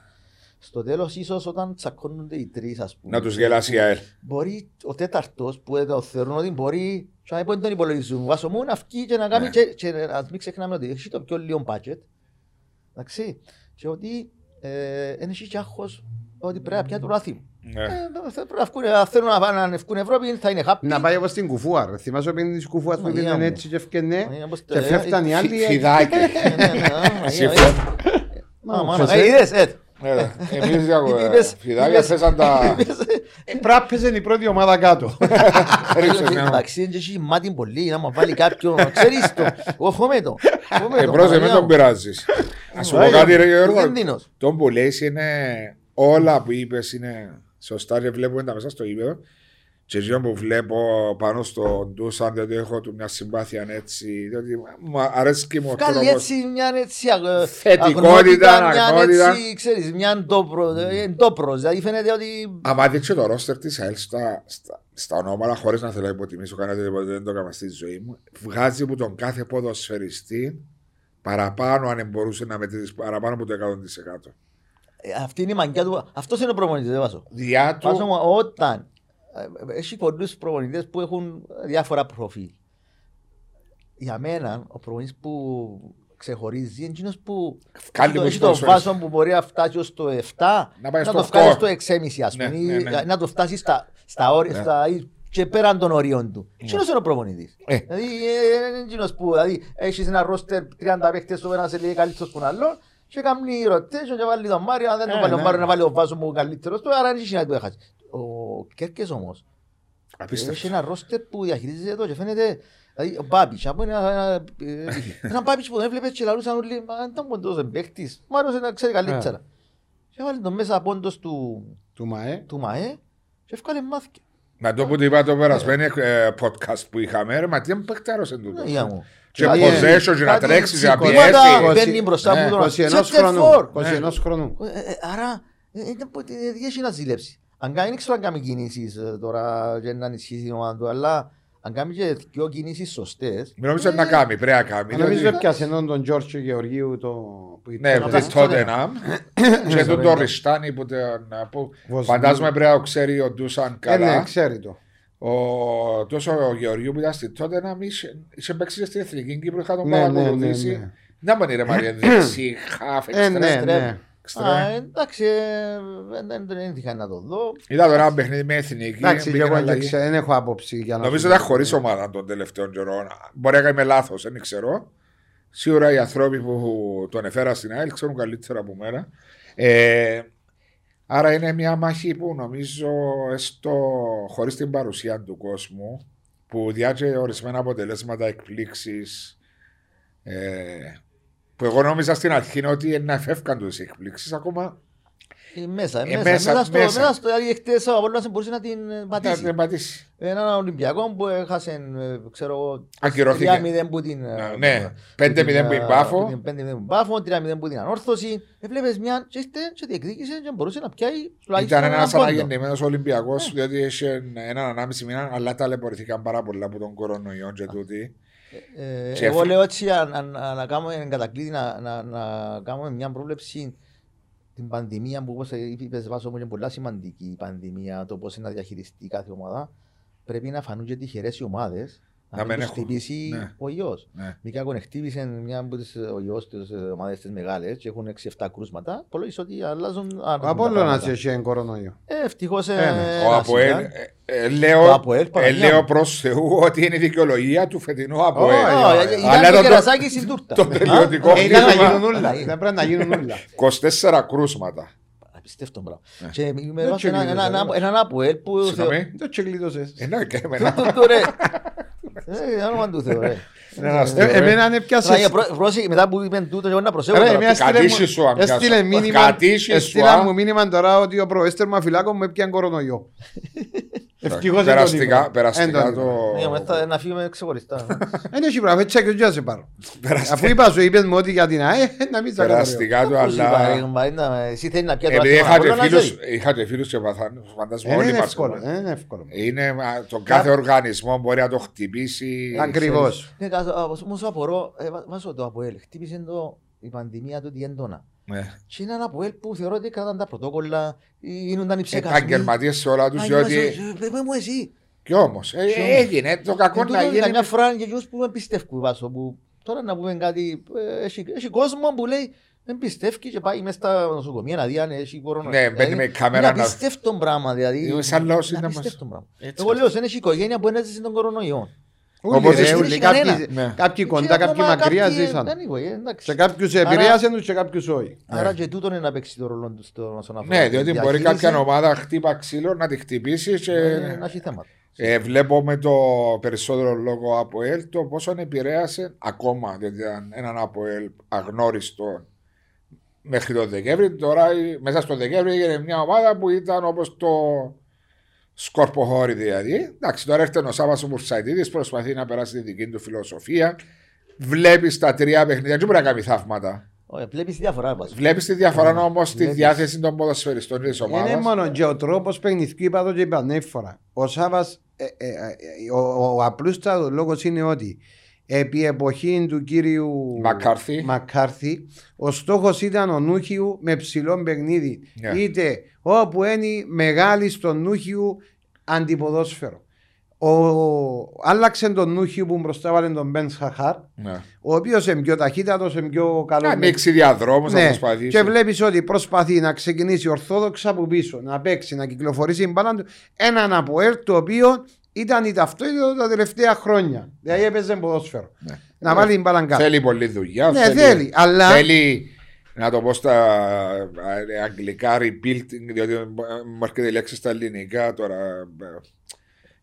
Στο τέλος ίσως όταν τσακώνονται οι τρεις ας πούμε. Να του γελάσει η ΑΕΛ. μπορεί ο τέταρτο που δεν το θεωρούν ότι μπορεί και να μην τον υπολογίζουν βάσο μου να βγει και να κάνει Ναι. και, και να μην ξεχνάμε ότι έχει το πιο λίγο budget εντάξει και ότι ε, δεν έχει και άγχος ότι πρέπει να πιάσει το ράθι Ναι. ε, πρέπει να βγουν, αν θέλουν να πάνε να βγουν Ευρώπη θα είναι happy Να πάει όπως στην κουφούα. ρε. Θυμάσαι πριν της κουφούας που Μαγεία πήγαινε μου. έτσι και ευκαινέ Μαγεία μου, και ε, φεύγαν οι ε, άλλοι. έτσι. Φιδάκι. Ναι, ναι, ναι, Μαγεία, Συμφωνώ. ε, μα, μα, ξέρεις, ε, είδες, ε, Εμείς είπες- φιδάκια είπες- θέσαν τα. είπες, ε, Ε, Πρέπει να παίζει η πρώτη ομάδα κάτω. (laughs) Ρίξες μια- Εντάξει, δεν έχει μάτι πολύ, να μου βάλει κάποιον, ξέρεις το, εγώ φοβάμαι το. φοβάμαι Ε, το, πρόσεχε, Μαρία μην τον μου. πειράζεις. Α σου πω Μαρία κάτι, μου, ρε Γιώργο. κίνδυνος. Το που λέει είναι όλα που είπες είναι σωστά και βλέπουμε τα μέσα στο ύπεδο. Και εγώ που βλέπω πάνω στον Ντούσαν, διότι έχω του μια συμπάθεια έτσι, διότι μου αρέσει και μου ο Βγάλει τρόπος. έτσι μια έτσι αγ- Θετικότητα, αγνότητα, μια αγνότητα. έτσι, ξέρεις, μια ντόπρο, ε, ντόπρος, δηλαδή φαίνεται ότι Άμα δεις και το ρόστερ της ΑΕΛ στα, στα, στα ονόματα, χωρίς να θέλω να υποτιμήσω κανένα τίποτα, δεν το έκανα στη ζωή μου, βγάζει από τον κάθε ποδοσφαιριστή παραπάνω αν μπορούσε να μετρήσει παραπάνω από το 100%. ε, αυτή είναι η μαγκιά του, αυτός είναι ο προπονητής, δεν βάζω. Διά Βάζω του, μου όταν, ε, έχει πολλούς προπονητές που έχουν διάφορα προφίλ. Για μένα, ο προπονητής που ξεχωρίζει είναι εκείνος που Βγάλει έχει το- τους έχει το ποδοσφαιριστές. βάσο που μπορεί να φτάσει ως το 7, Να πάει να στο το φτάσει 8. στο 6,5 ας Ναι, πούμε, ναι, ή ναι. να το φτάσει στα, στα όρια, Ναι. στα, ή και πέραν των ορίων του. Εκείνος είναι ο προπονητής. Ε. Δηλαδή, ε, είναι εκείνος που δηλαδή, έχεις ένα ρόστερ 30 παίχτες, ο ένας λέει καλύτερος που τον άλλον, και κάνει rotation και βάλει τον Μάριο, αν δεν Ε, τον βάλει τον ναι. Μάριο να βάλει ο Βάσο μου καλύτερος του, άρα δεν έχει να του έχασες. Ο Κέρκες όμως, έχει απίστευτο. ένα ρόστερ που διαχειρίζεται εδώ και φαίνεται Δηλαδή ο Μπάμπιτς, από ένα, ένα, ε, ένα Μπάμπιτς που τον έβλεπες και λαλούσαν όλοι, μα ήταν πόντος εμπαίχτης, ο Μάριος να ξέρει καλύτερα. Και έβαλε τον μέσα πόντος του, Του ΜΑΕ. του ΜΑΕ και έφκαλε μάθηκε. Να το που το είπα το περασμένο ε, podcast που είχαμε, ρε, μα τι εμπαικτάρος εν τούτο. Αγία μου. Και Δηλαδή, possession και να κάτι τρέξεις, να σηκώματα πιέσεις. Μπαίνει μπροστά Ναι, από τον 21 Center χρόνου. for. 21 χρόνου. Ε, ε, Άρα, ε, ήταν που- ε, έχει να ζηλέψει. Αν κάνει, δεν ξέρω αν κάνει κινήσεις ε, τώρα και να ενισχύσει την ομάδα του, αλλά αν κάνει και δυο κινήσεις σωστές, Μην νομίζω να κάνει, πρέπει να κάνει. Νομίζω διότι- έπιασε έναν τον Γιώργο Γεωργίου το... που Ναι, ήταν- που της Τότεναμ και τον το Ριστάνι που τον- που Βοσνία. φαντάζομαι πρέπει να το ξέρει ο Ντούσαν Ε, ναι, καλά. ξέρει το. Ο, τόσο ο Γεωργίου που ήταν στη Τότεναμ είχε είχε παίξει και στην Εθνική Κύπρο, είχα τον Ναι, ναι, ναι, παρακολουθήσει. ναι. Να μην είναι Μαρία (clears throat) δεξί, χαφ, Ε, ναι, εξτρέμ. Ναι. εξτρέμ. Α, εντάξει, ε, δεν δεν έτυχα να το δω. Είδα τώρα ένα παιχνίδι με εθνική. Εντάξει, μπήκε εγώ δεν αλλαγή. ξέρω, δεν έχω άποψη για να Νομίζω σου ότι πω. ήταν χωρίς ομάδα των τελευταίων καιρών. Μπορεί να είμαι λάθος, δεν ξέρω. Σίγουρα οι άνθρωποι που τον έφερα στην ΑΕΛ ξέρουν καλύτερα από μένα. Ε, άρα είναι μια μάχη που νομίζω έστω χωρίς την παρουσία του κόσμου που διάτσε ορισμένα αποτελέσματα εκπλήξεις. Ε, που εγώ νόμιζα στην αρχή ότι είναι να εφεύκαν τους εκπλήξεις. Ακόμα Ε, Μέσα, Ε, μέσα, μέσα, μέσα, στο, μέσα. μέσα στο, δηλαδή χτες ο Απόλλωνας μπορούσε να την ε, να πατήσει. την πατήσεις. Έναν Ολυμπιακό που έχασε, ε, ξέρω εγώ, Ακυρώθηκε. 3-0 που την... ε, Α, ναι. που 5-0 την, που ε, την Πάφο. που την 5-0 που την Πάφο, 3-0 που την Ανόρθωση. Έβλεπες μια και ήρθε και διεκδίκησε και μπορούσε να πιάει τουλάχιστον Ήταν ένας έναν πόντο. αναγεννημένος Ολυμπιακός, διότι είχε έναν ανάμιση μήνα, αλλά ταλαιπωρηθήκαν πάρα πολλά από τον κορονοϊό και τούτη. Ε, Και Εγώ έφε- λέω έτσι αν- αν- αν- να κάνουμε εν κατακλείδη να, να, να κάνουμε μια πρόβλεψη την πανδημία που όπως είπες Βάσο μου είναι πολλά σημαντική η πανδημία το πώς είναι να διαχειριστεί κάθε ομάδα πρέπει να φανούν και τυχερές οι ομάδες Να να μην μην τους έχουν. χτυπήσει Ναι. ο ιός. Ναι. Μη κακόν χτύπησε μια από τις ο ιός τις ομάδες τις μεγάλες και έχουν 6-7 κρούσματα υπολογίζω ότι αλλάζουν Ο Απόλλωνας είχε κορονοϊό. Ε, ευτυχώς ε, Ένα. Ο ένας Αποέλ, ήταν. ε, ε, Το λέω, Αποέλ, ε, Παναγία λέω μου. προς Θεού ότι είναι η δικαιολογία του φετινού Αποέλ. Όχι, Α, όχι. ήταν Αλλά το το- κερασάκι στην τούρτα. το Α, τελειωτικό Ε, Ήταν να κλείσμα. γίνουν όλα. Α, Δεν πρέπει να γίνουν όλα. 24 κρούσματα. Απίστευτο πράγμα. Ναι. Και με Δεν έβασε ένα- τσεκλίδωσε, ένα- ένα- δεν. έναν Αποέλ που... Συγγνώμη. Το τσεγκλείδωσες. Ε, (laughs) ναι, και εμένα. Του- του- ρε. Ε, όνομα του Θεού, ρε. Είναι ένας Ε, Θεός, Ε, ρε. Εμένα Τώρα, έπιασες. για πρό- πρόσεχε, μετά που είπαν τούτο, εγώ να προσέχω. Ρε, τώρα. μια έστειλε Κατήσει μου- σου, αν έστειλε πιάσω. μήνυμα- Κατήσει σου, έστειλα α. μου μήνυμα τώρα ότι ο προέστερμα φυλάκων με πιαν κορονοϊό. Ευτυχώς δεν το Περαστικά, είπα. περαστικά Δεν το το... Ε, μετά Να φύγουμε ξεχωριστά. (laughs) Δεν έχει πράγμα, έτσι και να σε πάρω. Περαστικά- Αφού είπα σου, είπες μου ότι για την ΑΕ, να μην σε κάνω Περαστικά του, Πώς είπα, αλλά... ρε, Μαρίνα, Εσύ θέλεις να πιάσεις Επειδή το είχα και Απόλλωνα, φίλους, ξέρει. είχα και φίλους και παθαν- φαντάζομαι Δεν όλοι είναι μας. εύκολο. δεν είναι εύκολο. Είναι μα, το κάθε οργανισμό μπορεί να το χτυπήσει. Ακριβώς. Ναι, κάτω, α, Όμως απορώ, ε, βα- βάζω το Αποέλ, χτύπησε το η πανδημία του έντονα. Ναι. Και είναι ένα Αποέλ που θεωρώ ότι κράταν τα πρωτόκολλα, γίνονταν οι ψεκασμοί. Επαγγελματίε σε όλα τους, Α, διότι. είμαστε- ε, πες μου εσύ. Κι όμως, έγινε το κακό Και να τούτο γίνει. Καμιά φορά και εκείνους που με πιστεύουν βάσο που τώρα να πούμε κάτι, ε, έχει, έχει κόσμο που λέει δεν πιστεύει και πάει μέσα στα νοσοκομεία να δει αν έχει κορονοϊό. Ναι, μπαίνει με κάμερα Είναι να- απίστευτο πράγμα δηλαδή. Είναι σαν λαός Είναι είναι μας. απίστευτο πράγμα. Έτσι. Εγώ λέω, δεν έχει οικογένεια που ένεζε τον κορονοϊό. Ούλοι, Όπως ρε, εσύ, ούλοι, δεν κάποιοι- κανένα. Ναι. Κάποιοι Και κοντά, κάποιοι ακόμα μακριά κάποιοι, ζήσαν. ε, anyway, εντάξει. Σε κάποιους Άρα- επηρέασαν τους και κάποιους όχι. Άρα και τούτο είναι να παίξει το ρόλο του στο όσον αφορά Ναι, τη διότι μπορεί διαχείριση, κάποια ομάδα χτύπα ξύλο να τη χτυπήσεις και. ε, Να έχει θέματα. Ε, βλέπω με το περισσότερο λόγο από ΕΛ το πόσο επηρέασε ακόμα, διότι ήταν έναν από ΕΛ αγνώριστο μέχρι τον Δεκέμβρη. Τώρα ε, μέσα στο Δεκέμβρη έγινε μια ομάδα που ήταν όπως το σκορποχώρι δηλαδή. Εντάξει, τώρα έρχεται ο Σάββας ο Μουρσαϊτίδης, προσπαθεί να περάσει τη δική του φιλοσοφία. Βλέπεις τα τρία παιχνίδια, δεν μπορεί να κάνει θαύματα. Ωραία, Βλέπεις τη διαφορά βάζω. Βλέπεις τη διαφορά όμως στη βλέπεις. διάθεση των ποδοσφαιριστών της Είναι ομάδα. μόνο και ο τρόπος παιχνιδιού, είπα το και είπα νέα φορά. Ο Σάβας, ε, ε, ε, ο, ο απλούστατος λόγος είναι ότι επί εποχή του κύριου Μακάρθη. Μακάρθη, ο στόχος ήταν ο Νούχιου με ψηλό παιχνίδι. Ναι. Είτε όπου είναι μεγάλη στο Νούχιου αντιποδόσφαιρο. Ο, άλλαξε τον Νούχιου που μπροστά βάλε τον Μπεν Χαχάρ, Ναι. ο οποίος είναι πιο ταχύτατος, είναι πιο καλός. Να ανοίξει διαδρόμους, να Ναι, προσπαθήσει. και βλέπεις ότι προσπαθεί να ξεκινήσει ορθόδοξα από πίσω, να παίξει, να κυκλοφορήσει την μπάλα του. Έναν από ελ το οποίο ήταν η ταυτότητα τα τελευταία χρόνια. Δηλαδή έπαιζε ποδόσφαιρο. Ναι. Να βάλει την μπάλα κάτω. Θέλει πολλή δουλειά. Ναι, θέλει, αλλά- Θέλει, να το πω στα ε, αγγλικά, rebuilding, διότι μου έρχεται η λέξη στα ελληνικά τώρα.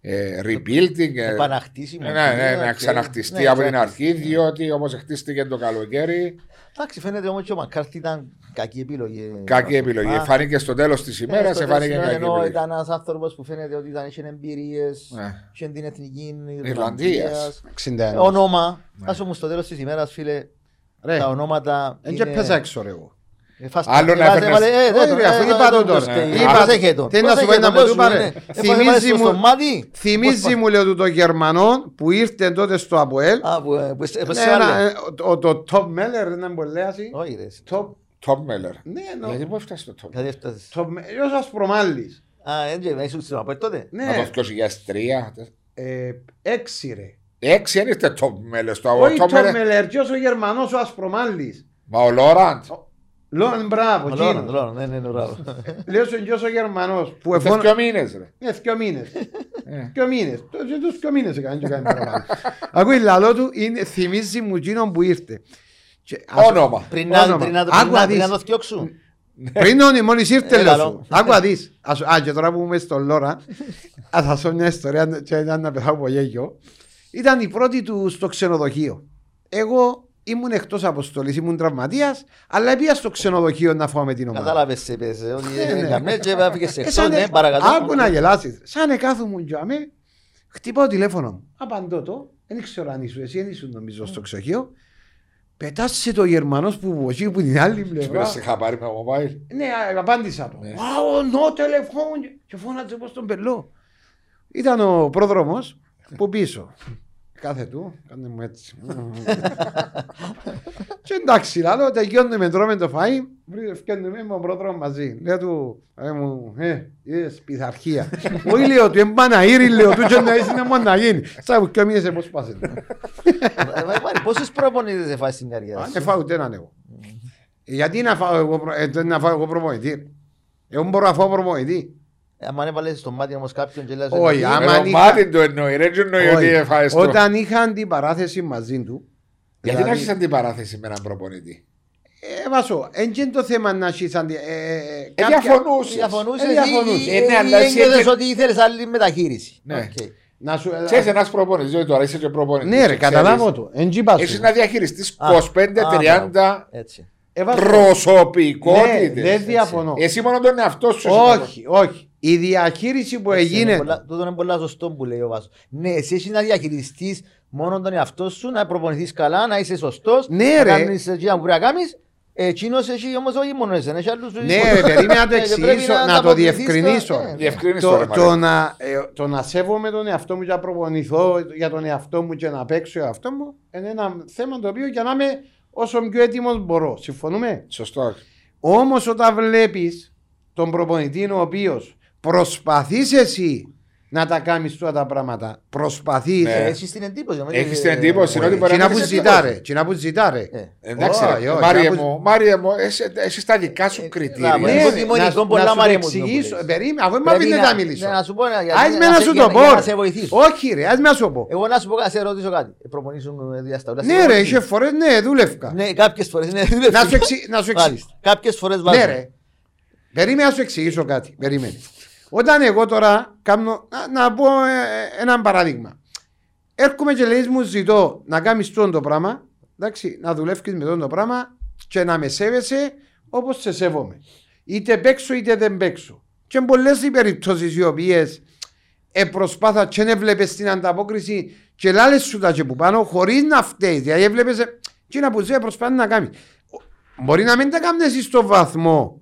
Ε, rebuilding. ε, Επαναχτίσιμο. ναι, ναι, και- να ξαναχτιστεί ναι, από την ξαναχτιστεί. αρχή, διότι όπως χτίστηκε το καλοκαίρι, Εντάξει, φαίνεται όμως και ο Μακάρθι ήταν κακή επιλογή. κακή επιλογή. Α, Φάνηκε στο τέλος της ναι, ημέρας, στο φάνηκε τέλος, κακή Ενώ επιλογή. ήταν ένας άνθρωπος που φαίνεται ότι ήταν, είχε εμπειρίες, Ναι. είχε την εθνική Ιρλανδίας. Ιρλανδίας. 61. Όνομα. Ναι. Α όμω στο τέλος της ημέρας, φίλε, Ρε, τα ονόματα. δεν και είναι- πέσα έξω ρε εγώ. Ε, φας- Άλλο να ε, βάζε- έφερνες- βάλε- ε, Όχι, δεν ρε, το- αφού ε, είπα δεν το τώρα. φταίει. Είπα- Πρόσεχε το. Θέλει να σου πω Πρόσεχε ένα το, που του λέω σου, είπα, ρε. είναι. Ε, Θυμίζει βάλε στο μου- μάτι. Θυμίζει μου λέω του το Γερμανό που ήρθε τότε στο Αποέλ. Α, που, ε, που σε- που Ναι, σε ένα, βάλε. ε, ο- Το Top Meller δεν μπορεί να λέει. Όχι ρε. Top Top Meller. Ναι, νο- Γιατί πώς φτάσεις στο Top Γιατί έφτασες. Top Meller. Ως Ασπρομάλης. Α, έτσι, να ήσουν στην Αποέλ τότε; Να Ναι, το 2003. ε, έξι ρε. Έξι δεν είστε Top Meller στο Όχι Top Top Meller. Meller, ποιος ο Γερμανός ο Ασπρομάλης; Μα ο Λόραντ. Λόν, μπράβο, Λόραν, εκείνος. Λόραν, ναι, ναι, ναι, μπράβο. Λέω στον ποιος ο Γερμανός που Θες εφώνα... δυο μήνες ρε. Ναι, δυο μήνες. Ε. Δυο μήνες. Το- και τους δυο μήνες έκανε και κάνει παραπάνω. Ακούει λαλό του, είναι, θυμίζει μου εκείνον που ήρθε. Και ας- Όνομα. Πριν να- Όνομα. πριν να- Άκου πριν να- να πριν να δεις. το φτιάξουν. Πριν όνει, μόλις ήρθε Ε, λέω λαλό. σου. Άκου να δεις. Ας- Α, και τώρα που είμαι στον Λόρα, α, θα σου πω μια ιστορία και ήταν να πεθάω από γέγιο. Ήταν η πρώτη του στο ξενοδοχείο. Εγώ ήμουν εκτός αποστολής, ήμουν τραυματίας, αλλά πήγα στο ξενοδοχείο να φάω με την ομάδα. Κατάλαβες σε πες, ε, ότι Ναι, ναι. έκαμε και έφυγες σε Ε, εκτός, σαν- ναι, παρακατώ. Άκου να γελάσεις. Σαν εκάθομαι για με, χτυπάω τηλέφωνο μου. Απαντώ το, δεν ξέρω αν ήσουν εσύ, δεν ήσουν νομίζω στο ξενοδοχείο. Πετάσσε το Γερμανός που βγει που την άλλη πλευρά. Πήρες είχα πάρει με mobile. Ναι, α, απάντησα το. Ναι. Wow, no telephone. Και φώνατσε πως τον πελώ. Ήταν ο πρόδρομος που πίσω. Κάθε του, κάνε μου έτσι. και εντάξει, λάλο, τελειώνουμε, τρώμε το φαΐ, φτιάχνουμε με τον πρόδρομο μαζί. Λέω του, ε, μου, ε, είδες, πειθαρχία. Όχι λέω του, εμπαναήρι, λέω του, και να είσαι να μόνο να γίνει. Σαν που και μήνες πώς πάσε. Ε, μα, πάρε, Πόσους προπονητές έφαγες στην καριέρα Αν σου; δεν φάω ούτε έναν εγώ. Γιατί να φάω εγώ, προ- ε, να φάω εγώ προπονητή; Εγώ μπορώ να φάω προπονητή. Ε, Αν έβαλες στο μάτι όμως κάποιον και λες, Όχι, ε, άμα Με το αν είχα- μάτι του εννοεί. Ρε και εννοεί ότι Όχι. έφαγες το. Όταν είχα αντιπαράθεση μαζί του. Γιατί να δηλαδή- έχεις αντιπαράθεση με έναν προπονητή; Ε, Βάσο, δεν είναι το θέμα να έχεις αντι... Ε, ε, Ε, κάποια- διαφωνούσες. Διαφωνούσες Ε, διαφωνούσες. ή- Ε, ναι, ή αλλά εσύ ένιωθες έτσι- ότι ήθελες άλλη μεταχείριση. Ναι. Οκ. Να σου... Ξέρεις ένας προπονητής, ότι τώρα είσαι και προπονητής. Ναι ρε, ξέρεις. καταλάβω το. Εν τζιπά σου. Έχεις να διαχειριστείς Α, 25-30 Έτσι. Ε, Βάσο, προσωπικότητες. Ναι, δεν διαφωνώ. Εσύ μόνο τον εαυτό σου. Όχι, όχι. Η διαχείριση που Είναι έγινε. πολλά- Τούτο είναι πολλά σωστό που λέει ο Βάσος. Ναι, εσύ έχεις να διαχειριστείς μόνο τον εαυτό σου, να προπονηθείς καλά, να είσαι σωστός, Ναι, να ρε. κάνεις εκείνα που πρέπει να κάνεις. Εκείνος έχει όμως όχι μόνος εσένα, έχει άλλους Ναι, ρε, περίμενα να το (laughs) Ε, και πρέπει εξηγήσω, να το αποκριθείς διευκρινίσω. το- ε, Διευκρίνησε το Το, ρε το, Μαρία. να, ε, το να σέβομαι τον εαυτό μου και να προπονηθώ για τον εαυτό μου και να παίξω για εαυτό μου είναι ένα θέμα το οποίο για να είμαι όσο πιο έτοιμος μπορώ. Συμφωνούμε; Σωστό. Όμως όταν βλέπεις τον προπονητή ο οποίος προσπαθεί εσύ να τα κάνει τώρα τα πράγματα. Προσπαθεί. Ναι. Ε, Έχεις την εντύπωση. νομίζω, Έχεις ε, την εντύπωση, ε, είναι ότι μπορεί να Κοινά που κάνεις ζητά εντύπωση. ρε. Κοινά που ζητά ρε. ε, Εντάξει, Όχι, ρε, όχι, Μάριε άκουσε- μου, Μάριε μου, εσύ- εσύ στα δικά σου Ε, κριτήρια. να, Ναι, Εγώ ρε, δημονικό να σου- πολλά να σου το μάρια μου το εξηγήσω. που λες. Περίμενε, αφού με Πρέπει αφήνετε να- να μιλήσω. ναι, να σου πω, για- Ας για με να να σε- σου για- το πω. για να ρε. σε βοηθήσω. Όχι ρε, ας με να σου πω. Εγώ να σου πω, να σε ρωτήσω κάτι. Ε, Προπονήσουν διασταυρά. Ναι ρε, είχε φορές, ναι, δούλευκα. Ναι, κάποιες φορές. Ναι, Να σου εξι- να σου εξι- Μάλιστα. Κάποιες φορές Ναι βάζω. ρε. Περίμενα να σου εξηγήσω κάτι. Περίμενε. Όταν εγώ τώρα κάνω, να, να πω ε, ένα παράδειγμα. Έρχομαι και λέει μου ζητώ να κάνεις τόν το πράγμα, εντάξει, να δουλεύεις με τόν το πράγμα και να με σέβεσαι όπως σε σέβομαι. Είτε παίξω είτε δεν παίξω. Και πολλές οι περιπτώσεις οι οποίες ε, προσπάθα και δεν βλέπεις την ανταπόκριση και λάλες σου τα και που πάνω χωρίς να φταίεις. Δηλαδή έβλεπες ε, και να που ζει προσπάθεις να κάνεις. Μπορεί να μην τα κάνεις στο βαθμό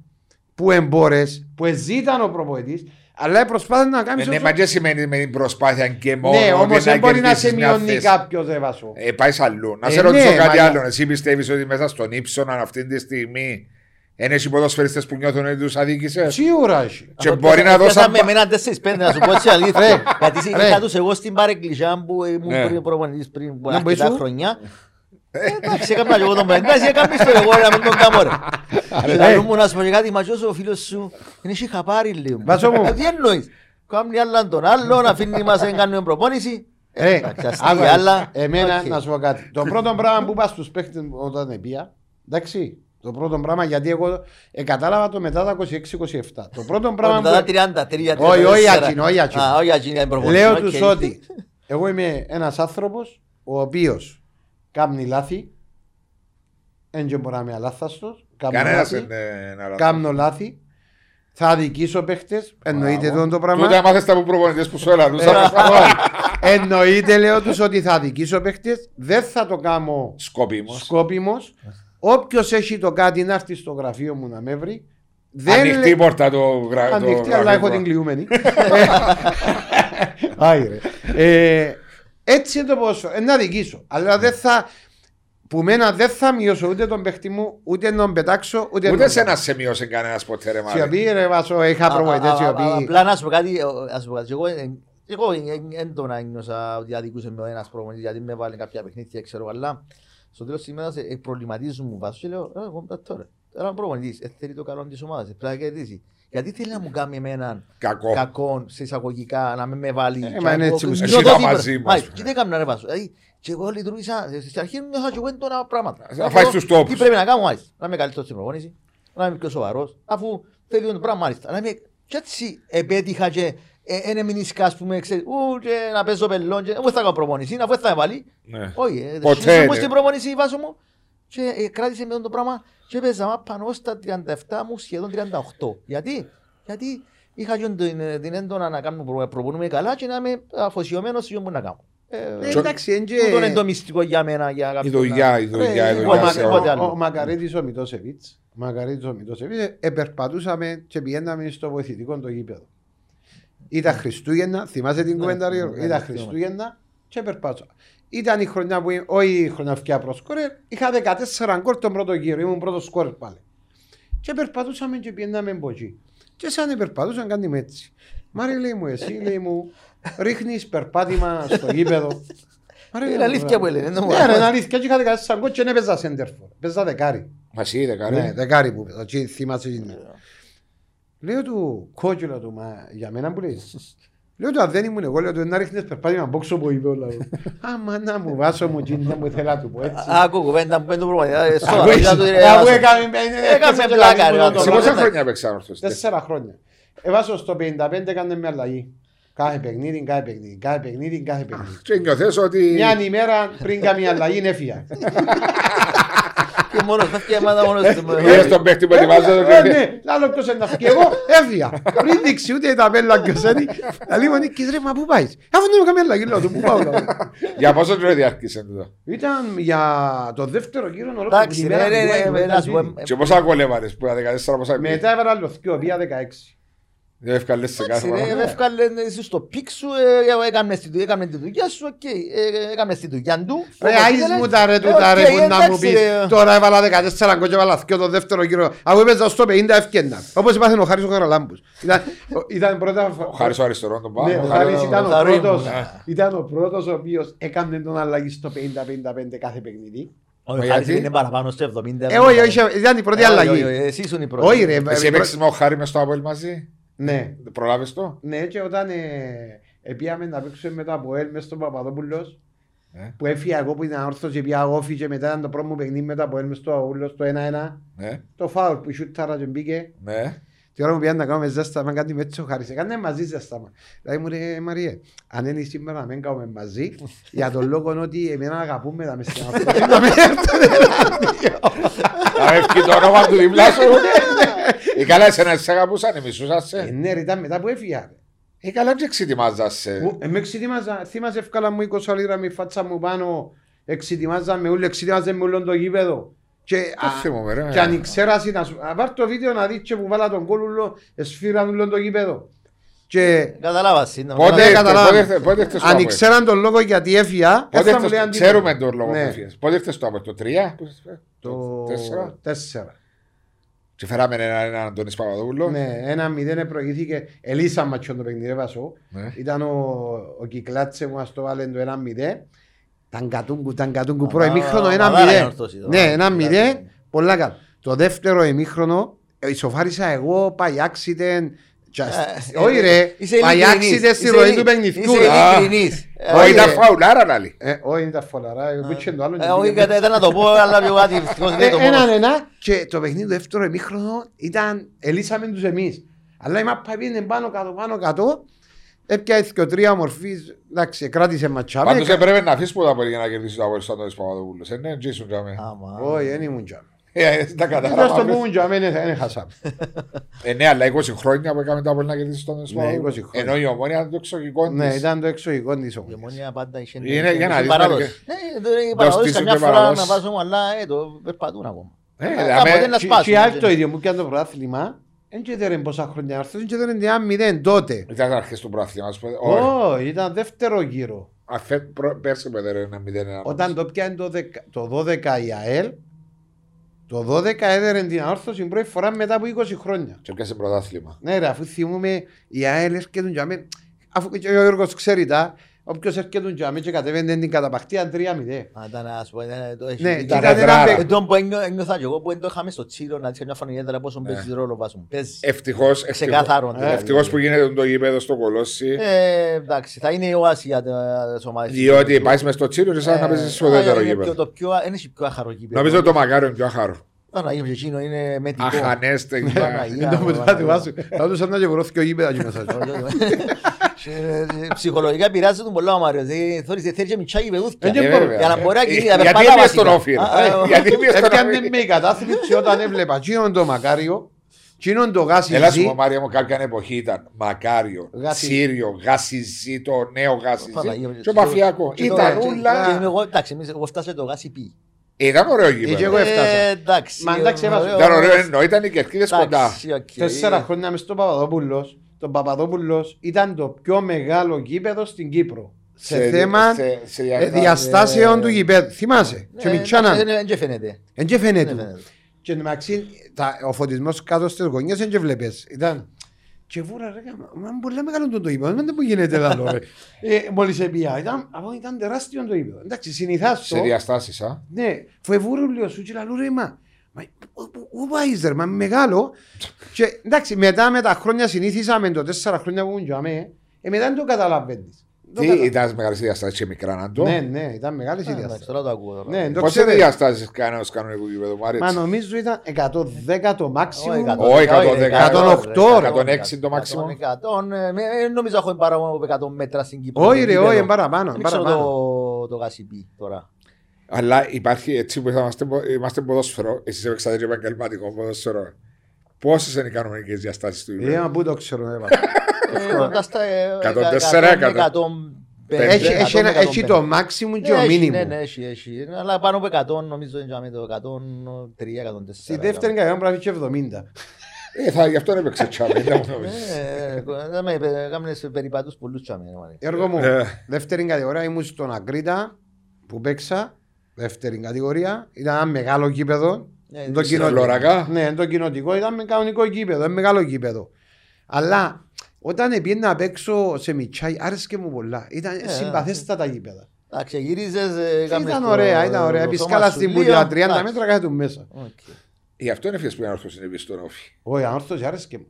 που εμπόρες, που εζήταν ο προπονητής, αλλά προσπάθησε να Ε, κάνεις Ναι, όσο- μα και σημαίνει με την προσπάθεια και μόνο. Ναι, ότι όμως δεν μπορεί να κερδίσεις σε μια μειώνει θέση. κάποιος δεν βάσο. Ε, πάει αλλού. Να Ε, σε ρωτήσω ναι, κάτι μα- άλλο. Εσύ πιστεύεις ότι μέσα στον ύψονα αυτή τη στιγμή δεν έχει ποδοσφαιριστές που νιώθουν ότι τους αδίκησες; Σίγουρα έχει. Και Αυτό μπορεί να πιάσα δώσαν. με εμένα τέσσερις πέντε να σου πω έτσι (laughs) αλήθεια. Γιατί σε- ρε. είχα τους εγώ στην παρεκκλησιά που ήμουν Ναι. πριν προπονητής πριν από Να, που αρκετά ήσουν. χρόνια. Ε, Εντάξει, έκανα και εγώ τον πράγμα. Εντάξει, έκαμε στο εγώ να μην τον κάνω ρε. Και να μου να σου πω και κάτι, μα ποιος ο φίλος σου δεν έχει χαπάρει λίγο. Βάσο μου. Ε, Τι εννοείς; Κάνει άλλα τον άλλον, αφήνει μας να κάνουμε προπόνηση. Ρε, Εντάξει, αστεία, άκουα, αλλά- εμένα οκ. να σου πω κάτι. Το πρώτο πράγμα που είπα στους παίχτες όταν επία, εντάξει, το πρώτο πράγμα γιατί εγώ ε, κατάλαβα το μετά τα 26-27. Το πρώτο πράγμα Μετά τα που... 30, 30, Όχι, όχι 34. εκείνο, όχι εκείνο. Α, όχι εκείνο, είναι προπόνηση. Λέω οκ. τους ότι εγώ είμαι ένας άνθρωπος ο οποίος κάνει λάθη, δεν μπορεί να είμαι αλάθαστος, κάνω Κανένας λάθη, δεν είναι να κάνω λάθη, θα αδικήσω παίχτες, εννοείται αυτό το πράγμα. Τούτα μάθες τα που προπονητές που σου έλαβαν. Ε, όχι. Εννοείται λέω τους ότι θα αδικήσω παίχτες, δεν θα το κάνω Σκόπιμος. σκόπιμος, Όποιος έχει το κάτι να έρθει στο γραφείο μου να με βρει. Ανοιχτή η πόρτα το γρα- το Ανοιχτή, αλλά γραφείο. έχω την κλειούμενη. (laughs) (laughs) Άι, ρε. Ε, έτσι είναι το ποδόσφαιρο. Ε, να δικήσω. Αλλά δεν θα. Που μένα δεν θα μειώσω ούτε τον παίχτη μου, ούτε να τον πετάξω, ούτε Ούτε να σε ένα σε μειώσει κανένας ποτέ, ρε Μάρε. Σιωπή, ρε Βάσο, είχα προβοητές οι Α, α, α, οποίοι. Απλά να σου πω κάτι, ε, να σου πω κάτι. Εγώ, ε, εγώ ε, ε, έντονα νιώσα ότι αδικούσε με ο ένας προπονητής γιατί με βάλει κάποια παιχνίδια, ξέρω, αλλά στο τέλος της ημέρας ε, προβληματίζουν μου βάσο και λέω, «Ε, εγώ μετά τώρα, τώρα είμαι προπονητής, ε, θέλει το καλό της ομάδας, ε, πρέπει να κερδίσει. Γιατί θέλει να μου κάνει εμένα Κακό. κακό σε εισαγωγικά, να με με βάλει. Ε, και μα είναι εγώ έτσι που νιώθω εσύ ότι- τα μαζί μας. Μάλιστα, Και δεν έκανα ρε βάσο. Δηλαδή, και εγώ λειτουργήσα, ε, στην αρχή νιώθα και εγώ έντονα πράγματα. Να φάεις τους τόπους. Τι πρέπει να κάνω, μάλιστα. Να είμαι καλύτερος στην προπόνηση, να είμαι πιο σοβαρός, αφού θέλει το πράγμα, μάλιστα. Να είμαι και έτσι επέτυχα και ε, ένα μηνίσκα, ας πούμε, ξέρεις, ου, και να παίζω πελόν και δεν θα κάνω προπόνηση, αφού δεν θα με βάλει. Ναι. Όχι, ε, Ποτέ, συνήθως μου ναι. στην προπόνηση βάζω μου και ε, κράτησε με το πράγμα και παίζα μα πάνω στα 37 μου σχεδόν 38. Γιατί, γιατί είχα και την, ε, την έντονα να κάνω προ- προπονούμε καλά και να είμαι αφοσιωμένος σε αυτό που να κάνω. Ε, Ε, Εντάξει, εν και- τούτο είναι το μυστικό για μένα. Για Η κάποιον δουλειά, να- η δουλειά, Ε, η εγώ δουλειά μα- σε τίποτε όλα. άλλο. Ο, ο Μακαρίτης ο Μητώσεβιτς, ο Μακαρίτης ο Μητώσεβιτς, ε, επερπατούσαμε και πηγαίναμε στο βοηθητικό το γήπεδο. Ήταν Χριστούγεννα, θυμάσαι την Ναι, κουβέντα ρε, ναι, Γιώργο; ναι, ήταν ναι, Χριστούγεννα και περπάτωσα. Ήταν η χρονιά που, όχι η χρονιά φτιά προσκόρερ, είχα 14 γκολ τον πρώτο γύρο, ήμουν πρώτο σκόρερ πάλι. Και περπατούσαμε και πήγαιναμε από εκεί. Και σαν περπατούσαν κάνει με έτσι. Μάρι λέει μου, εσύ λέει μου, ρίχνεις περπάτημα στο γήπεδο. Μάρι, Είναι λέω, αλήθεια που λένε, δεν μου Ναι, ρε, αρέσει. είναι αλήθεια. Και είχα 14 γκολ και δεν έπαιζα σέντερφορ. Παίζα δεκάρι. Μας είδε Ναι, καλή. δεκάρι που παίζα. Και θυμάσαι εκείνη. Λέω του, κόκκιλο του, μα για μένα που λες. Λέω του, αν δεν ήμουν εγώ, λέω του, να ρίχνεις περπάτημα μπόξο που είπε όλα. (laughs) Άμα να μου βάσω μου, εκείνη δεν μου ήθελα να του πω έτσι. Άκου κουβέντα που πέντε προπονητή. ε, σώμα, Αφού για το εσύ- ρε, αφού βάζω. έκαμε Έκαμε έκαμε πλάκα, ρε, το βάζω. Σε πράγμα. πόσα χρόνια έπαιξε όρθος. Τέσσερα χρόνια. Έβασο στο 55 έκανε με αλλαγή. Κάθε παιχνίδι, κάθε παιχνίδι, κάθε παιχνίδι, κάθε παιχνίδι. Και νιώθες ότι... Μια ημέρα πριν κάνει αλλαγή έφυγα. (laughs) Και μόνος, θα φτιάξει ομάδα μόνος του. Είδες τον παίχτη που ετοιμάζεται Ε, και... ναι, άλλο ποιος είναι να φύγει. Εγώ έφυγα. Πριν δείξει ούτε η ταπέλα ποιος είναι. Δηλαδή μου νίκης ρε, μα πού πάεις. Αφού δεν έκαμε αλλαγή, λέω του, πού πάω. λέω. Για πόσο καιρό διάρκησε τούτο. Ήταν για το δεύτερο γύρο ολόκληρη Εντάξει, την ρε, ημέρα ρε, που ρε, ήμουν ρε, να σου πω, μαζί. ε, Και πόσα γκολ έβαλες που ήταν 14 πόσα γκολ. Μετά έβαλα άλλο θκυο, πήγα 16. Δεν έφκαλες σε κάθε Εντάξει, ρε, φορά. εύκολα είσαι στο peak σου, ε, έκαμνες τη- έκαμνε τη δουλειά σου, οκ, ε, έκαμνες τη δουλειά του. Ρε, όπως άις ήθελες. μου τα ρε Ε, τούτα ρε οκ, που να μου εντάξει, πεις ρε. Τώρα έβαλα 14 γκολ και έβαλα θκυο το δεύτερο γύρο Αφού έπαιζα στο 50 ευκαιρνα Όπως είπα ο Χάρης ο Χαραλάμπους Ήταν- ο- Ήταν πρώτα Ο Χάρης ο αριστερός τον Ναι, πάνω. ο Χάρης ήταν ο Θαρρή μου, πρώτος ναι. Ήταν ο πρώτος ο οποίος έκανε τον αλλαγή στο 50-55 κάθε παιχνίδι Ο Μα Χάρης γιατί; είναι παραπάνω στο 70. Ε, όχι, όχι, ήταν η πρώτη Ε, όχι, αλλαγή. όχι, όχι, Εσύ ήσουν η πρώτη. Όχι ρε, Εσύ ε, έπαιξες με ο Χάρη μες στο Αποέλ μαζί; Ναι, Προλάβες το; ναι, και όταν ε, επίαμε να παίξουμε με το Αποέλ μες στον Παπαδόπουλος Ε. που έφυγα εγώ που ήταν όρθος και πήγα όφη και μετά ήταν το πρώτο μου παιχνίδι με το Αποέλ μες στο Αούλος το 1-1 Ναι, το φάουλ που σούταρα και μπήκε ναι. Τη ώρα που πήγαν να κάνουμε ζέσταμα, κάτι με έτσι ο Χάρης. Έκανε μαζί ζέσταμα. Δηλαδή μου λέει, Μαριέ, αν είναι σήμερα να μην κάνουμε μαζί, για τον λόγο ότι εμένα αγαπούμε τα μες στην αυτοκίνητα, να μην έρθουν ενάντια. Να έφυγε το όνομα του δίπλα σου. (laughs) Ε, καλά, εσένα σε αγαπούσαν, μισούσασαι. Ε, ναι, ρε, μετά που έφυγα. Ε, καλά, και ξετοιμάζασαι. Ε, με ξετοιμάζα. Θύμαζε, ευκάλα μου 20 λίρα, μη φάτσα μου πάνω. Εξετοιμάζα με ούλοι, εξετοιμάζα με ούλον το γήπεδο. Και, α, θυμούμε, ρε, και ε. αν ξέρασαι, να σου πάρει το βίντεο να δεις και που βάλα τον κόλουλο, εσφύραν ούλον το γήπεδο. Και... Καταλάβασαι. Πότε, ναι, πότε, πότε, πότε Αν ήξεραν τον λόγο γιατί έφυγα, ξέρουμε τον λόγο που ναι. έφυγες. Πότε ήρθες το από το 3, το 4. Και φέραμε έναν έναν Αντώνης Παπαδόπουλο. Ναι, ένα μηδέν προηγήθηκε. Ελίσσα ματσιόν το παιχνίδι, έβασο. Ναι. Ήταν ο, ο Κυκλάτσε που μας το βάλε το ένα μηδέν. Ταγκατούγκου, ταγκατούγκου, Α, πρώτο ημίχρονο α, ένα μαδάρα μηδέν. είναι ορθός εδώ. Ναι, ένα Κυκλάτσε. μηδέν, πολλά καλά. Το δεύτερο ημίχρονο, ε, ισοφάρισα εγώ, πάει accident. just- Ε, Όχι ε, ρε, είσαι πάει ειλικρινής. accident στη Είσαι ροή ειλικ- του παιχνιδιού. Είσαι ρε. Α. ειλικρινής. Ε, Όχι, όχι, ήταν ρε. φαουλάρα λάλη. Ε, Όχι, είναι τα φολαρά, εγώ πήξε το άλλο. Ε, Όχι, κατά- ήταν να το πω, (laughs) αλλά πιο κάτι. ευτυχώς δεν το Ε, μόνο. Έναν ένα και το παιχνίδι το δεύτερο ημίχρονο ήταν, ελύσαμε τους εμείς. Αλλά η μάπα πήγαινε πάνω κάτω, πάνω κάτω. Έπιασε και ο τρία ομορφής, εντάξει, κράτησε ματσάμε. Πάντως έπρεπε να αφήσεις που τα μπορεί για να κερδίσεις το Αποέλ στον Αντώνης Παπαδόπουλος. Ε, ναι, τζίσουν τζάμε. Άμα. Όχι, δεν ήμουν τζάμε. Ε, δεν τα Ήταν στο κατάλαβα. που ήμουν τζάμε, δεν χάσαμε. Ε, ναι, αλλά 20 χρόνια που έκαμε το Αποέλ να κερδίσεις τον Αντώνης Ναι, Παπαδόπουλος. 20 χρόνια. Ενώ η ομόνια είναι το εξωγικό Ναι, της. ήταν το εξωγικό της Η όμως. Ομόνια πάντα είχε- Είναι για να είχε δεις παράδοση. μερικές- Ναι, το- η παράδοση στήσουν καμιά και φορά παράδοση. να βάζουμε, αλλά ε, το περπατούν ακόμα. Ε, Κάποτε δηλαδή, να Και- σπάσουν. Και άλλο το ίδιο μου κάνει το πρωτάθλημα. Δεν ξέρετε πόσα χρόνια άρθρο, δεν ξέρετε ένα μηδέν τότε. Ήταν αρχές του πρωταθλήματος. Όχι. Όχι, ήταν δεύτερο γύρο. Αφέ- προ- Πέρσι με ένα 0-1. Όταν το πιάνει το, δεκα- το 12 η ΑΕΛ, το 12 έδερε την αόρθωση πρώτη φορά μετά από 20 χρόνια. Και πιάσε πρωτάθλημα. Ναι, ρε, αφού θυμούμε η ΑΕΛ έρχεται για μένα. Αφού και ο Γιώργος ξέρει τα, όποιος έρχεται για μένα και κατεβαίνει την καταπαχτία 3-0. Α, Ήταν, ας πω, ήταν το- έχει- Ναι, ήταν- και ήταν ένα ρεδράρα. παι- Ε, τον που ένιω- ένιωθα και εγώ που δεν το είχαμε στο τσίρο να δείξει μια φανελιέτρα πόσο Ναι. παίζει ρόλο βάσο μου. Παίζει. Ευτυχώς, Ξεκάθαρο. ευτυχώς, δηλαδή. ευτυχώς που γίνεται το γήπεδο στο κολόσι. Ε, εντάξει, θα είναι η όαση για τις ομάδες. Διότι πάεις μες στο τσίρο και σαν να παίζεις στο Ε, δεύτερο είναι γήπεδο. πιο- Το πιο, δεν έχει πιο άχαρο γήπεδο. Νομίζω το μακάριο είναι πιο άχαρο. Παναγία, εκείνο είναι μετικό. Αχανέστε. Παναγία. Δεν το μετά του βάσου. Θα του σαν να γεβρώθηκε ο γήπεδα εκεί μέσα. Ε, (laughs) Ψυχολογικά πειράζει τον πολλά ο Μάριος. Δηλαδή, θωρείς, θέλει και μητσά γηπεδούθια. Ε, και Ε, μπορεί. βέβαια. Για να μπορεί να Ε, κινεί, να Γιατί περπατά είμαι στον βασικά. όφιλ. Α, α, α. Γιατί είμαι στον Έπιανε όφιλ. με η κατάθλιψη όταν έβλεπα εκείνον το Μακάριο, εκείνον το γάσι Έλα σου ζή. πω Μάρια μου κάποια εποχή ήταν Μακάριο, Γάσι. Σύριο, Γάσιζή, το νέο Γάσιζή Παναγία μου. και ο Μαφιακό. Και το- Ήταν και- ούλα. και εγώ, εντάξει, εμείς- εγώ φτάσα το ΓΣΠ. Ήταν ωραίο Είχε γήπεδο. εγώ έφτασα. Ε, εντάξει. Μα εντάξει, έβαζε- Ήταν ωραίο ενώ ήταν οι κερκίδες κοντά. Εντάξει, οκ. Τέσσερα χρόνια μες στο Παπαδόπουλος, το Παπαδόπουλος ήταν το πιο μεγάλο γήπεδο στην Κύπρο. Σε, θέμα σε- σε ε, διακά- διαστάσεων του γήπεδου. Θυμάσαι. Ναι, Και μητσάναν. εντάξει, δεν- δεν φαίνεται. Εν και φαίνεται. Δεν φαίνεται. Και εντωμεταξύ τα- ο φωτισμός κάτω στις γωνιές δεν και βλέπεις. Ήταν... Και βούρα ρε, γάμα, μα είναι πολύ μεγάλο το γήπεδο, δεν που γίνεται άλλο ρε. (laughs) Ε, Μόλις επία, ήταν, από ήταν τεράστιο το γήπεδο. Εντάξει, συνηθάς Σε το. διαστάσεις, α. Ναι, φοβούρου λέω σου και λαλού ρε, μα, μα πού- πού- πού πάεις ρε, μα είναι μεγάλο. και εντάξει, μετά με τα χρόνια συνήθισα με το τέσσερα χρόνια που ήμουν για μέ, ε, μετά δεν το καταλαβαίνεις. Το Τι κατα- ήταν μεγάλες διαστάσεις και μικρά να το. Ναι, ναι, ήταν μεγάλη η Α, εντάξει, διάσταση. τώρα το ακούω. τώρα. Ναι, το Πόσες ξέρετε. διαστάσεις κάνει ως κανονικό γήπεδο, Μάρια. Μα νομίζω ήταν 110 το Όχι, maximum. εκατό, Όχι, εκατό, εκατό, εκατό, εκατό, εκατό, 106 το εκατό, maximum. εκατό, ε, με- ε, νομίζω έχω παραπάνω από 100 μέτρα στην Κύπρο. Όχι το ρε, γήπεδο. όχι, είναι παραπάνω. Δεν είναι ξέρω παραπάνω. το- το γάσιπι τώρα. Αλλά υπάρχει έτσι που είμαστε, είμαστε ποδόσφαιρο, εσείς έπαιξατε και επαγγελματικό ποδόσφαιρο. Πόσες είναι οι κανονικές διαστάσεις του Ε, γήπεδου. μα πού το ξέρω, ε, Ε, κοντά στα, ε, 104, εκατό, 100. εκατόν πέντε, Έχει, εκατόν, έχει, ένα- εκατόν έχει πέντε. το maximum και Ναι, ο έχει, minimum. Ναι, ναι, έχει, έχει. Αλλά πάνω από 100 νομίζω είναι για το 103, 104. Στη δεύτερη κατηγορία πρέπει να έχει 70. Ε, θα, γι' αυτό έπαιξε τσάμε, δεν μου νομίζεις. Ε, ε, με- με- Κάμνες περιπάτους πολλούς τσάμε. μάνα. Έργο μου, Ε. δεύτερη κατηγορία ήμουν στον Ακρίτα που παίξα. Δεύτερη κατηγορία. Ήταν ένα μεγάλο γήπεδο. Ε, Το στην κοινό- Φλωρακά. Ναι, το κοινοτικό ήταν με κανονικό γήπεδο, ένα μεγάλο γήπεδο. Αλλά όταν πήγαινα να παίξω σε Μιτσάι, άρεσε μου πολλά. Ήταν Ε, συμπαθέστατα γήπεδα. Εντάξει, γυρίζες, ε, κάμνες Ήταν το- ωραία, ήταν ωραία. το Επισκάλα σώμα σου στην λίγο, πουλιά 30 εντάξει. μέτρα κάθε του μέσα. Οκ. Γι' αυτό είναι φιες που είναι όρθος είναι στον όφη. Όχι, ανόρθωση άρεσε μου.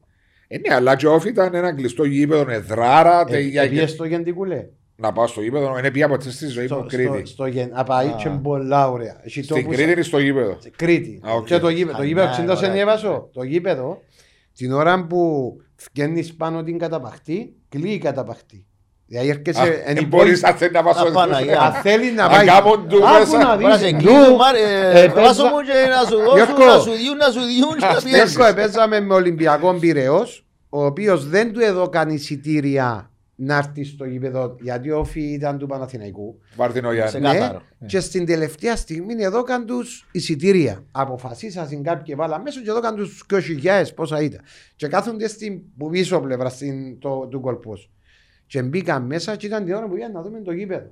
Ε, ναι, αλλά και ο όφη ήταν ένα κλειστό γήπεδο, εδράρα, Ε, τε- για- Πήγες στο Γεντικουλέ. Να πάω στο γήπεδο, είναι πια ποτέ στη ζωή μου Στο- Κρήτη. στο- στο Γεν- Απαεί και πολλά ωραία. Έχει Στην τόπους- Κρήτη είναι στο γήπεδο; Κρήτη. Α, οκ. Και το γήπεδο. Το Α, γήπεδο ναι, ξύντας ωραία. εν έβασο. Το γήπεδο, την ώρα που βγαίνεις πάνω την καταπαχτή, κλείει η καταπαχτή. Δηλαδή έρχεσαι εν Δεν υπόλοιπη- μπορείς να θέλει να πας στο Απαναγία. Αν θέλεις να Αν πάει. κάμουν του Άκου μέσα. να Μπορεί να δεις, σε ντου. κλείνουν, Μάρ- ε, Ε, βάσο παίζα- μου και να σου δώσουν, Γιώργο. να σου διούν, να σου διούν και να Αστές. πιέζεις. Γιώργο, παίζαμε με Ολυμπιακό Πυραιός, ο οποίος δεν του έδωκαν εισιτήρια να έρθει στο γήπεδο, γιατί ο όφη ήταν του Παναθηναϊκού. Μάρτιν ο Σε Γιάννη. Κάθαρο. Και στην τελευταία στιγμή έδωκαν τους εισιτήρια. Αποφασίσαν κάποιοι βάλαν μέσα και έδωκαν τους 2.000 πόσα ήταν. Και κάθονται στην που πίσω πλευρά στην, το, του κολπού. Και μπήκαν μέσα και ήταν την ώρα που πήγαν να δούμε το γήπεδο.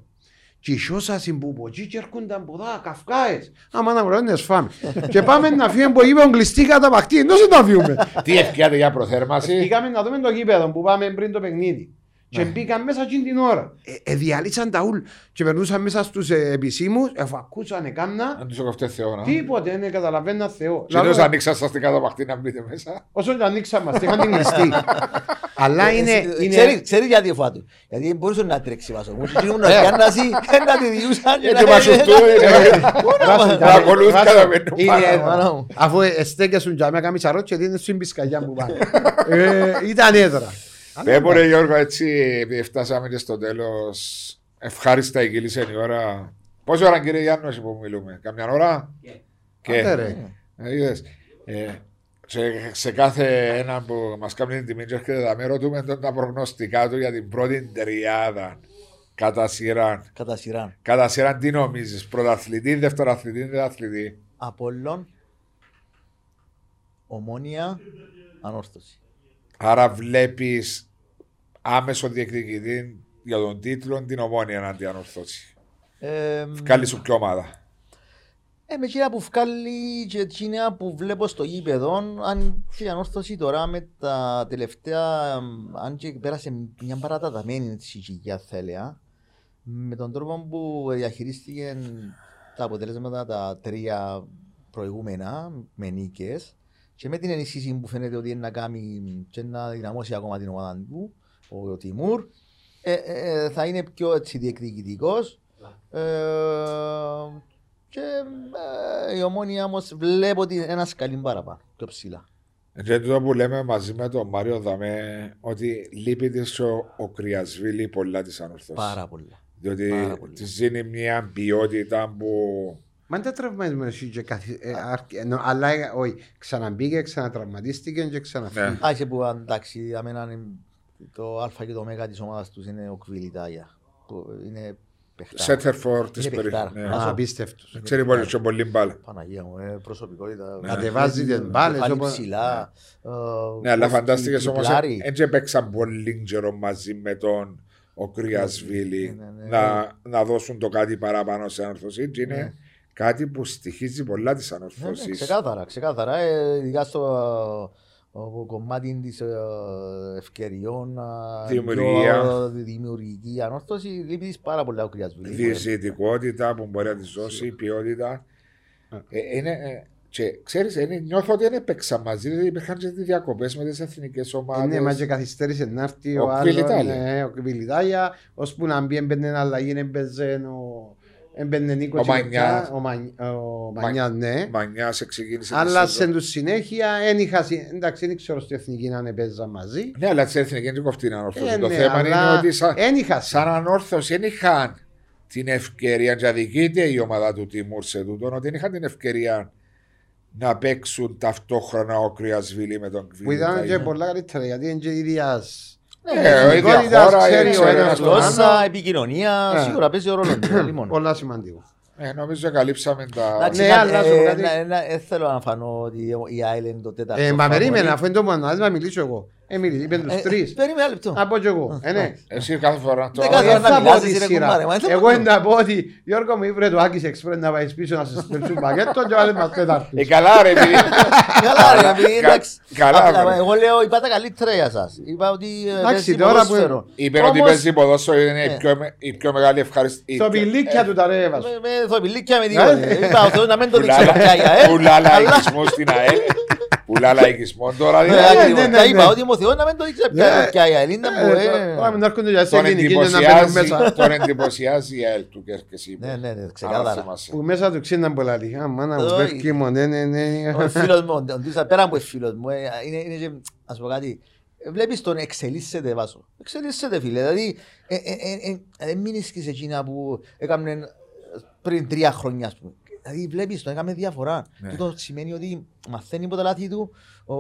Και σιώσασαν που από εκεί και έρχονταν από εδώ καυκάες. Άμα να βρω φάμε. και πάμε να φύγουμε από γήπεδο κλειστή κατά παχτή. Εντός δεν τα φύγουμε. Τι ευκαιρία για προθέρμανση; Πήγαμε να δούμε το γήπεδο που πάμε πριν το παιχνίδι. Και μπήκαν μέσα εκείνη την ώρα. Ε, ε, διαλύσαν τα ούλ. Και περνούσαν μέσα στους ε, επισήμους, αφού ακούσαν έκανα. Αν τους έχω αυτό Θεό να. Τίποτε, δεν καταλαβαίνα Θεό. Και τους Λαλό, ανοίξα σας την καταπαχτή να μπείτε μέσα. Όσο και ανοίξαμε, μας είχαν την κλειστή. Αλλά είναι. Ε, είναι- Ξέρει, ξέρει γιατί φάτου. Γιατί μπορούσε να τρέξει βάσο μου. Και ήμουν να πιάννασι, να τη διούσαν. και Γιατί να- μας σουστού Βάσο, να ακολούθηκα βάσο, να μένουν είναι- πάνω. Μάνα μου. Αφού εστέκεσουν για μια καμίσα ρότ και δίνεις στην πισκαγιά που πάνε. Ε, Ήταν έδρα. Δεν μπορεί Γιώργο έτσι, επειδή φτάσαμε και στο τέλος, ευχάριστα εκκύλησε η ώρα. Πόση ώρα κύριε Γιάννος που μιλούμε, καμιά ώρα; Και, Άντε, ρε. Ε, είδες. Ε, σε, σε κάθε ένα που μας κάνει την τιμή, και έρχεται τα μέρα ρωτούμε τον τα προγνωστικά του για την πρώτη τριάδα. Κατά σειρά. Κατά σειρά. Κατά σειρά, τι νομίζεις, πρωταθλητή, δευτεραθλητή, δευτεραθλητή. Απόλλων, ομόνια, ανόρθωση. Άρα βλέπεις άμεσο διεκδικητή για τον τίτλο την ομόνια να την ανορθώσει. Ε, Βγάλει σου ποια ομάδα. Ε, με εκείνα που βγάλει και εκείνα που βλέπω στο γήπεδο, αν και η ανόρθωση τώρα με τα τελευταία, εμ, αν και πέρασε μια παραταταμένη συγγυγιά θα έλεγα, με τον τρόπο που διαχειρίστηκε τα αποτελέσματα τα τρία προηγούμενα με νίκες και με την ενίσχυση που φαίνεται ότι είναι να κάνει και να δυναμώσει ακόμα την ομάδα του, ο, ο Τιμούρ, ε, ε, ε, θα είναι πιο έτσι διεκδικητικός. Ε, και ε, η ομόνια όμως βλέπω ότι είναι ένας σκαλί παραπάνω, πιο ψηλά. Και τούτο που λέμε μαζί με τον Μάριο Δαμέ ότι λείπει της ο, ο Κρυασβίλη πολλά της ανορθώση. Πάρα πολλά. Διότι πάρα πολύ. της δίνει μια ποιότητα που. Μα είναι τραυματισμένο εσύ και καθι... ε, αρκε- ενώ- αλλά ε, όχι, ξαναμπήκε, ξανατραυματίστηκε και ξαναφύγει. Ναι. Άχε που εντάξει, για μένα είναι το Α και το Ω της ομάδας τους είναι ο Κβιλιτάγια. Που είναι παιχτάρα. Σέτερφορ τη Είναι παιχτάρα. περιοχή. Άσο. Α, απίστευτος. Ξέρει πολύ, και πολύ μπάλα. Παναγία μου, ε, προσωπικότητα. Κατεβάζει τις μπάλες, Κεφάλι όπως- ψηλά. ε, Ναι, αλλά πώς φαντάστηκες όμως τριπλάρει. έτσι έπαιξαν πολύ καιρό μαζί με τον ο Κρυασβίλη Ναι, ναι, ναι. να, να δώσουν το κάτι παραπάνω σε ανορθωσή. Και είναι Ναι. Κάτι που στοιχίζει πολλά τη Ναι, ναι, ανορθωσή. Ξεκάθαρα, ξεκάθαρα. Ε, ειδικά στο ε, ο κομμάτι της ευκαιριών, ε, Δημιουργία. πιο δημιουργική ανόρθωση, λείπεις της πάρα πολλά ο Κρυασβίλη. Διαισθητικότητα που μπορεί να τη δώσει, ποιότητα. Ε, είναι, ε, και ξέρεις, είναι, νιώθω ότι δεν έπαιξα μαζί, δηλαδή υπήρχαν και διακοπές με τις εθνικές Ε, ομάδε. Ναι, μα και καθυστέρησε να έρθει Ο ο άλλος, Κβιλιτάλια. ναι, ο Κβιλιτάλια, ώσπου να μπει έμπαινε αλλαγή, έμπαιζε ο... Έμπαινε Νίκο Ο και Μανιάς. μετά, ο Μανι- ο Μανιάς, ναι. Μανιάς ξεκίνησε. τη Αλλά σεζόν. σε του συνέχεια, εν είχα συ- εντάξει, δεν ξέρω στην εθνική να είναι παίζα μαζί. Ναι, αλλά στην εθνική δεν κοφτεί να ανορθώσει. Ε, το ναι, θέμα είναι αλλά ότι σαν, εν είχα σαν ανόρθωση δεν είχαν την ευκαιρία, και αδικείται η ομάδα του Τιμούρ σε τούτο, ότι δεν είχαν την ευκαιρία να παίξουν ταυτόχρονα ο Κρυασβίλη με τον που ήταν και Κβιλιτάγια. πολλά καλύτερα γιατί είναι και ίδιας Ε, ο ίδια εθνικότητας, χώρα, ξέρει ξέρει ο ένας ένας τον τον Γλώσσα, άλλο. επικοινωνία, Ε. σίγουρα παίζει ρόλο. του, (coughs) λοιπόν. Πολλά σημαντικό. Ε, νομίζω καλύψαμε τα. Εντάξει, Ναι, να- αλλά ε, σου πω κάτι. να- να- Δεν θέλω να φανώ ότι η Island το τέταρτο. Ε, μα φαβορί. περίμενε, αφού είναι το μόνο, να μιλήσω εγώ. Ε, μιλήσει, είπε τους Ε, τρεις. Περίμενε ένα λεπτό. Να πω κι εγώ. Ε, ναι. Εσύ κάθε φορά το. Δεν κάθε Δεν φορά να θα πω μιλάς, τη εσύ, ρε σειρά. κουμπάρε, μα δεν Εγώ θα πω. να πω ότι Γιώργο μου ήβρε το Άκης Εξπρές να πάει πίσω να σε στέλνουν πακέτο και βάλε μας Ε, τέταρτους. καλά, ρε, επειδή. (laughs) Καλά, ρε, επειδή, Κα- εντάξει. καλά, Απλά, ρε. Εγώ λέω, είπα τα καλύτερα για σας. Είπα ότι ε, Εντάξει, παίζει τώρα που- ποδόσφαιρο. Είπε ότι Όμως, παίζει ποδόσφαιρο είναι η Ε. πιο με- η πιο μεγάλη ευχαριστή. Στο πηλίκια του τα ρεύα σου. με- Με θοπηλίκια με Ε, τίποτε. Είπα ο Θεός να μην το δείξει Πουλά πια η ΑΕΛ. πουλά αλλά- λαϊκισμό στην ΑΕΛ. (laughs) Πουλά (laughs) λαϊκισμό τώρα. Ναι, δηλαδή. ακριβώς. ναι, ναι, Τα ναι. είπα ότι ο Θεός να μην το δείξει πια Ναι. πια η ΑΕΛ. Είναι που, ε, Τώρα μην έρχονται για σε Τον ελληνική και να μπαίνουν εντυπωσιάζει, μέσα. τον εντυπωσιάζει η ΑΕΛ του Κέρκες Ναι, ναι, ναι, Αν ξεκάθαρα. θυμάσαι. Που μέσα του ξύναν πολλά λίγα. Μάνα μου, Όχι. βέρκι μου, ναι, ναι, ναι. Ο φίλος μου, ο Ντούσα, πέρα από φίλος μου, ε, είναι, είναι και, ας πω κάτι, ε, βλέπεις τον εξελίσσεται βάσο. Εξελίσσεται φίλε, δηλαδή ε, ε, ε, ε, δεν μείνεις και σε εκείνα που έκαμε πριν τρία χρόνια ας πούμε. Δηλαδή βλέπεις τον έκαμε διαφορά. Ναι. Τούτο σημαίνει ότι μαθαίνει από τα λάθη του ο,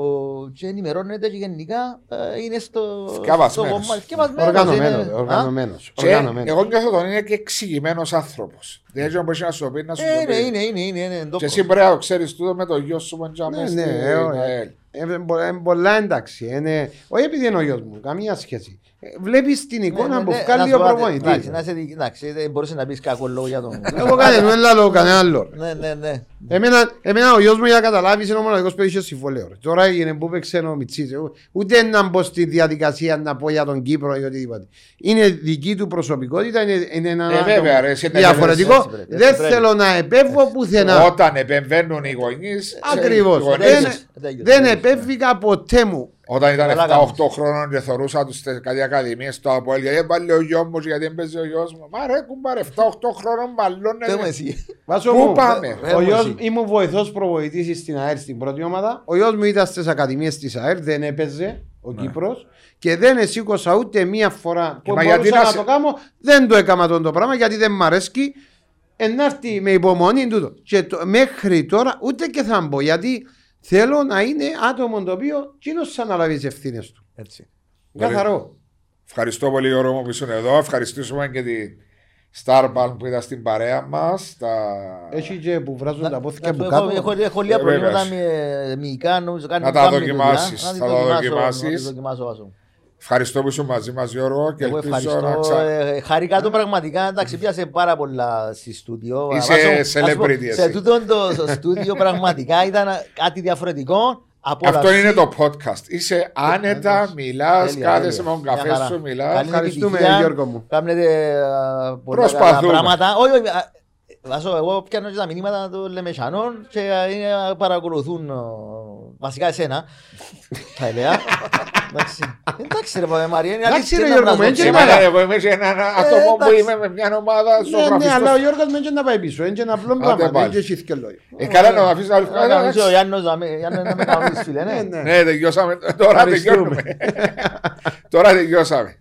και ενημερώνεται και γενικά ε, είναι στο, στο Θκιαβασμένος. κομμάτι. Θκιαβασμένος, Οργανωμένος, είναι- Α? οργανωμένος. Και οργανωμένος. εγώ νιώθω τον είναι και εξηγημένο άνθρωπο. Δεν έχει μπορεί να σου το πει να σου Ε, το Είναι, πει. είναι, είναι, είναι, είναι, Και ντόπος. εσύ πρέπει να το ξέρει τούτο με το γιο σου που είναι Ναι, μέσα ναι, στην ε, ο- ΑΕΛ. Ε, πο- ε, πολλά εντάξει. είναι- Όχι επειδή είναι ο γιος μου, καμία σχέση. Ε, Βλέπεις την Ναι, εικόνα ναι, που ναι, βγάλει να ο σου πω κάτι, προπονητής. εντάξει, να σε δει- Εντάξει, δεν μπορείς να πεις κακό λόγο για τον... Εγώ κανένα, δεν λέω κανένα άλλο. Ναι, ναι, ναι. Εμένα, εμένα ο γιος μου για να καταλάβεις είναι ο μοναδικός που είχε συμβολέο. ρε. Τώρα έγινε που παίξε ο Μιτσής. Εγώ Ούτε να μπω στη διαδικασία να πω για τον Κύπρο ή οτιδήποτε. Είναι δική του προσωπικότητα, είναι, είναι ένα Ε, βέβαια, άτομο ρε, εσύ να διαφορετικό. έτσι πρέπει, έτσι Δεν πρέπει. θέλω να επέμβω πουθενά. Όταν επεμβαίνουν οι γονείς. Ακριβώς. Δεν, Δεν- δεν επέμβηκα ποτέ μου. Όταν ήταν Καλά 7-8 χρόνων και θεωρούσα τους κάτι ακαδημίες στο Αποέλ, γιατί έβαλε ο γιος μου, γιατί δεν παίζει ο γιος μου. Μα ρε, κουμπάρε, 7-8 χρόνων Πες μου μπαλώνε. εσύ. Βάσο Πού μου, πάμε; Ε, Ο ε, γιος εσύ. ήμουν βοηθός προβοητής στην ΑΕΡ στην πρώτη ομάδα. Ο γιος μου ήταν στις ακαδημίες της ΑΕΡ, δεν έπαιζε ο Ναι. Κύπρος και δεν εσήκωσα ούτε μία φορά που μα γιατί μπορούσα να να σε- το κάνω. Δεν το έκανα τον το πράγμα γιατί δεν μ' αρέσκει. Ενάρτη με υπομονή τούτο. Και το, μέχρι τώρα ούτε και θα μπω γιατί θέλω να είναι άτομο το οποίο κοινός θα αναλάβει τις ευθύνες του. Έτσι. Πολύ. Καθαρό. Ευχαριστώ πολύ Γιώργο μου που ήσουν εδώ. Ευχαριστήσουμε και τη Starbalm που ήταν στην παρέα μας. Τα... Έχει και που βράζουν τα πόθηκα Έχω- από έχω- κάτω. Έχω έχω λίγα Ε, προβλήματα βέβαια. με μυϊκά, νομίζω κάνει Να τα κάνει δοκιμάσεις, δουλειά. θα Να τα τη δοκιμάσω, δοκιμάσεις. να τη δοκιμάσω, Βάσο. Ευχαριστώ που ήσουν μαζί μας, Γιώργο, και Εγώ ελπίζω ευχαριστώ. να ξα... ε, Χαρικά το πραγματικά. Εντάξει, πιάσε πάρα πολλά στη στούντιο. Είσαι Βάσο, να σου πω, celebrity εσύ. Σε τούτο το στο στούντιο πραγματικά ήταν κάτι διαφορετικό. από όλα Αυτό αυτή. είναι το podcast. Είσαι άνετα, μιλάς, Τέλεια, κάθεσαι τέλεια. με τον καφέ Μια χαρά. σου, μιλάς. Καλή Ευχαριστούμε, επιτυχία. Γιώργο μου. Κάνετε α, πολλά Προσπαθούμε. καλά πράγματα. Όχι, όχι, α, Βάσο, εγώ πιάνω και τα μηνύματα των Λεμεσανών και είναι, παρακολουθούν ο, βασικά εσένα. (laughs) Θα έλεγα. Εντάξει. Εντάξει ρε πάμε Μαρία, είναι Εντάξει, αλήθεια ρε, να Γιώργο, μας με έτσι δώσει. Εμένα, Εμένα. εγώ είμαι σε έναν άτομο που εντάξει. είμαι με μια ομάδα στο Ναι, ναι, γραφιστό. αλλά ο Γιώργος δεν είναι να πάει πίσω. Είναι ένα απλό πράγμα. πάλι. Δεν έχει και λόγια. Ε, καλά να με αφήσεις να Να κάνεις ο Γιάννος να με- Γιάννο, να με κανονίσεις, φίλε, ναι. Ναι, ναι. Ναι, τελειώσαμε. Τώρα Ευχαριστούμε. τελειώνουμε. Τώρα τελειώσαμε.